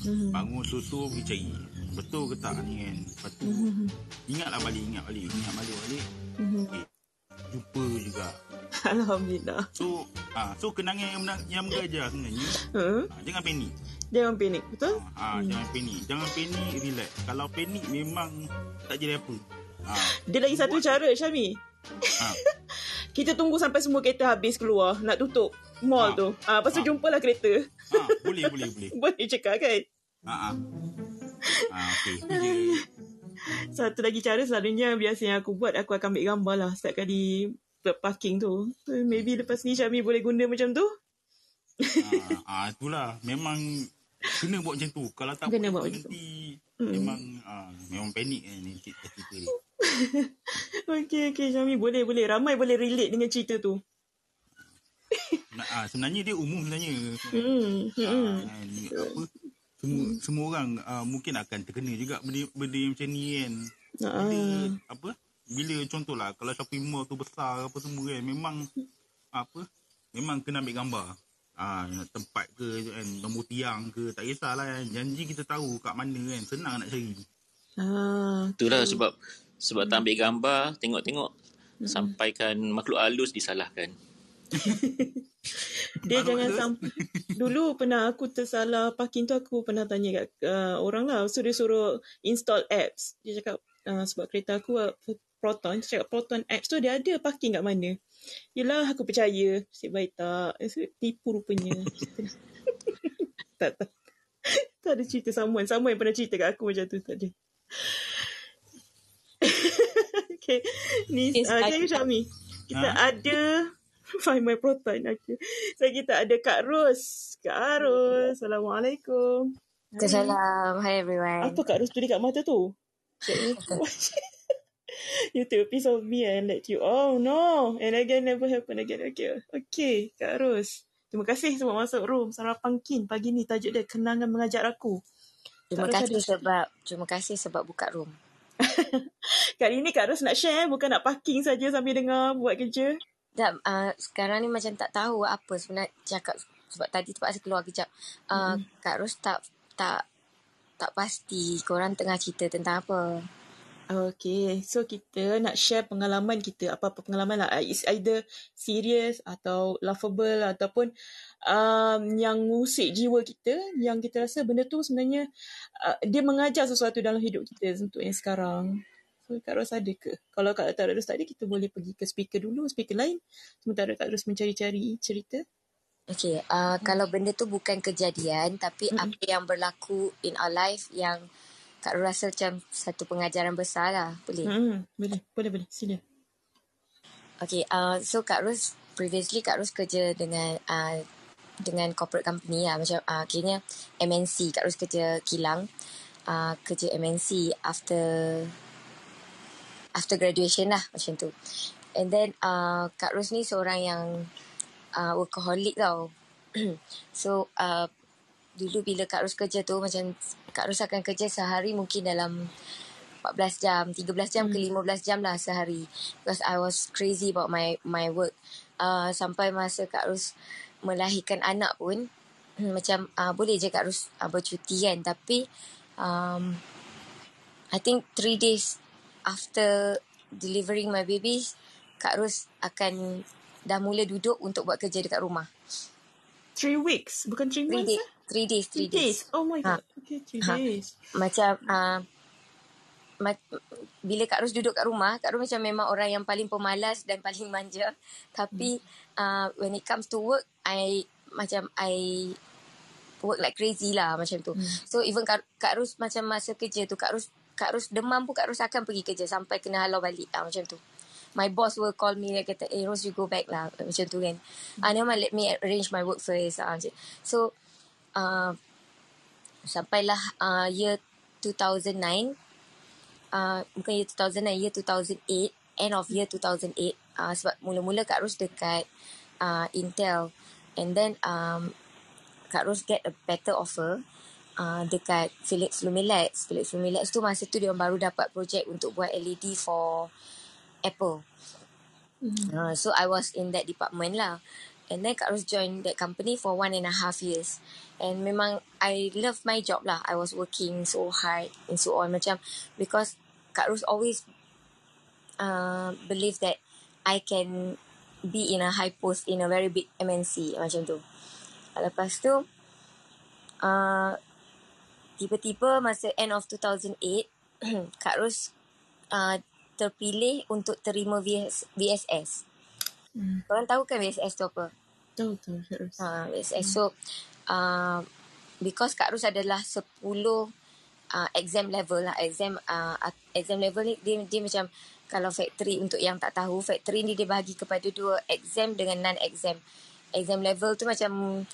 Mhm. Bangun slow-slow pergi cari. Betul ke tak ni kan. Lepas tu Mhm. ingatlah balik, ingat balik, ingat balik balik. Mhm. Eh, jumpa juga. Alhamdulillah. So, ah, so kenangan yang yang mengajar sebenarnya. Hmm? Ah, jangan panik. Jangan panik, betul? Ah, Hmm. jangan panik. Jangan panik, relax. Kalau panik memang tak jadi apa. Ah, Dia lagi satu cara, Syami. ah, Kita tunggu sampai semua kereta habis keluar. Nak tutup mall tu. Ah, lepas tu jumpalah kereta. ah, boleh, boleh, boleh. Boleh cakap kan? Ah, ah. Okey. Itu je. Satu lagi cara selalunya biasa yang aku buat, aku akan ambil gambar lah setiap kali parking tu. So, maybe lepas ni Syami boleh guna macam tu. Ah, ah, itulah. Memang kena buat macam tu. Kalau tak Kena buat buat macam tu. Nanti Hmm. memang ah, memang panik kan ni cerita-cerita ni. Okey, okey Syami. Boleh, boleh. Ramai boleh relate dengan cerita tu. Nah, ah, sebenarnya dia umum sebenarnya. Hmm. hmm. Ah, kan, apa semua semua orang uh, mungkin akan terkena juga benda, benda yang macam ni kan. Ah. Apa bila contohlah kalau shopping mall tu besar apa semua kan memang apa memang kena ambil gambar. Ah tempat ke kan nombor tiang ke tak kisahlah kan janji kita tahu kat mana kan senang nak cari. Ah. Itulah sebab Sebab tak ambil gambar, tengok-tengok sampaikan makhluk halus disalahkan. Dia jangan sampai Dulu pernah aku tersalah parking tu Aku pernah tanya kat uh, orang lah So dia suruh install apps Dia cakap uh, sebab kereta aku uh, Proton Dia cakap Proton apps tu dia ada parking kat mana Yelah aku percaya Asyik baik tak Tipu rupanya Tak tak Tak ada cerita someone Someone yang pernah cerita kat aku macam tu Tak ada Okay Ni Yes, uh, Thank you Syami Kita Ha? ada Find my proton okay. So kita ada Kak Ros Kak Ros Assalamualaikum Hai. Salam. Hi everyone. Apa Kak Ros tulis kat mata tu? you took a piece of me and let you. Oh no. And again never happen again. Okay. Okay. Kak Ros. Terima kasih sebab masuk room. Sarapan kin pagi ni tajuk dia kenangan mengajar aku. Terima Kak kasih ada- sebab terima kasih sebab buka room. Kali ni Kak Ros nak share bukan nak parking saja sambil dengar buat kerja. Tak, uh, sekarang ni macam tak tahu apa sebenarnya cakap sebab tadi terpaksa keluar kejap. Uh, Mm-mm. Kak Ros tak tak tak pasti korang tengah cerita tentang apa. Okay, so kita nak share pengalaman kita, apa-apa pengalaman lah. It's either serious atau laughable ataupun um, yang ngusik jiwa kita, yang kita rasa benda tu sebenarnya uh, dia mengajar sesuatu dalam hidup kita untuk yang sekarang. So, Kak Ros ada ke? Kalau Kak Kak Ros tak ada, kita boleh pergi ke speaker dulu, speaker lain. Sementara Kak Ros mencari-cari cerita. Okay, uh, kalau benda tu bukan kejadian tapi Mm-mm. apa yang berlaku in our life yang Kak Ros rasa macam satu pengajaran besar lah. Boleh? Hmm, boleh, boleh, boleh. Sila. Okay, uh, so Kak Ros, previously Kak Ros kerja dengan uh, dengan corporate company lah. Macam uh, kayaknya MNC. Kak Ros kerja kilang. Uh, kerja MNC after after graduation lah macam tu. And then uh, Kak Ros ni seorang yang uh, workaholic tau. so uh, dulu bila Kak Ros kerja tu macam Kak Ros akan kerja sehari mungkin dalam 14 jam, 13 jam ke 15 jam lah sehari. Because I was crazy about my my work. Uh, sampai masa Kak Ros melahirkan anak pun macam uh, boleh je Kak Ros uh, bercuti kan. Tapi um, I think 3 days after delivering my babies, Kak Ros akan dah mula duduk untuk buat kerja dekat rumah. Three weeks, bukan three Three months days. Three days. Three days. Oh my Ha. god. Okay, three Ha. days. Macam uh, ma- bila Kak Ros duduk kat rumah, Kak Ros macam memang orang yang paling pemalas dan paling manja. Tapi uh, when it comes to work, I macam I work like crazy lah macam tu. Hmm. So even Kak, Kak Ros macam masa kerja tu, Kak Ros Kak Ros demam pun Kak Ros akan pergi kerja sampai kena halau balik ah, macam tu. My boss will call me dia kata, eh Ros you go back lah macam tu kan. Ah, never mind, let me arrange my work first. Macam. So uh, sampailah uh, year 2009 uh, bukan year 2009 year 2008 end of year 2008 uh, sebab mula-mula Kak Ros dekat uh, Intel. And then um, Kak Ros get a better offer uh, dekat Philips Lumilex Philips Lumilex tu masa tu dia baru dapat projek untuk buat LED for Apple. Hmm. Uh, so I was in that department lah. And then Kak Ros join that company for one and a half years. And memang I love my job lah. I was working so hard and so on. Macam because Kak Ros always uh, believe that I can be in a high post in a very big MNC macam tu. Lepas tu uh, tiba-tiba masa end of 2008 Kak Ros uh, terpilih untuk terima VS, VSS. Hmm. Korang tahu kan VSS tu apa? Tahu tahu. Ha, VSS. So, uh, because Kak Ros adalah 10 uh, exam level lah. Exam uh, exam level ni dia, dia macam kalau factory untuk yang tak tahu, factory ni dia bahagi kepada dua exam dengan non-exam. Exam level tu macam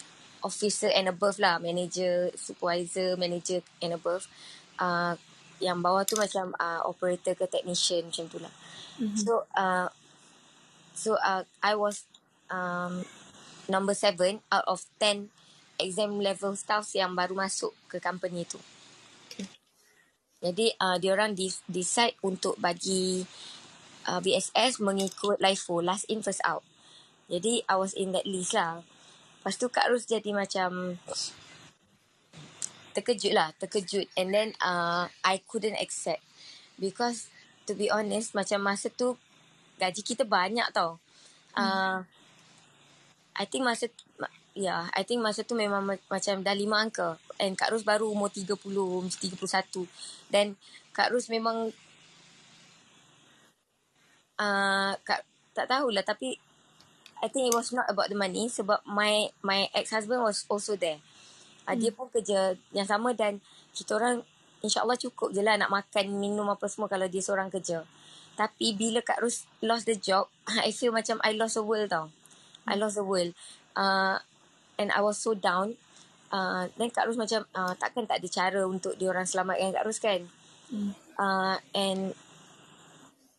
officer and above lah. Manager, supervisor, manager and above. Uh, yang bawah tu macam uh, operator ke technician macam tu lah. Mhm. So, uh, so uh, I was um, number seven out of 10 exam level staffs yang baru masuk ke company tu. Jadi uh, diorang de- decide untuk bagi uh, VSS mengikut LIFO, last in first out. Jadi I was in that list lah. Lepas tu Kak Ros jadi macam terkejut lah, terkejut. And then uh, I couldn't accept because to be honest, macam masa tu gaji kita banyak tau. Uh, I think masa ya, yeah, I think masa tu memang ma- macam dah lima angka. And Kak Ros baru umur 30, 31. Dan Kak Ros memang uh, Kak, tak tahulah tapi I think it was not about the money sebab my my ex-husband was also there. Uh, hmm. Dia pun kerja yang sama dan kita orang insyaAllah cukup je lah nak makan, minum apa semua kalau dia seorang kerja. Tapi bila Kak Ros lost the job, I feel macam I lost the world tau. I lost the world. Uh, and I was so down. Uh, then Kak Ros macam uh, takkan tak ada cara untuk diorang selamatkan Kak Ros kan. Hmm. Uh, and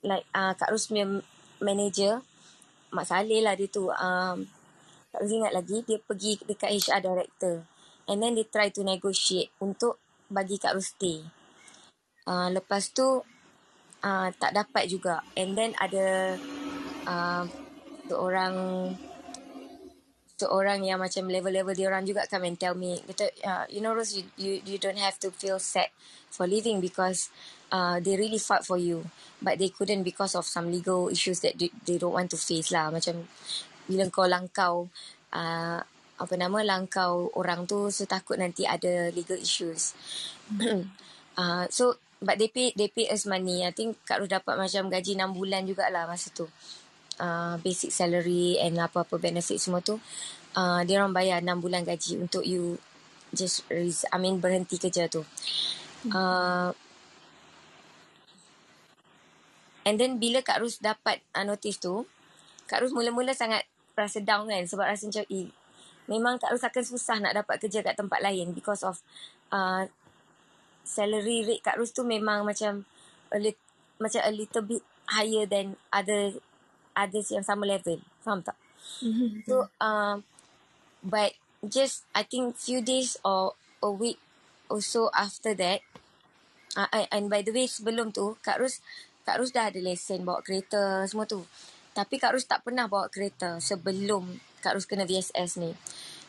like uh, Kak Ros punya manager, Mak Saleh lah dia tu. Um, tak ingat lagi, dia pergi dekat HR director. And then they try to negotiate untuk bagi Kak stay. Uh, lepas tu, uh, tak dapat juga. And then ada uh, seorang seorang yang macam level-level dia orang juga come and tell me kata uh, you know Rose you, you you don't have to feel sad for leaving because uh, they really fought for you but they couldn't because of some legal issues that they, they don't want to face lah macam bila kau langkau uh, apa nama langkau orang tu so takut nanti ada legal issues uh, so but they pay they pay us money. I think Kak Ros dapat macam gaji 6 bulan jugalah masa tu. Uh, basic salary and apa-apa benefit semua tu. Uh, dia orang bayar 6 bulan gaji untuk you just I mean berhenti kerja tu. Uh, and then bila Kak Ros dapat uh, notice tu, Kak Ros mula-mula sangat rasa down kan sebab rasa macam eh, memang Kak Ros akan susah nak dapat kerja kat tempat lain because of uh, salary rate Kak Ros tu memang macam a li- macam a little bit higher than other others yang sama level. Faham tak? Mm-hmm. So, um, but just I think few days or a week or so after that, uh, and by the way sebelum tu, Kak Ros, Kak Ros dah ada lesen bawa kereta semua tu. Tapi Kak Ros tak pernah bawa kereta sebelum Kak Ros kena VSS ni.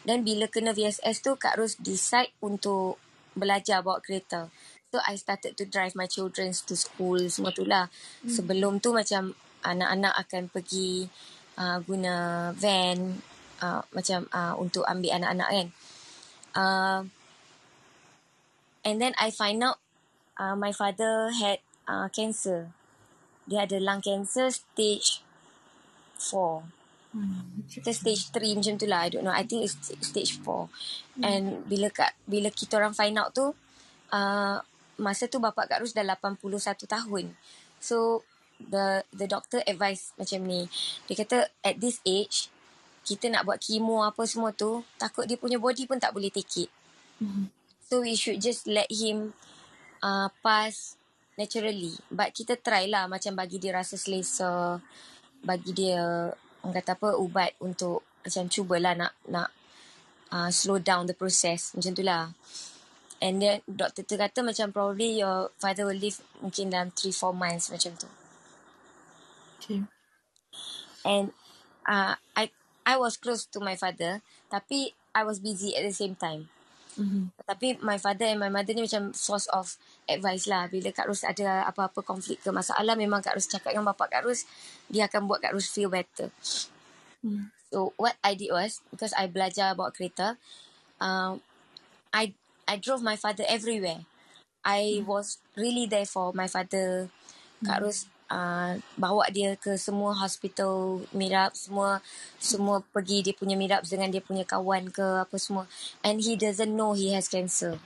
Dan bila kena VSS tu, Kak Ros decide untuk belajar bawa kereta. So I started to drive my children to school semua tu lah. Hmm. Sebelum tu macam anak-anak akan pergi uh, guna van uh, macam uh, untuk ambil anak-anak kan. Uh, and then I find out uh, my father had uh, cancer. Dia ada lung cancer stage 4. Hmm. Kita stage 3 macam tu lah. I don't know. I think it's stage 4. Hmm. And bila kat, bila kita orang find out tu, uh, masa tu bapak Kak Rus dah 81 tahun. So, the the doctor advise macam ni. Dia kata, at this age, kita nak buat chemo apa semua tu, takut dia punya body pun tak boleh take it. Hmm. So, we should just let him uh, pass naturally. But kita try lah macam bagi dia rasa selesa, bagi dia orang kata apa ubat untuk macam cubalah nak nak uh, slow down the process macam tu lah. And then doktor tu kata macam probably your father will live mungkin dalam 3-4 months macam tu. Okay. And uh, I I was close to my father tapi I was busy at the same time. Mm-hmm. Tapi my father and my mother ni macam source of advice lah. Bila Kak Ros ada apa-apa konflik ke masalah, memang Kak Ros cakap dengan bapak Kak Ros, dia akan buat Kak Ros feel better. Mm. So what I did was, because I belajar bawa kereta, um, I I drove my father everywhere. I mm. was really there for my father. Kak mm. Ros uh, bawa dia ke semua hospital mirap semua semua pergi dia punya mirap dengan dia punya kawan ke apa semua. And he doesn't know he has cancer.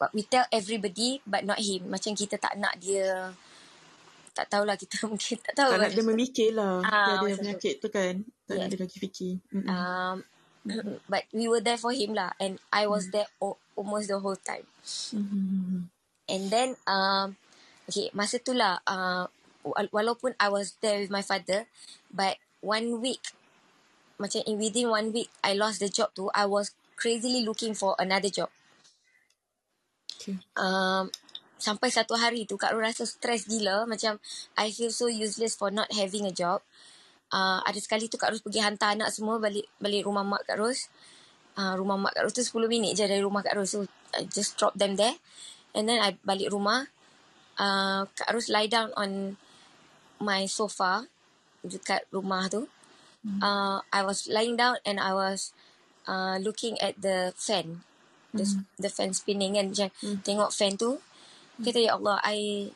But we tell everybody but not him. Macam kita tak nak dia tak tahulah kita mungkin tak tahu tak nak dia memikir lah ah, dia ada penyakit tu kan. Tak yeah. nak dia lagi fikir. Um, but we were there for him lah. And I was mm. there o- almost the whole time. Mm-hmm. and then um, Okay, masa tu lah, uh, walaupun I was there with my father, but one week, macam in within one week, I lost the job tu, I was crazily looking for another job. Okay. Um, sampai satu hari tu, Kak Ru rasa stress gila, macam I feel so useless for not having a job. Uh, ada sekali tu Kak Ros pergi hantar anak semua balik balik rumah mak Kak Ros. Uh, rumah mak Kak Ros tu 10 minit je dari rumah Kak Ros. So, I just drop them there. And then I balik rumah uh, Kak Ros lie down on my sofa dekat rumah tu. Uh, I was lying down and I was uh, looking at the fan. The, the fan spinning kan. Macam tengok fan tu. Kata, Ya Allah, I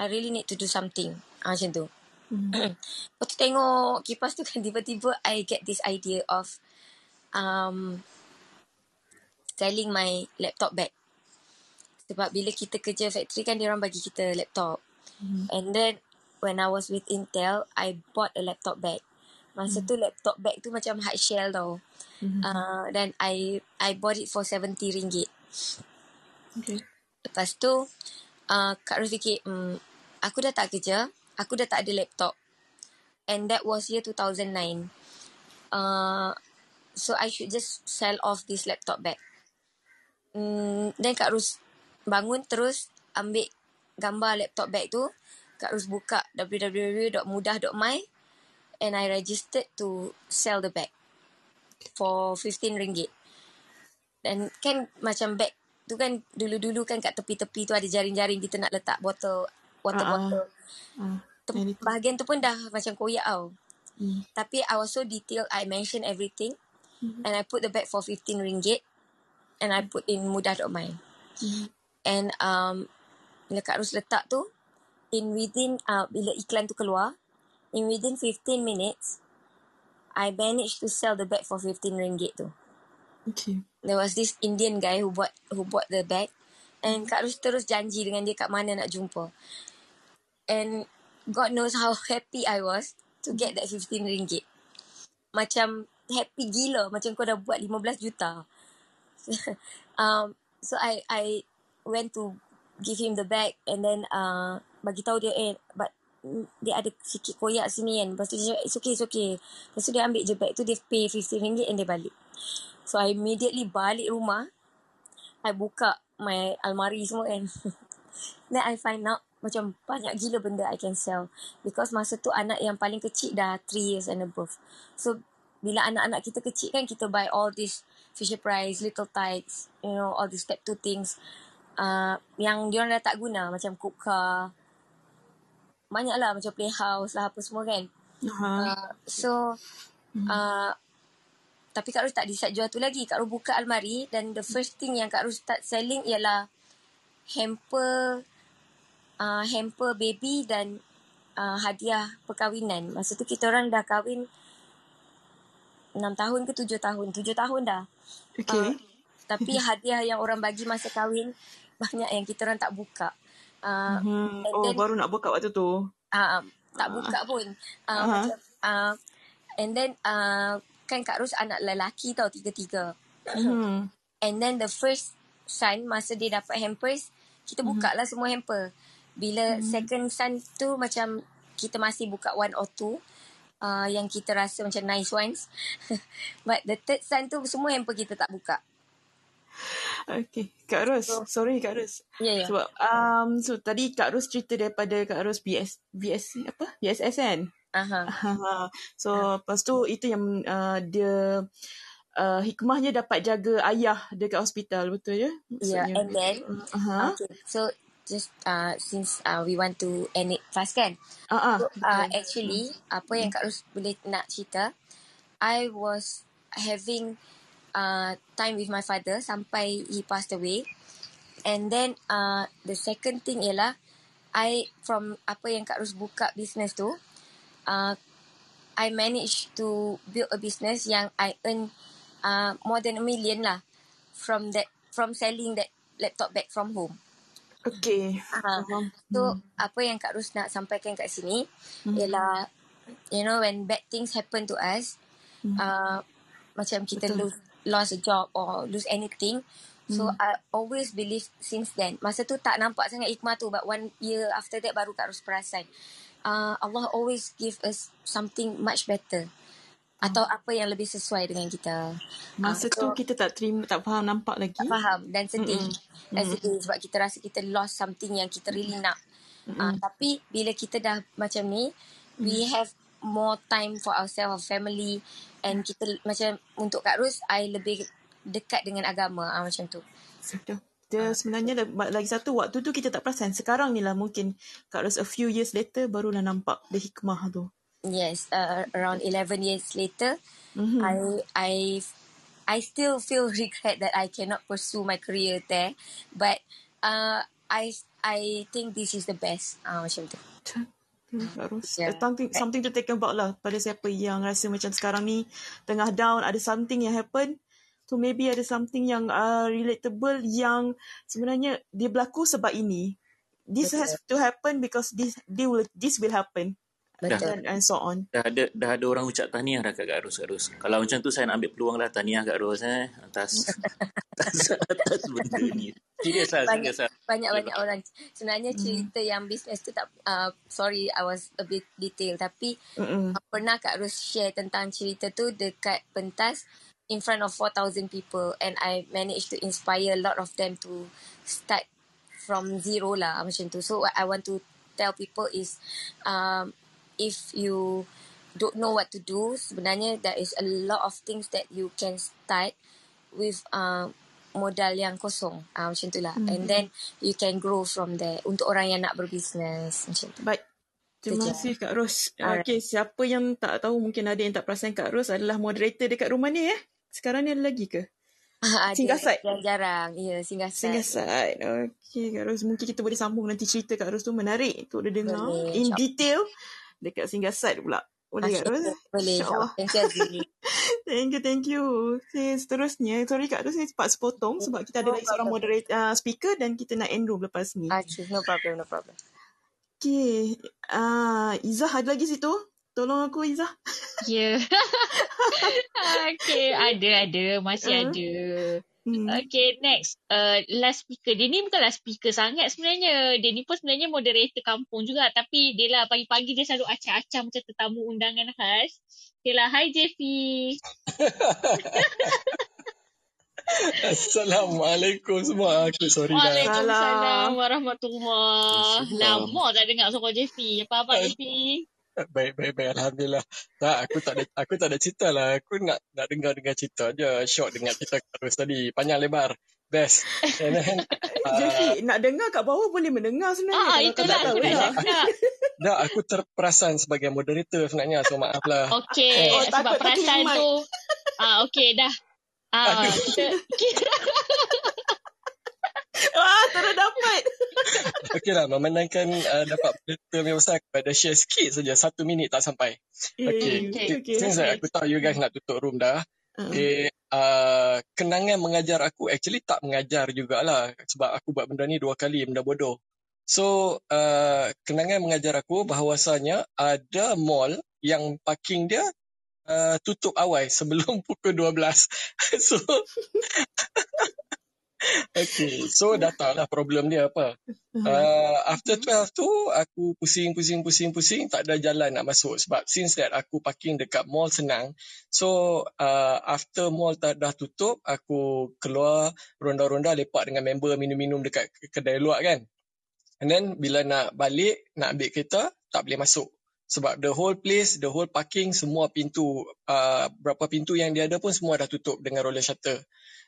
I really need to do something. Ah, macam tu. Lepas tu tengok kipas tu kan tiba-tiba I get this idea of um, selling my laptop bag. Sebab bila kita kerja factory kan dia orang bagi kita laptop. And then when I was with Intel, I bought a laptop bag. Masa tu laptop bag tu macam hard shell tau. Uh, dan I I bought it for 70 ringgit. Okay. Lepas tu uh, Kak Ros fikir hmm, Aku dah tak kerja Aku dah tak ada laptop And that was year 2009 uh, So I should just sell off this laptop bag hmm, Then Kak Ros bangun terus Ambil gambar laptop bag tu Kak Ros buka www.mudah.my And I registered to sell the bag For 15 ringgit Dan kan macam bag tu kan dulu-dulu kan kat tepi-tepi tu ada jaring-jaring kita nak letak botol water ah. bottle. Ah, Tem- bahagian tu pun dah macam koyak tau. Hmm. Tapi I was so detailed I mention everything Mhm. and I put the bag for 15 ringgit and I put in mudah.my. Mhm. And um bila Kak Ros letak tu in within uh, bila iklan tu keluar in within 15 minutes I managed to sell the bag for 15 ringgit tu. Okay. There was this Indian guy who bought who bought the bag and Kak Rus terus janji dengan dia kat mana nak jumpa. And God knows how happy I was to get that 15 ringgit. Macam happy gila macam kau dah buat 15 juta. um so I I went to give him the bag and then uh bagi tahu dia eh but mm, dia ada sikit koyak sini kan. Lepas tu dia it's okay, it's okay. Lepas tu dia ambil je bag tu, dia pay 15 ringgit and dia balik. So I immediately balik rumah. I buka my almari semua kan. Then I find out macam banyak gila benda I can sell. Because masa tu anak yang paling kecil dah 3 years and above. So bila anak-anak kita kecil kan kita buy all this Fisher Price, Little Tikes, you know, all these step two things. Uh, yang diorang dah tak guna macam Kuka. Banyak lah macam Playhouse lah apa semua kan. Aha. Uh, so uh, tapi Kak Ros tak decide jual tu lagi. Kak Ros buka almari dan the first thing yang Kak Ros start selling ialah hamper uh, hamper baby dan uh, hadiah perkahwinan. Masa tu kita orang dah kahwin 6 tahun ke 7 tahun. 7 tahun dah. Okay. Uh, tapi hadiah yang orang bagi masa kahwin banyak yang kita orang tak buka. Uh, Mhm. and Oh, then baru nak buka waktu tu. uh, tak buka pun. Uh, Aha. macam uh, and then uh, kan Kak Ros anak lelaki tau tiga-tiga. Mhm. And then the first son masa dia dapat hampers kita buka lah semua hamper. Bila second son tu macam kita masih buka one or two uh, yang kita rasa macam nice ones. But the third son tu semua hamper kita tak buka. Okay. Kak Ros. Sorry Kak Ros. Ya, ya. Sebab um, so tadi Kak Ros cerita daripada Kak Ros BS, BS apa? BSS kan? Aha. Ha. So lepas tu itu yang uh, dia uh, hikmahnya dapat jaga ayah dekat hospital betul ya? Yeah, Maksudnya and then Aha. okay, so just uh, since uh, we want to end it fast kan. Ah, so, uh, actually apa yang Kak Ros boleh nak cerita, I was having uh, time with my father sampai he passed away. And then uh, the second thing ialah I from apa yang Kak Ros buka business tu, uh, I managed to build a business yang I earn uh, more than a million lah from that from selling that laptop bag from home. Okay. Uh, so apa yang Kak Ros nak sampaikan kat sini Hmm. ialah you know when bad things happen to us Hmm. uh, macam kita Betul. lose lost a job or lose anything so Hmm. I always believe since then masa tu tak nampak sangat hikmah tu but one year after that baru Kak Ros perasan uh, Allah always give us something much better atau apa yang lebih sesuai dengan kita Masa Ah, tu so- kita tak terima, tak faham nampak lagi. tak faham dan sedih. Mm-mm. Dan Mm. sedih sebab kita rasa kita lost something yang kita really nak. Uh, tapi bila kita dah macam ni, we have more time for ourselves, our family and kita macam untuk Kak Ros, I lebih dekat dengan agama uh, macam tu. Betul. Dia sebenarnya la- lagi satu waktu tu kita tak perasan. Sekarang ni lah mungkin Kak Ros a few years later barulah nampak the hikmah tu. Yes, uh, around 11 years later, Mhm. I I I still feel regret that I cannot pursue my career there, but uh, I I think this is the best. Ah uh, macam tu. Hmm, Kak Ros. Yeah. Something, something to take about lah pada siapa yang rasa macam sekarang ni tengah down, ada something yang happen. So maybe ada something yang uh, relatable yang sebenarnya dia berlaku sebab ini. This Betul. has to happen because this they will this will happen. Betul. And, and so on. Dah ada dah ada orang ucap tahniah dah kat Kak Ros, Kak Ros. Kalau macam tu saya nak ambil peluang lah tahniah Kak Ros eh atas atas, atas benda ni. Serius lah, banyak serius lah. banyak banyak orang sebenarnya cerita yang bisnes tu tak uh, sorry I was a bit detail tapi Mm-mm. uh, pernah Kak Ros share tentang cerita tu dekat pentas in front of 4,000 people and I managed to inspire a lot of them to start from zero lah macam tu. So what I want to tell people is um, if you don't know what to do, sebenarnya there is a lot of things that you can start with uh, modal yang kosong. Uh, macam tu lah. Hmm. And then you can grow from there untuk orang yang nak berbisnes macam tu. Baik. Terima kasih Kak Ros. Alright. Okay, siapa yang tak tahu mungkin ada yang tak perasan Kak Ros adalah moderator dekat rumah ni eh. Sekarang ni ada lagi ke? Singgah side. Jarang-jarang. Ya, singgah side. Singgah side. Okay Kak Ros. Mungkin kita boleh sambung nanti cerita Kak Ros tu menarik untuk dia dengar. Boleh, In detail. Dekat singgah side pula. Boleh Ros? Boleh. Thank you. Thank you, thank you. Okay, seterusnya. Sorry Kak Ros, saya cepat sepotong sebab kita ada No lagi seorang moderator, uh, speaker dan kita nak end room lepas ni. Okay, no problem, no problem. Okay. Uh, Izzah ada lagi situ? Tolong aku Izzah. Ya. okay, ada, ada. Masih Uh, ada. Hmm. Okay, next. Uh, last speaker. Dia ni bukanlah speaker sangat sebenarnya. Dia ni pun sebenarnya moderator kampung juga. Tapi dia lah pagi-pagi dia selalu acah-acah macam tetamu undangan khas. Okay lah. Hi, Jeffy. Assalamualaikum semua. Aku sorry dah. Waalaikumsalam warahmatullahi. Lama tak dengar suara Jeffy. Apa apa Jeffy? Baik, baik, baik. Alhamdulillah. Tak, aku tak ada, aku tak ada cerita lah. Aku nak nak dengar dengar cerita je. Shock dengar cerita terus tadi. Panjang lebar. Best. And then, uh, Jeffy, nak dengar kat bawah boleh mendengar sebenarnya. Ah, kau itulah tak tahu aku nak lah. cakap. dah, aku terperasan sebagai moderator sebenarnya. So, maaf lah. Okay, Oh, sebab takut tak perasan tu. Ah, okay dah. Ah, kita, kita Wah, terus dapat. Okey lah, memandangkan uh, dapat moderator yang besar, aku ada share sikit saja. Satu minit tak sampai. Okay. Okay, okay. Since okay. aku tahu you guys nak tutup room dah. Okay, uh, kenangan mengajar aku actually tak mengajar jugalah sebab aku buat benda ni dua kali benda bodoh. So, uh, kenangan mengajar aku bahawasanya ada mall yang parking dia uh, tutup awal sebelum pukul 12. so, okay, so dah tahu lah problem dia apa. Uh, after 12 tu aku pusing pusing pusing pusing tak ada jalan nak masuk. Sebab since that aku parking dekat mall senang. So uh, after mall tak dah tutup aku keluar ronda-ronda lepak dengan member minum-minum dekat kedai luar kan. And then bila nak balik nak ambil kereta tak boleh masuk sebab the whole place the whole parking semua pintu uh, berapa pintu yang dia ada pun semua dah tutup dengan roller shutter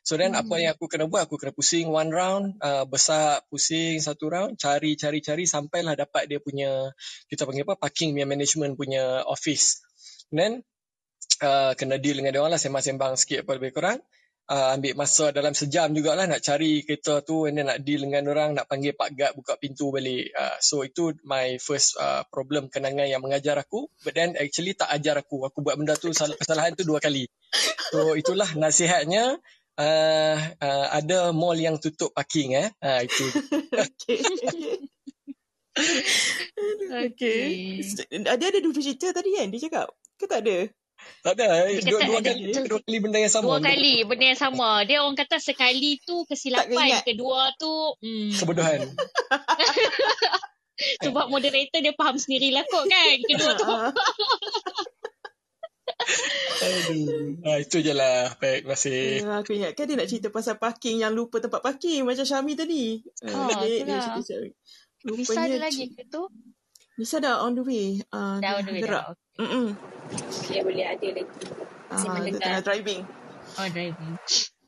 So then apa yang aku kena buat, aku kena pusing one round, uh, besar pusing satu round, cari cari cari sampailah dapat dia punya kita panggil apa parking punya management punya office. And then uh, kena deal dengan dia orang lah sembang-sembang sikit apa lebih kurang. Uh, ambil masa dalam sejam jugalah nak cari kereta tu and then nak deal dengan orang nak panggil pak guard buka pintu balik. Uh, so itu my first uh, problem kenangan yang mengajar aku but then actually tak ajar aku. Aku buat benda tu salah kesalahan tu dua kali. So itulah nasihatnya uh, uh, ada mall yang tutup parking eh. Uh, itu. okay. okay. Ada ada dua cerita tadi kan dia cakap. Ke tak ada? Tak ada. Dia Dua, kata dua ada kali tu. dua kali benda yang sama. dua kali benda yang sama. Dia orang kata sekali tu kesilapan, ingat. kedua tu hmm, Kebodohan. sebab moderator dia faham sendirilah kot kan. Kedua tu Aduh. Ah, itu je lah. Baik, terima kasih. Ya, aku ingatkan dia nak cerita pasal parking yang lupa tempat parking macam Syami tadi. Ah, dia, dia itulah. cerita Syami. Nisa ada lagi ke tu? Nisa dah on the way. Uh, Dah on the way gerak. dah. Mm-mm. Okay, boleh ada lagi. Ah, Saya mendengar. tengah driving. Oh driving.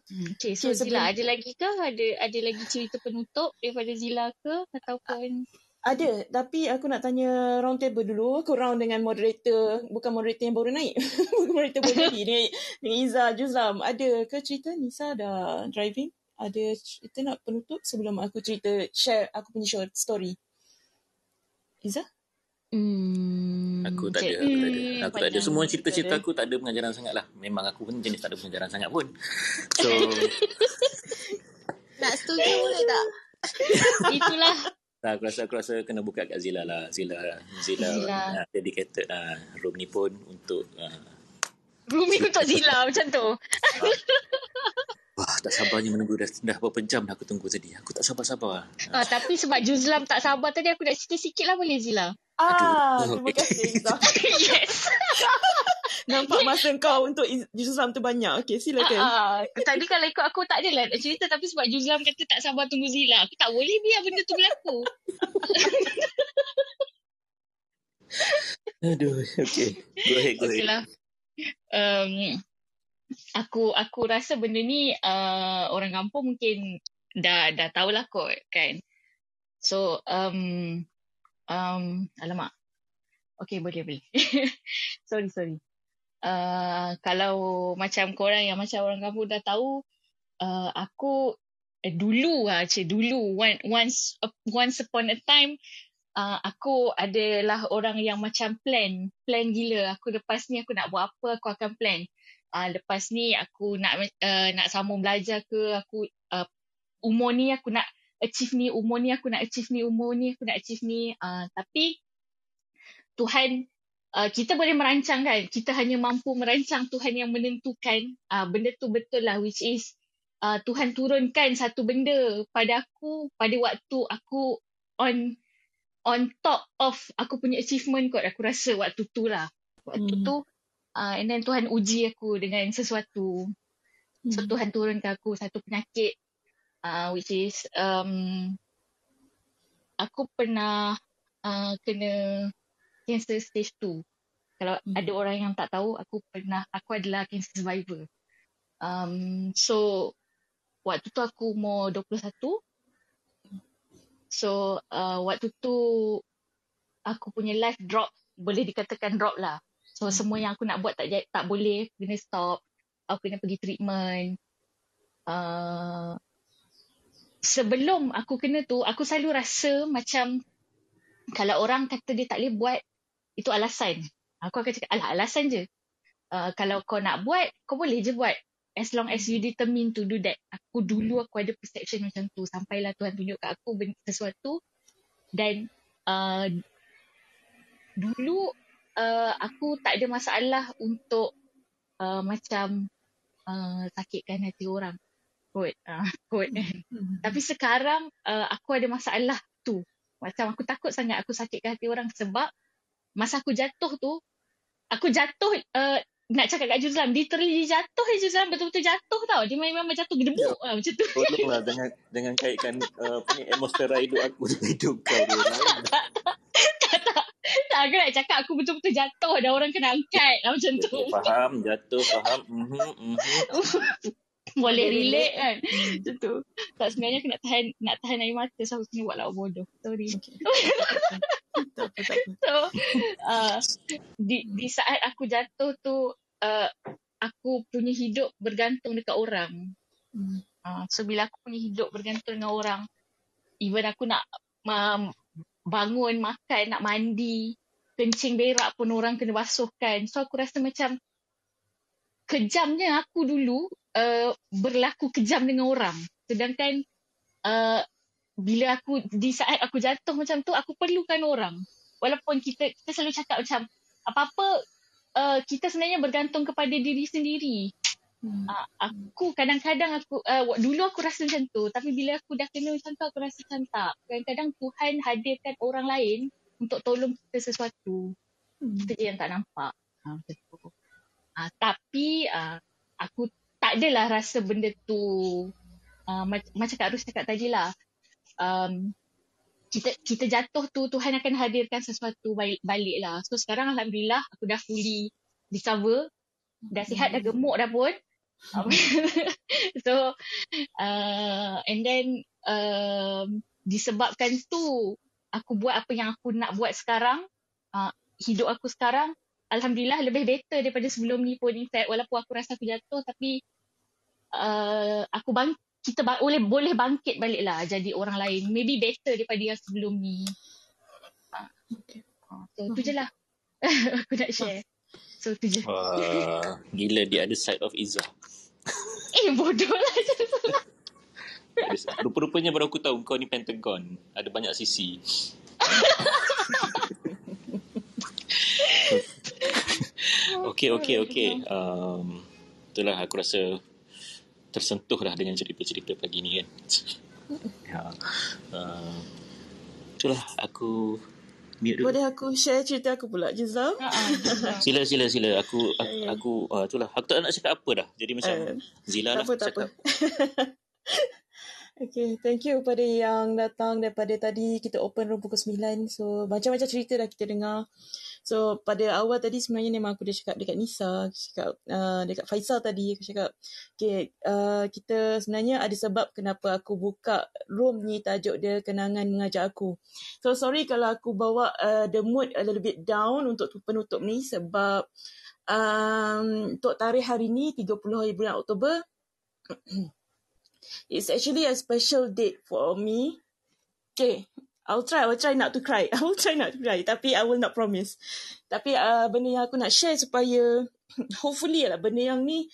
Hmm. Okay, so Okay, Zila sebelum- ada lagi ke? Ada ada lagi cerita penutup daripada Zila ke? Ataupun Ada, tapi aku nak tanya round table dulu. Aku round dengan moderator, bukan moderator yang baru naik. bukan moderator baru jadi. Dengan, dengan Iza, Juzam. Ada ke cerita Nisa dah driving? Ada cerita nak penutup sebelum aku cerita, share aku punya short story. Iza? Hmm. Aku tak ada, aku tak ada. Hmm, Aku tak ada. Semua cerita-cerita aku tak ada pengajaran sangat lah. Memang aku pun jenis tak ada pengajaran sangat pun. So, Nak setuju boleh tak? Itulah. tak, aku rasa aku rasa kena buka kat Zila lah. Zila, Zila, Zila. Uh, dedicated uh, room ni pun untuk uh, Rumi untuk Zila macam tu. Wah, tak sabarnya menunggu dah, dah berapa jam dah aku tunggu tadi. Aku tak sabar-sabar. Ah, tapi sebab Juzlam tak sabar tadi aku nak cerita sikit lah boleh Zila? Ah, Aduh. terima kasih Iza. yes. Nampak masa kau untuk Juzam tu banyak. Okay, silakan. Ah, ah. Tadi kalau ikut aku tak adalah nak cerita tapi sebab Juzlam kata tak sabar tunggu Zila. Aku tak boleh biar benda tu berlaku. Aduh, okay. Go ahead, go Okay ahead. lah. Um, aku aku rasa benda ni uh, orang kampung mungkin dah dah tahulah kot kan. So um um alamak. Okay boleh boleh. sorry sorry. Uh, kalau macam korang yang macam orang kampung dah tahu uh, aku eh, dulu lah cik dulu once once upon a time uh, aku adalah orang yang macam plan plan gila aku lepas ni aku nak buat apa aku akan plan uh, lepas ni aku nak uh, nak sambung belajar ke aku uh, umur ni aku nak achieve ni umur ni aku nak achieve ni umur ni aku nak achieve ni. Uh, tapi Tuhan uh, kita boleh merancang kan? Kita hanya mampu merancang Tuhan yang menentukan. Uh, benda tu betul lah which is uh, Tuhan turunkan satu benda pada aku pada waktu aku on on top of aku punya achievement kot. Aku rasa waktu tu lah. Waktu Hmm. tu uh, and then Tuhan uji aku dengan sesuatu. So Hmm. Tuhan turunkan aku satu penyakit uh, which is um, aku pernah uh, kena cancer stage 2 kalau Hmm. ada orang yang tak tahu aku pernah aku adalah cancer survivor. Um, so waktu tu aku umur 21 so uh, waktu tu aku punya life drop boleh dikatakan drop lah. So semua yang aku nak buat tak tak boleh kena stop. Aku kena pergi treatment. Uh, sebelum aku kena tu aku selalu rasa macam kalau orang kata dia tak boleh buat itu alasan. Aku akan cakap alah alasan je. Uh, kalau kau nak buat kau boleh je buat. As long as you determine to do that. Aku dulu aku ada perception macam tu. Sampailah Tuhan tunjuk kat aku sesuatu. Dan uh, dulu uh, aku tak ada masalah untuk uh, macam uh, sakitkan hati orang kot uh, kot tapi sekarang uh, aku ada masalah tu macam aku takut sangat aku sakitkan hati orang sebab masa aku jatuh tu aku jatuh uh, nak cakap kat Juzlam literally dia jatuh je Juzlam betul-betul jatuh tau dia memang jatuh gedebuk lah macam tu Tolonglah jangan jangan kaitkan uh, apa ni atmosfera hidup aku dengan hidup kau dia. Lain. tak aku nak cakap aku betul-betul jatuh dan orang kena angkat lah macam tu faham, jatuh, faham. Mhm, mhm. boleh relate kan? macam tu. Tak sebenarnya aku nak tahan nak tahan air mata so aku kena buat lawa bodoh. Sorry. Okay. tak apa, tak apa. so uh, di di saat aku jatuh tu uh, aku punya hidup bergantung dekat orang. Hmm. uh, so bila aku punya hidup bergantung dengan orang even aku nak um, bangun makan nak mandi kencing berak pun orang kena basuhkan. So aku rasa macam kejamnya aku dulu uh, berlaku kejam dengan orang. Sedangkan uh, bila aku di saat aku jatuh macam tu aku perlukan orang. Walaupun kita kita selalu cakap macam apa-apa uh, kita sebenarnya bergantung kepada diri sendiri. Hmm. uh, aku kadang-kadang aku uh, dulu aku rasa macam tu. Tapi bila aku dah kena macam tu aku rasa macam tak. Kadang-kadang Tuhan hadirkan orang lain untuk tolong kita sesuatu. Hmm. kita je yang tak nampak. Uh, macam uh, tapi uh, aku tak adalah rasa benda tu uh, mac- macam Kak Rus cakap tadi lah um, kita kita jatuh tu Tuhan akan hadirkan sesuatu balik, balik lah. So sekarang Alhamdulillah aku dah fully recover. Dah sihat, dah gemuk dah pun. so uh, and then um, disebabkan tu aku buat apa yang aku nak buat sekarang uh, hidup aku sekarang Alhamdulillah lebih better daripada sebelum ni pun in fact walaupun aku rasa aku jatuh tapi uh, aku bang kita ba- boleh boleh bangkit balik lah jadi orang lain maybe better daripada yang sebelum ni uh, okay. uh, so tu je lah aku nak share so tu je Wah, gila the other side of Izzah. eh bodoh lah Rupa-rupanya baru aku tahu kau ni Pentagon. Ada banyak sisi. okay, okay, okay. Um, itulah aku rasa tersentuh lah dengan cerita-cerita pagi ni kan. ya. Uh, itulah aku mute dulu. Boleh aku share cerita aku pula je Zam? Sila, sila, sila. Aku, aku, aku uh, itulah. Aku tak nak cakap apa dah. Jadi macam Eh, Zila tak lah apa, tak cakap. Okay, thank you kepada yang datang daripada tadi kita open room pukul 9. So, macam-macam cerita dah kita dengar. So, pada awal tadi sebenarnya memang aku dah cakap dekat Nisa, cakap uh, dekat Faisal tadi, aku cakap, okay, uh, kita sebenarnya ada sebab kenapa aku buka room ni tajuk dia kenangan mengajar aku. So, sorry kalau aku bawa uh, the mood a little bit down untuk penutup ni sebab um, untuk tarikh hari ni 30 hari bulan Oktober It's actually a special date for me. Okay, I'll try. I'll try not to cry. I will try not to cry. Tapi I will not promise. Tapi uh, benda yang aku nak share supaya hopefully lah benda yang ni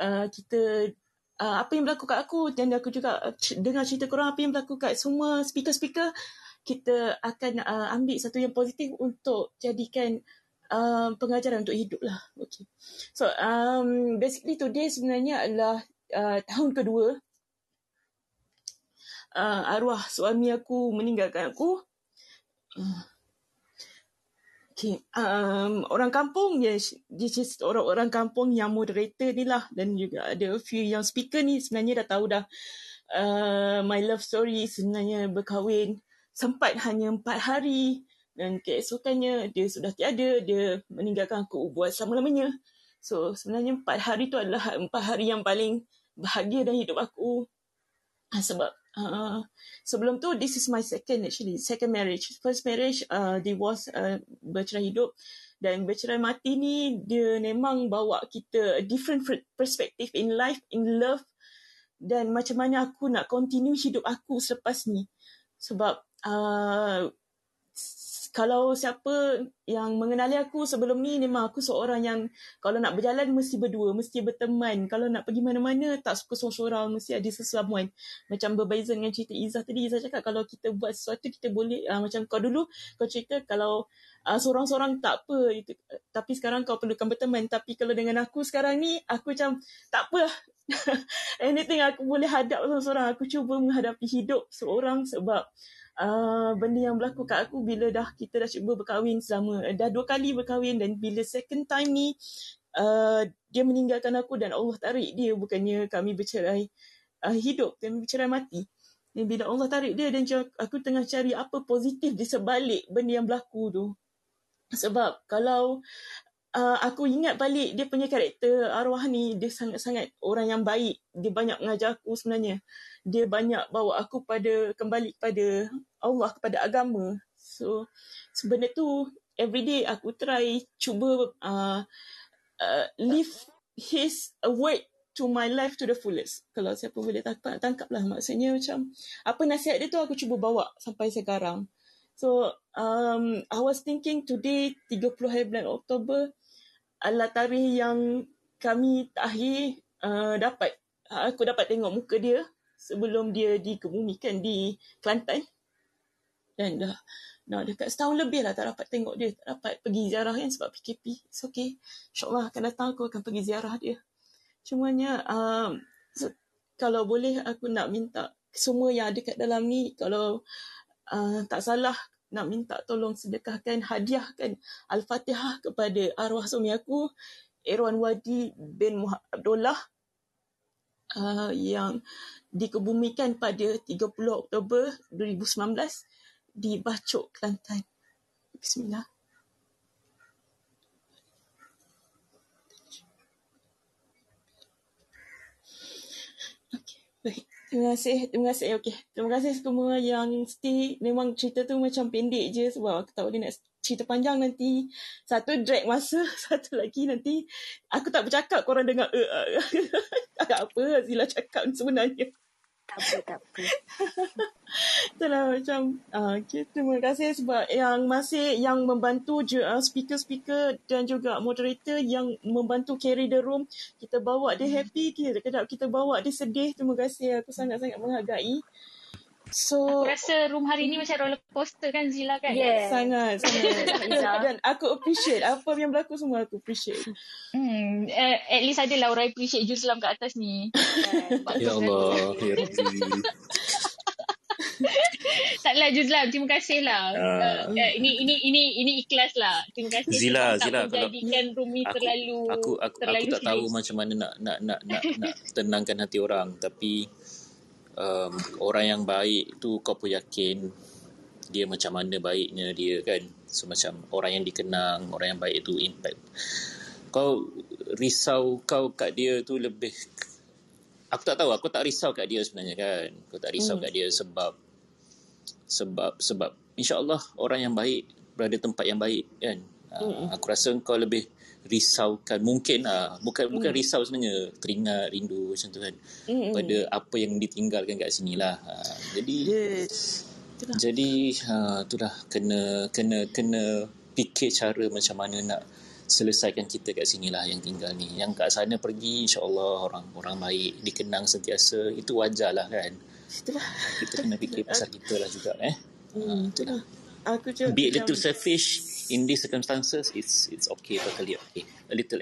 uh, kita uh, apa yang berlaku kat aku dan aku juga uh, dengar cerita korang apa yang berlaku kat semua speaker-speaker kita akan uh, ambil satu yang positif untuk jadikan uh, pengajaran untuk hidup lah. Okay. So um, basically today sebenarnya adalah uh, tahun kedua uh, arwah suami aku meninggalkan aku. Uh, okay. Um, orang kampung, yes, this is orang-orang kampung yang moderator ni lah dan juga ada a few yang speaker ni sebenarnya dah tahu dah uh, my love story sebenarnya berkahwin sempat hanya empat hari dan keesokannya dia sudah tiada, dia meninggalkan aku buat selama-lamanya. So sebenarnya empat hari tu adalah empat hari yang paling bahagia dalam hidup aku. Ah, sebab uh, sebelum tu this is my second actually second marriage. First marriage uh, divorce uh, bercerai hidup. Dan bercerai mati ni dia memang bawa kita a different perspective in life in love. Dan macam mana aku nak continue hidup aku selepas ni. Sebab uh, kalau siapa yang mengenali aku sebelum ni memang aku seorang yang kalau nak berjalan mesti berdua, mesti berteman. Kalau nak pergi mana-mana tak suka seorang-seorang, mesti ada sesamuan. Macam berbeza dengan cerita Izzah tadi. Izzah cakap kalau kita buat sesuatu kita boleh uh, macam kau dulu kau cerita kalau uh, seorang-seorang tak apa itu, tapi sekarang kau perlukan berteman. Tapi kalau dengan aku sekarang ni aku macam tak apa lah. Anything aku boleh hadap seorang-seorang. Aku cuba menghadapi hidup seorang sebab uh, benda yang berlaku kat aku bila dah kita dah cuba berkahwin selama dah dua kali berkahwin dan bila second time ni uh, dia meninggalkan aku dan Allah tarik dia. Bukannya kami bercerai uh, hidup kami bercerai mati. Dan bila Allah tarik dia dan aku tengah cari apa positif di sebalik benda yang berlaku tu. Sebab kalau uh, aku ingat balik dia punya karakter arwah ni dia sangat-sangat orang yang baik. Dia banyak mengajar aku sebenarnya. Dia banyak bawa aku pada kembali kepada Allah kepada agama. So sebenarnya tu everyday aku try cuba uh, uh, live his word to my life to the fullest. Kalau siapa boleh tangkap tangkap lah maksudnya macam apa nasihat dia tu aku cuba bawa sampai sekarang. So um, I was thinking today 30 hari bulan Oktober adalah tarikh yang kami terakhir uh, dapat aku dapat tengok muka dia sebelum dia dikebumikan di Kelantan. Dan dah dah dekat setahun lebih lah tak dapat tengok dia. Tak dapat pergi ziarah kan sebab PKP it's okay. insyaAllah akan datang aku akan pergi ziarah dia. Cumanya um, kalau boleh aku nak minta semua yang ada kat dalam ni kalau uh, tak salah nak minta tolong sedekahkan hadiahkan Al-Fatihah kepada arwah suami aku Irwan Wadi bin Abdullah uh, yang dikebumikan pada 30 Oktober 2019 di Bacok, Kelantan. Bismillah. Baik. Terima kasih. Terima kasih. Okey. Terima kasih semua yang stay. Memang cerita tu macam pendek je sebab aku tahu dia nak cerita panjang nanti. Satu drag masa, satu lagi nanti aku tak bercakap korang dengar uh, uh, tak apa Zila cakap sebenarnya. Tak apa, tak apa. Itulah macam uh, okay, terima kasih sebab yang masih yang membantu je uh, speaker-speaker dan juga moderator yang membantu carry the room. Kita bawa dia happy, kita kita bawa dia sedih. Terima kasih aku sangat-sangat menghargai. So Aku rasa room hari ni macam roller coaster kan Zila kan? Yeah. sangat sangat dan aku appreciate apa yang berlaku semua aku appreciate. Hmm, uh, at least adalah orang appreciate Juzlam kat atas ni. Sebab Ya Allah, ya Rabbi. Taklah Juzlam, terima kasih lah. Ah. Uh, uh, ini ini ini ini ikhlas lah. Terima kasih Zila, sebab tak Zila, kalau- menjadikan room ni aku terlalu aku aku, terlalu aku tak tahu serius. macam mana nak nak nak nak, nak tenangkan hati orang tapi um, orang yang baik tu kau pun yakin dia macam mana baiknya dia kan so macam orang yang dikenang orang yang baik tu impact kau risau kau kat dia tu lebih aku tak tahu aku tak risau kat dia sebenarnya kan aku tak risau Hmm. kat dia sebab sebab sebab insyaallah orang yang baik berada tempat yang baik kan Hmm. uh, aku rasa kau lebih risaukan mungkin lah bukan bukan Hmm. risau sebenarnya teringat rindu macam tu kan Hmm. pada apa yang ditinggalkan kat sini lah uh, jadi Yes. Itulah. jadi uh, itulah kena kena kena fikir cara macam mana nak selesaikan kita kat sini lah yang tinggal ni yang kat sana pergi insyaallah orang orang baik dikenang sentiasa itu wajar lah kan Itulah. kita kena fikir pasal kita lah juga eh Hmm, itulah. Aku cakap be a little selfish in these circumstances it's it's okay totally okay a little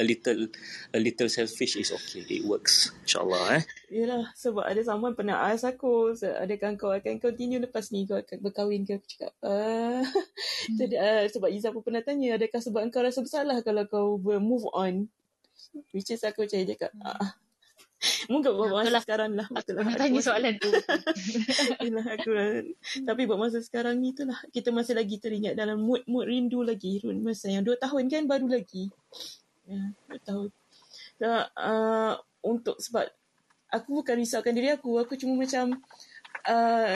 a little a little selfish is okay it works insyaallah eh Yelah, sebab ada someone pernah ask aku, adakah kau akan continue lepas ni kau akan berkahwin ke? Aku cakap, ah. Jadi, uh, sebab Izzah pun pernah tanya, adakah sebab kau rasa bersalah kalau kau move on? Which is aku macam cakap, ah. Mungkin buat masa sekarang lah. Betul lah. Nak tanya soalan tu. Yelah, aku, tapi buat masa sekarang ni tu lah, kita masih lagi teringat dalam mood-mood rindu lagi. Masa yang dua tahun kan baru lagi. Ya, dua tahun. So, uh, untuk sebab aku bukan risaukan diri aku. Aku cuma macam uh,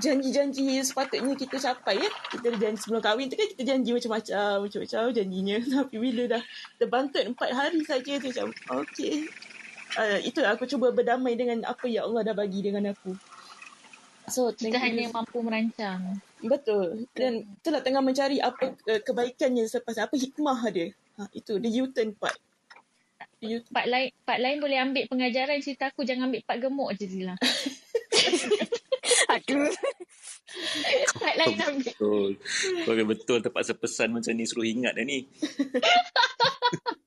janji-janji sepatutnya kita capai ya. Kita janji sebelum kahwin tu kan kita janji macam-macam, macam-macam janjinya. Tapi bila dah terbangkit empat hari saja tu macam, okay. Uh, itulah aku cuba berdamai dengan apa yang Allah dah bagi dengan aku. So, Kita you. hanya mampu merancang. Betul. Dan itulah tengah mencari apa uh, kebaikannya selepas apa hikmah dia. Ha, itu the U-turn part. The U- Part lain, part lain boleh ambil pengajaran cerita aku. Jangan ambil part gemuk je Zila. Aduh. part lain ambil. betul betul terpaksa pesan macam ni suruh ingat dah ni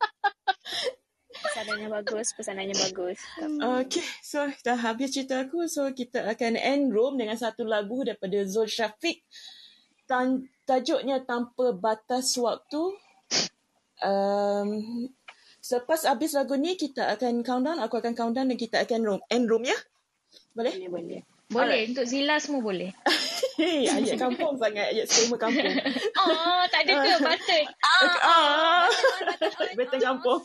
Pesanannya bagus, pesanannya bagus. Okay, so dah habis cerita aku. So kita akan end room dengan satu lagu daripada Zul Syafiq. Tan- tajuknya Tanpa Batas Waktu. Um, selepas habis lagu ni, kita akan countdown. Aku akan countdown dan kita akan room, end room ya? Boleh? Boleh, boleh. Boleh. Untuk Zila semua boleh. Hey, ayat kampung sangat. Ayat skema kampung. Oh, tak ada ke? Patut. Ah, Betul kampung.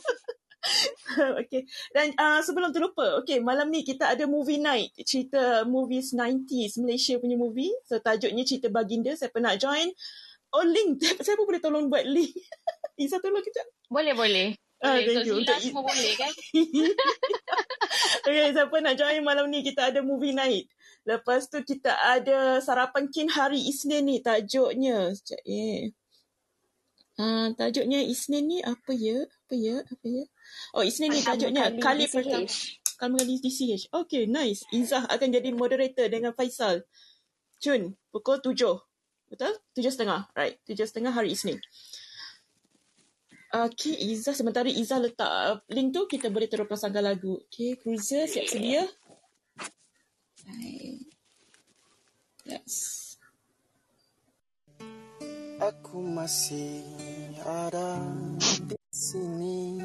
okay. Dan uh, sebelum terlupa, okay, malam ni kita ada movie night. Cerita movies 90s, Malaysia punya movie. So, tajuknya cerita Baginda. Siapa nak join? Oh, link. Saya pun boleh tolong buat link. Isa tolong kejap. Boleh, boleh. Ah, Boleh. thank you. Zila Untuk- semua boleh kan? okay, siapa nak join malam ni kita ada movie night. Lepas tu kita ada sarapan kin hari Isnin ni tajuknya. Sekejap eh. Uh, tajuknya Isnin ni apa ya? Apa ya? Apa ya? Oh, Isnin ni tajuknya kali pertama. Kali kali DCH. Okay, nice. Izzah akan jadi moderator dengan Faisal. Jun, pukul tujuh. Betul? Tujuh setengah. Right. Tujuh setengah hari Isnin. Okay, Izzah. Sementara Izzah letak uh, link tu, kita boleh terus pasangkan lagu. Okay, Cruiser siap sedia. Hai. Yes. Aku masih ada di sini.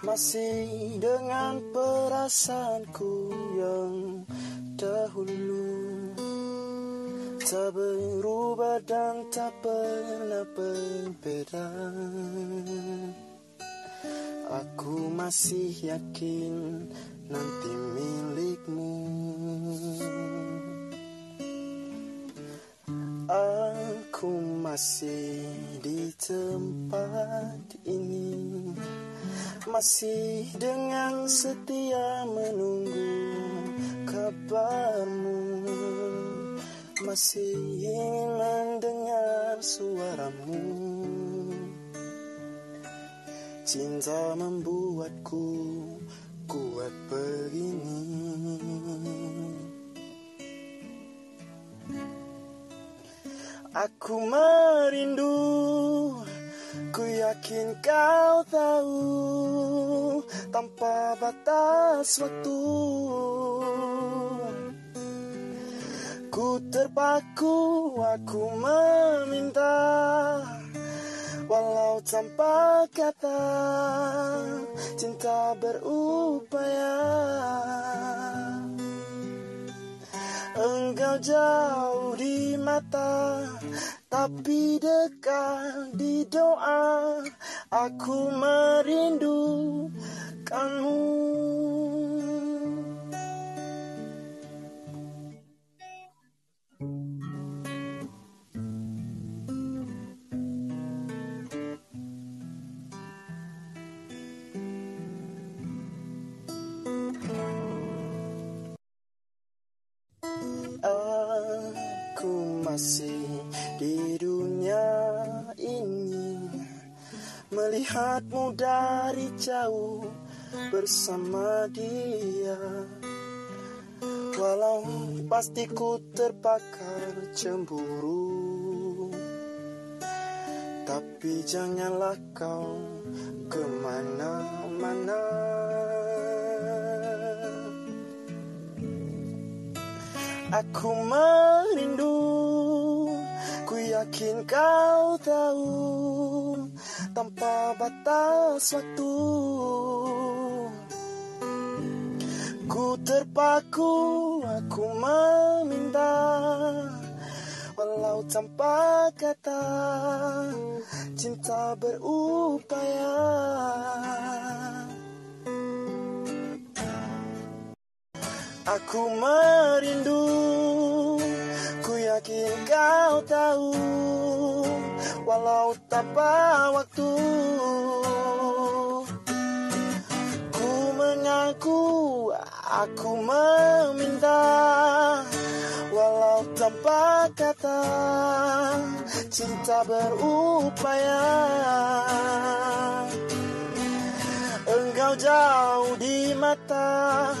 Masih dengan perasaanku yang dahulu. Tak berubah dan tak pernah berbeda. Aku masih yakin nanti milikmu Aku masih di tempat ini. Masih dengan setia menunggu kabarmu. Masih ingin mendengar suaramu. Cinta membuatku kuat begini Aku merindu. Ku yakin kau tahu Tanpa batas waktu. Ku terpaku Aku meminta Walau tanpa kata Cinta berupaya Engkau jauh di mata Tapi dekat di doa. Aku merindukanmu Melihatmu dari jauh bersama dia. Walau pasti ku terbakar cemburu. Tapi janganlah kau ke mana-mana. Aku merindu Ku yakin kau tahu Tanpa batas waktu. Ku terpaku Aku meminta Walau tanpa kata. Cinta berupaya. Aku merindu Ku yakin kau tahu Walau tanpa waktu. Ku mengaku Aku meminta Walau tanpa kata Cinta berupaya. Engkau jauh di mata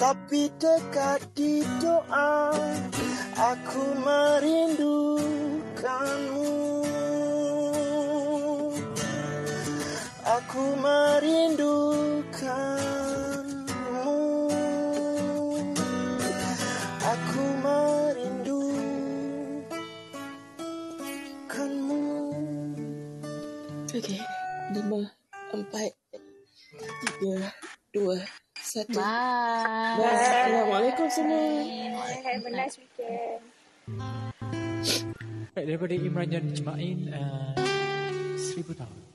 tapi dekat di doa Aku merindukanmu Aku merindukanmu Aku merindukanmu Okay. Lima, empat, tiga, dua, satu. Bye. Bye. Assalamualaikum semua. Have a nice weekend. Baik, daripada Imran Jan Jemain uh, Seribu Tahun